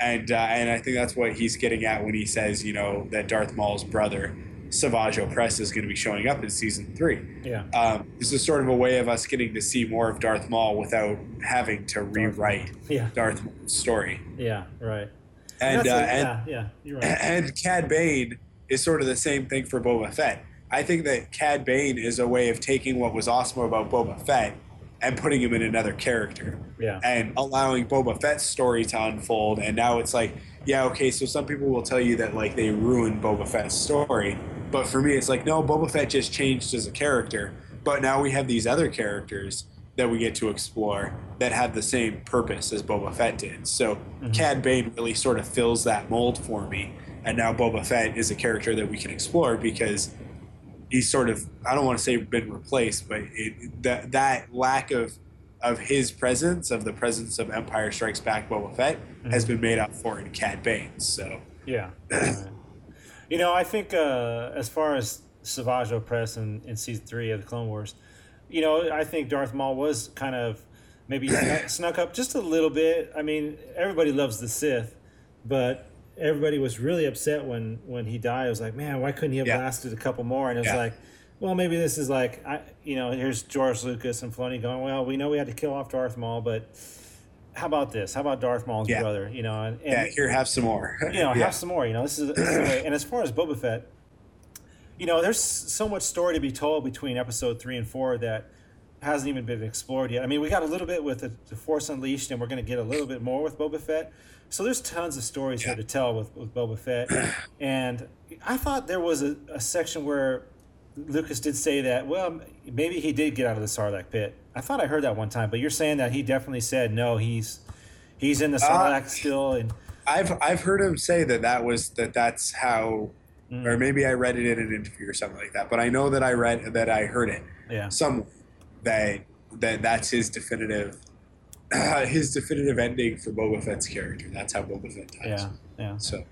and uh, and I think that's what he's getting at when he says, you know, that Darth Maul's brother Savage Opress is going to be showing up in season three. Yeah. Um, this is sort of a way of us getting to see more of Darth Maul without having to rewrite yeah. Darth Maul's story. Yeah, right. And, uh, and yeah, yeah, you're right. And Cad Bane is sort of the same thing for Boba Fett. I think that Cad Bane is a way of taking what was awesome about Boba Fett and putting him in another character. Yeah. And allowing Boba Fett's story to unfold. And now it's like, yeah, okay, so some people will tell you that like they ruined Boba Fett's story. But for me, it's like, no, Boba Fett just changed as a character. But now we have these other characters that we get to explore that have the same purpose as Boba Fett did. So mm-hmm. Cad Bane really sort of fills that mold for me. And now Boba Fett is a character that we can explore because he's sort of I don't want to say been replaced, but it, that that lack of of his presence, of the presence of Empire Strikes Back Boba Fett, mm-hmm. has been made up for in Cad Bane. So yeah. You know, I think uh, as far as Savage Opress in, in season three of the Clone Wars, you know, I think Darth Maul was kind of maybe snuck, snuck up just a little bit. I mean, everybody loves the Sith, but everybody was really upset when when he died. It was like, man, why couldn't he have yeah. lasted a couple more? And it was yeah. like, well, maybe this is like, I, you know, here's George Lucas and Filoni going, well, we know we had to kill off Darth Maul, but how about this? How about Darth Maul's yeah. brother? You know, and, and, yeah, here, have some more. you know, yeah. have some more. You know, this is, this is way. And as far as Boba Fett, you know, there's so much story to be told between episode three and four that hasn't even been explored yet. I mean, we got a little bit with the, the Force Unleashed, and we're going to get a little bit more with Boba Fett. So there's tons of stories here to tell with, with Boba Fett. and I thought there was a, a section where Lucas did say that, well, maybe he did get out of the Sarlacc pit. I thought I heard that one time, but you're saying that he definitely said no. He's he's in the Sarlacc uh, still, and I've I've heard him say that that was that that's how, mm. or maybe I read it in an interview or something like that. But I know that I read that I heard it. Yeah. Some that that that's his definitive uh, his definitive ending for Boba Fett's character. That's how Boba Fett dies. Yeah. Yeah. So.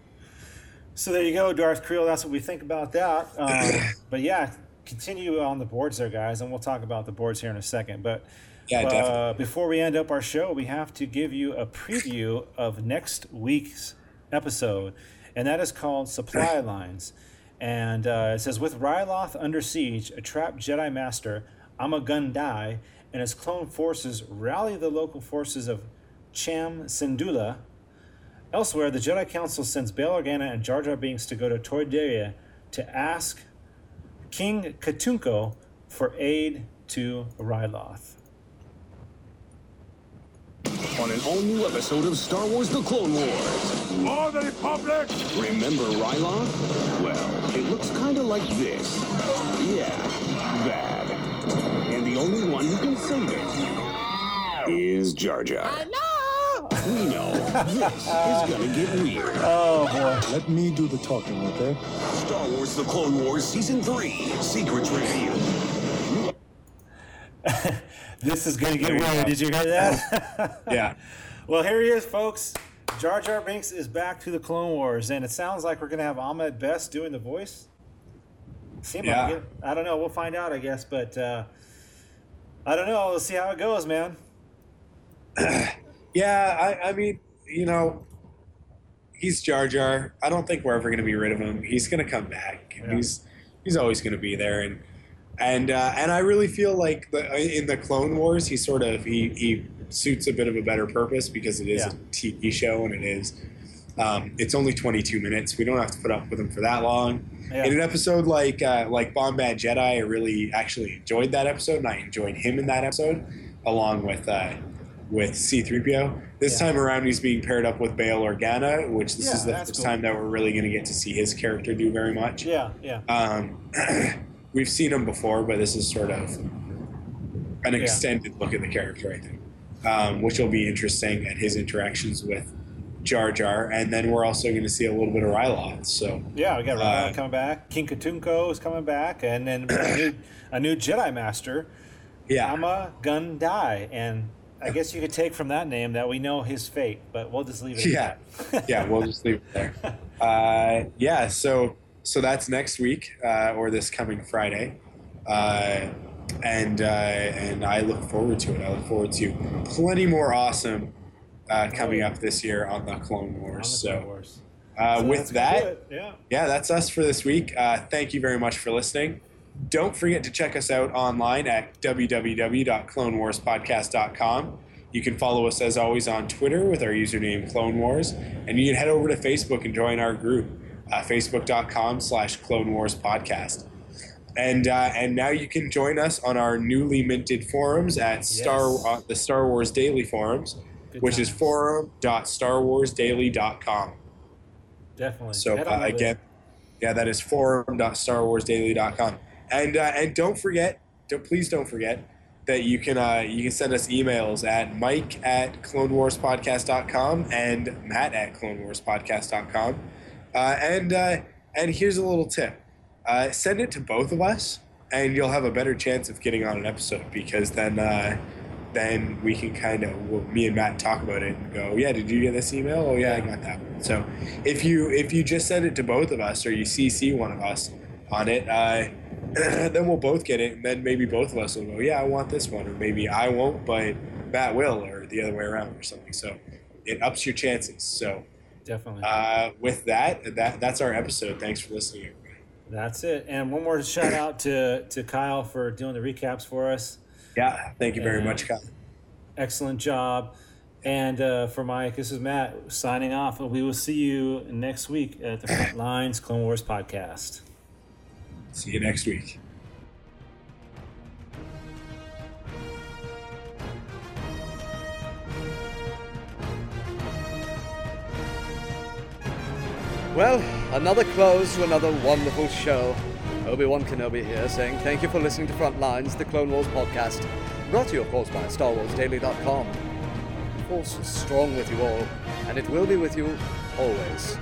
So there you go, Darth Creel. That's what we think about that. Um, but yeah, continue on the boards there, guys, and we'll talk about the boards here in a second. But yeah, uh, before we end up our show, we have to give you a preview of next week's episode, and that is called Supply Lines. And uh, it says, with Ryloth under siege, a trapped Jedi Master, Ama Dai, and his clone forces rally the local forces of Cham Syndulla. Elsewhere, the Jedi Council sends Bail Organa and Jar Jar Binks to go to Toydaria to ask King Katunko for aid to Ryloth on an all-new episode of Star Wars The Clone Wars. For the Republic! Remember Ryloth? Well, it looks kind of like this. Yeah, bad. And the only one who can save it is Jar Jar. I know! We know. This is gonna get weird. Oh, boy. Let me do the talking, okay? Star Wars The Clone Wars Season 3, Secrets Revealed. This is going to get weird. Did you hear that? yeah. Well, here he is, folks. Jar Jar Binks is back to the Clone Wars, and it sounds like we're going to have Ahmed Best doing the voice. Seem yeah. like it. I don't know. We'll find out, I guess. But uh, I don't know. Let's see how it goes, man. yeah, I, I mean, you know, he's Jar Jar. I don't think we're ever going to be rid of him. He's going to come back. Yeah. He's he's always going to be there, and and uh, and I really feel like the, in the Clone Wars, he sort of he, he suits a bit of a better purpose because it is yeah. a TV show and it is um, it's only 22 minutes. We don't have to put up with him for that long. Yeah. In an episode like uh, like Bombad Jedi, I really actually enjoyed that episode, and I enjoyed him in that episode, along with uh, with C-3PO. This yeah. time around, he's being paired up with Bail Organa, which this is the first cool. time that we're really going to get to see his character do very much. Yeah, yeah. Um, we've seen him before, but this is sort of an extended yeah. look at the character, I think, um, which will be interesting and his interactions with Jar Jar, and then we're also going to see a little bit of Ryloth. So yeah, we got Ryloth uh, coming back. King Katunko is coming back, and then a new, a new Jedi Master, yeah, Gun Di, and I guess you could take from that name that we know his fate, but we'll just leave it. Yeah, yeah, we'll just leave it there. Uh, yeah, so so that's next week uh, or this coming Friday, uh, and uh, and I look forward to it. I look forward to plenty more awesome uh, coming up this year on the Clone Wars. The so, Clone Wars. Uh, so with that, yeah, yeah, that's us for this week. Uh, thank you very much for listening. Don't forget to check us out online at www.clonewarspodcast.com. You can follow us as always on Twitter with our username Clone Wars, and you can head over to Facebook and join our group uh, facebook.com slash Clone Wars Podcast. And uh, and now you can join us on our newly minted forums at Star uh, the Star Wars Daily forums, Good which times. is forum.starwarsdaily.com. Definitely. So uh, again, yeah, that is forum.starwarsdaily.com. And uh, and don't forget, don't, please don't forget that you can uh, you can send us emails at Mike at CloneWarsPodcast.com and Matt at CloneWarsPodcast.com. Uh, and uh, and here's a little tip: uh, send it to both of us, and you'll have a better chance of getting on an episode because then uh, then we can kind of well, me and Matt talk about it and go, yeah, did you get this email? Oh yeah, I got that one. So if you if you just send it to both of us or you CC one of us on it, uh, then we'll both get it, and then maybe both of us will go, yeah, I want this one, or maybe I won't, but Matt will, or the other way around, or something. So it ups your chances. So definitely. Uh, with that, that that's our episode. Thanks for listening. Everybody. That's it. And one more shout out to to Kyle for doing the recaps for us. Yeah, thank you very And much, Kyle. Excellent job. And uh, for Mike, this is Matt signing off. We will see you next week at the Front Lines Clone Wars podcast. See you next week. Well, another close to another wonderful show. Obi-Wan Kenobi here saying thank you for listening to Frontlines, the Clone Wars podcast, brought to you, of course, by StarWarsDaily.com. The Force is strong with you all, and it will be with you always.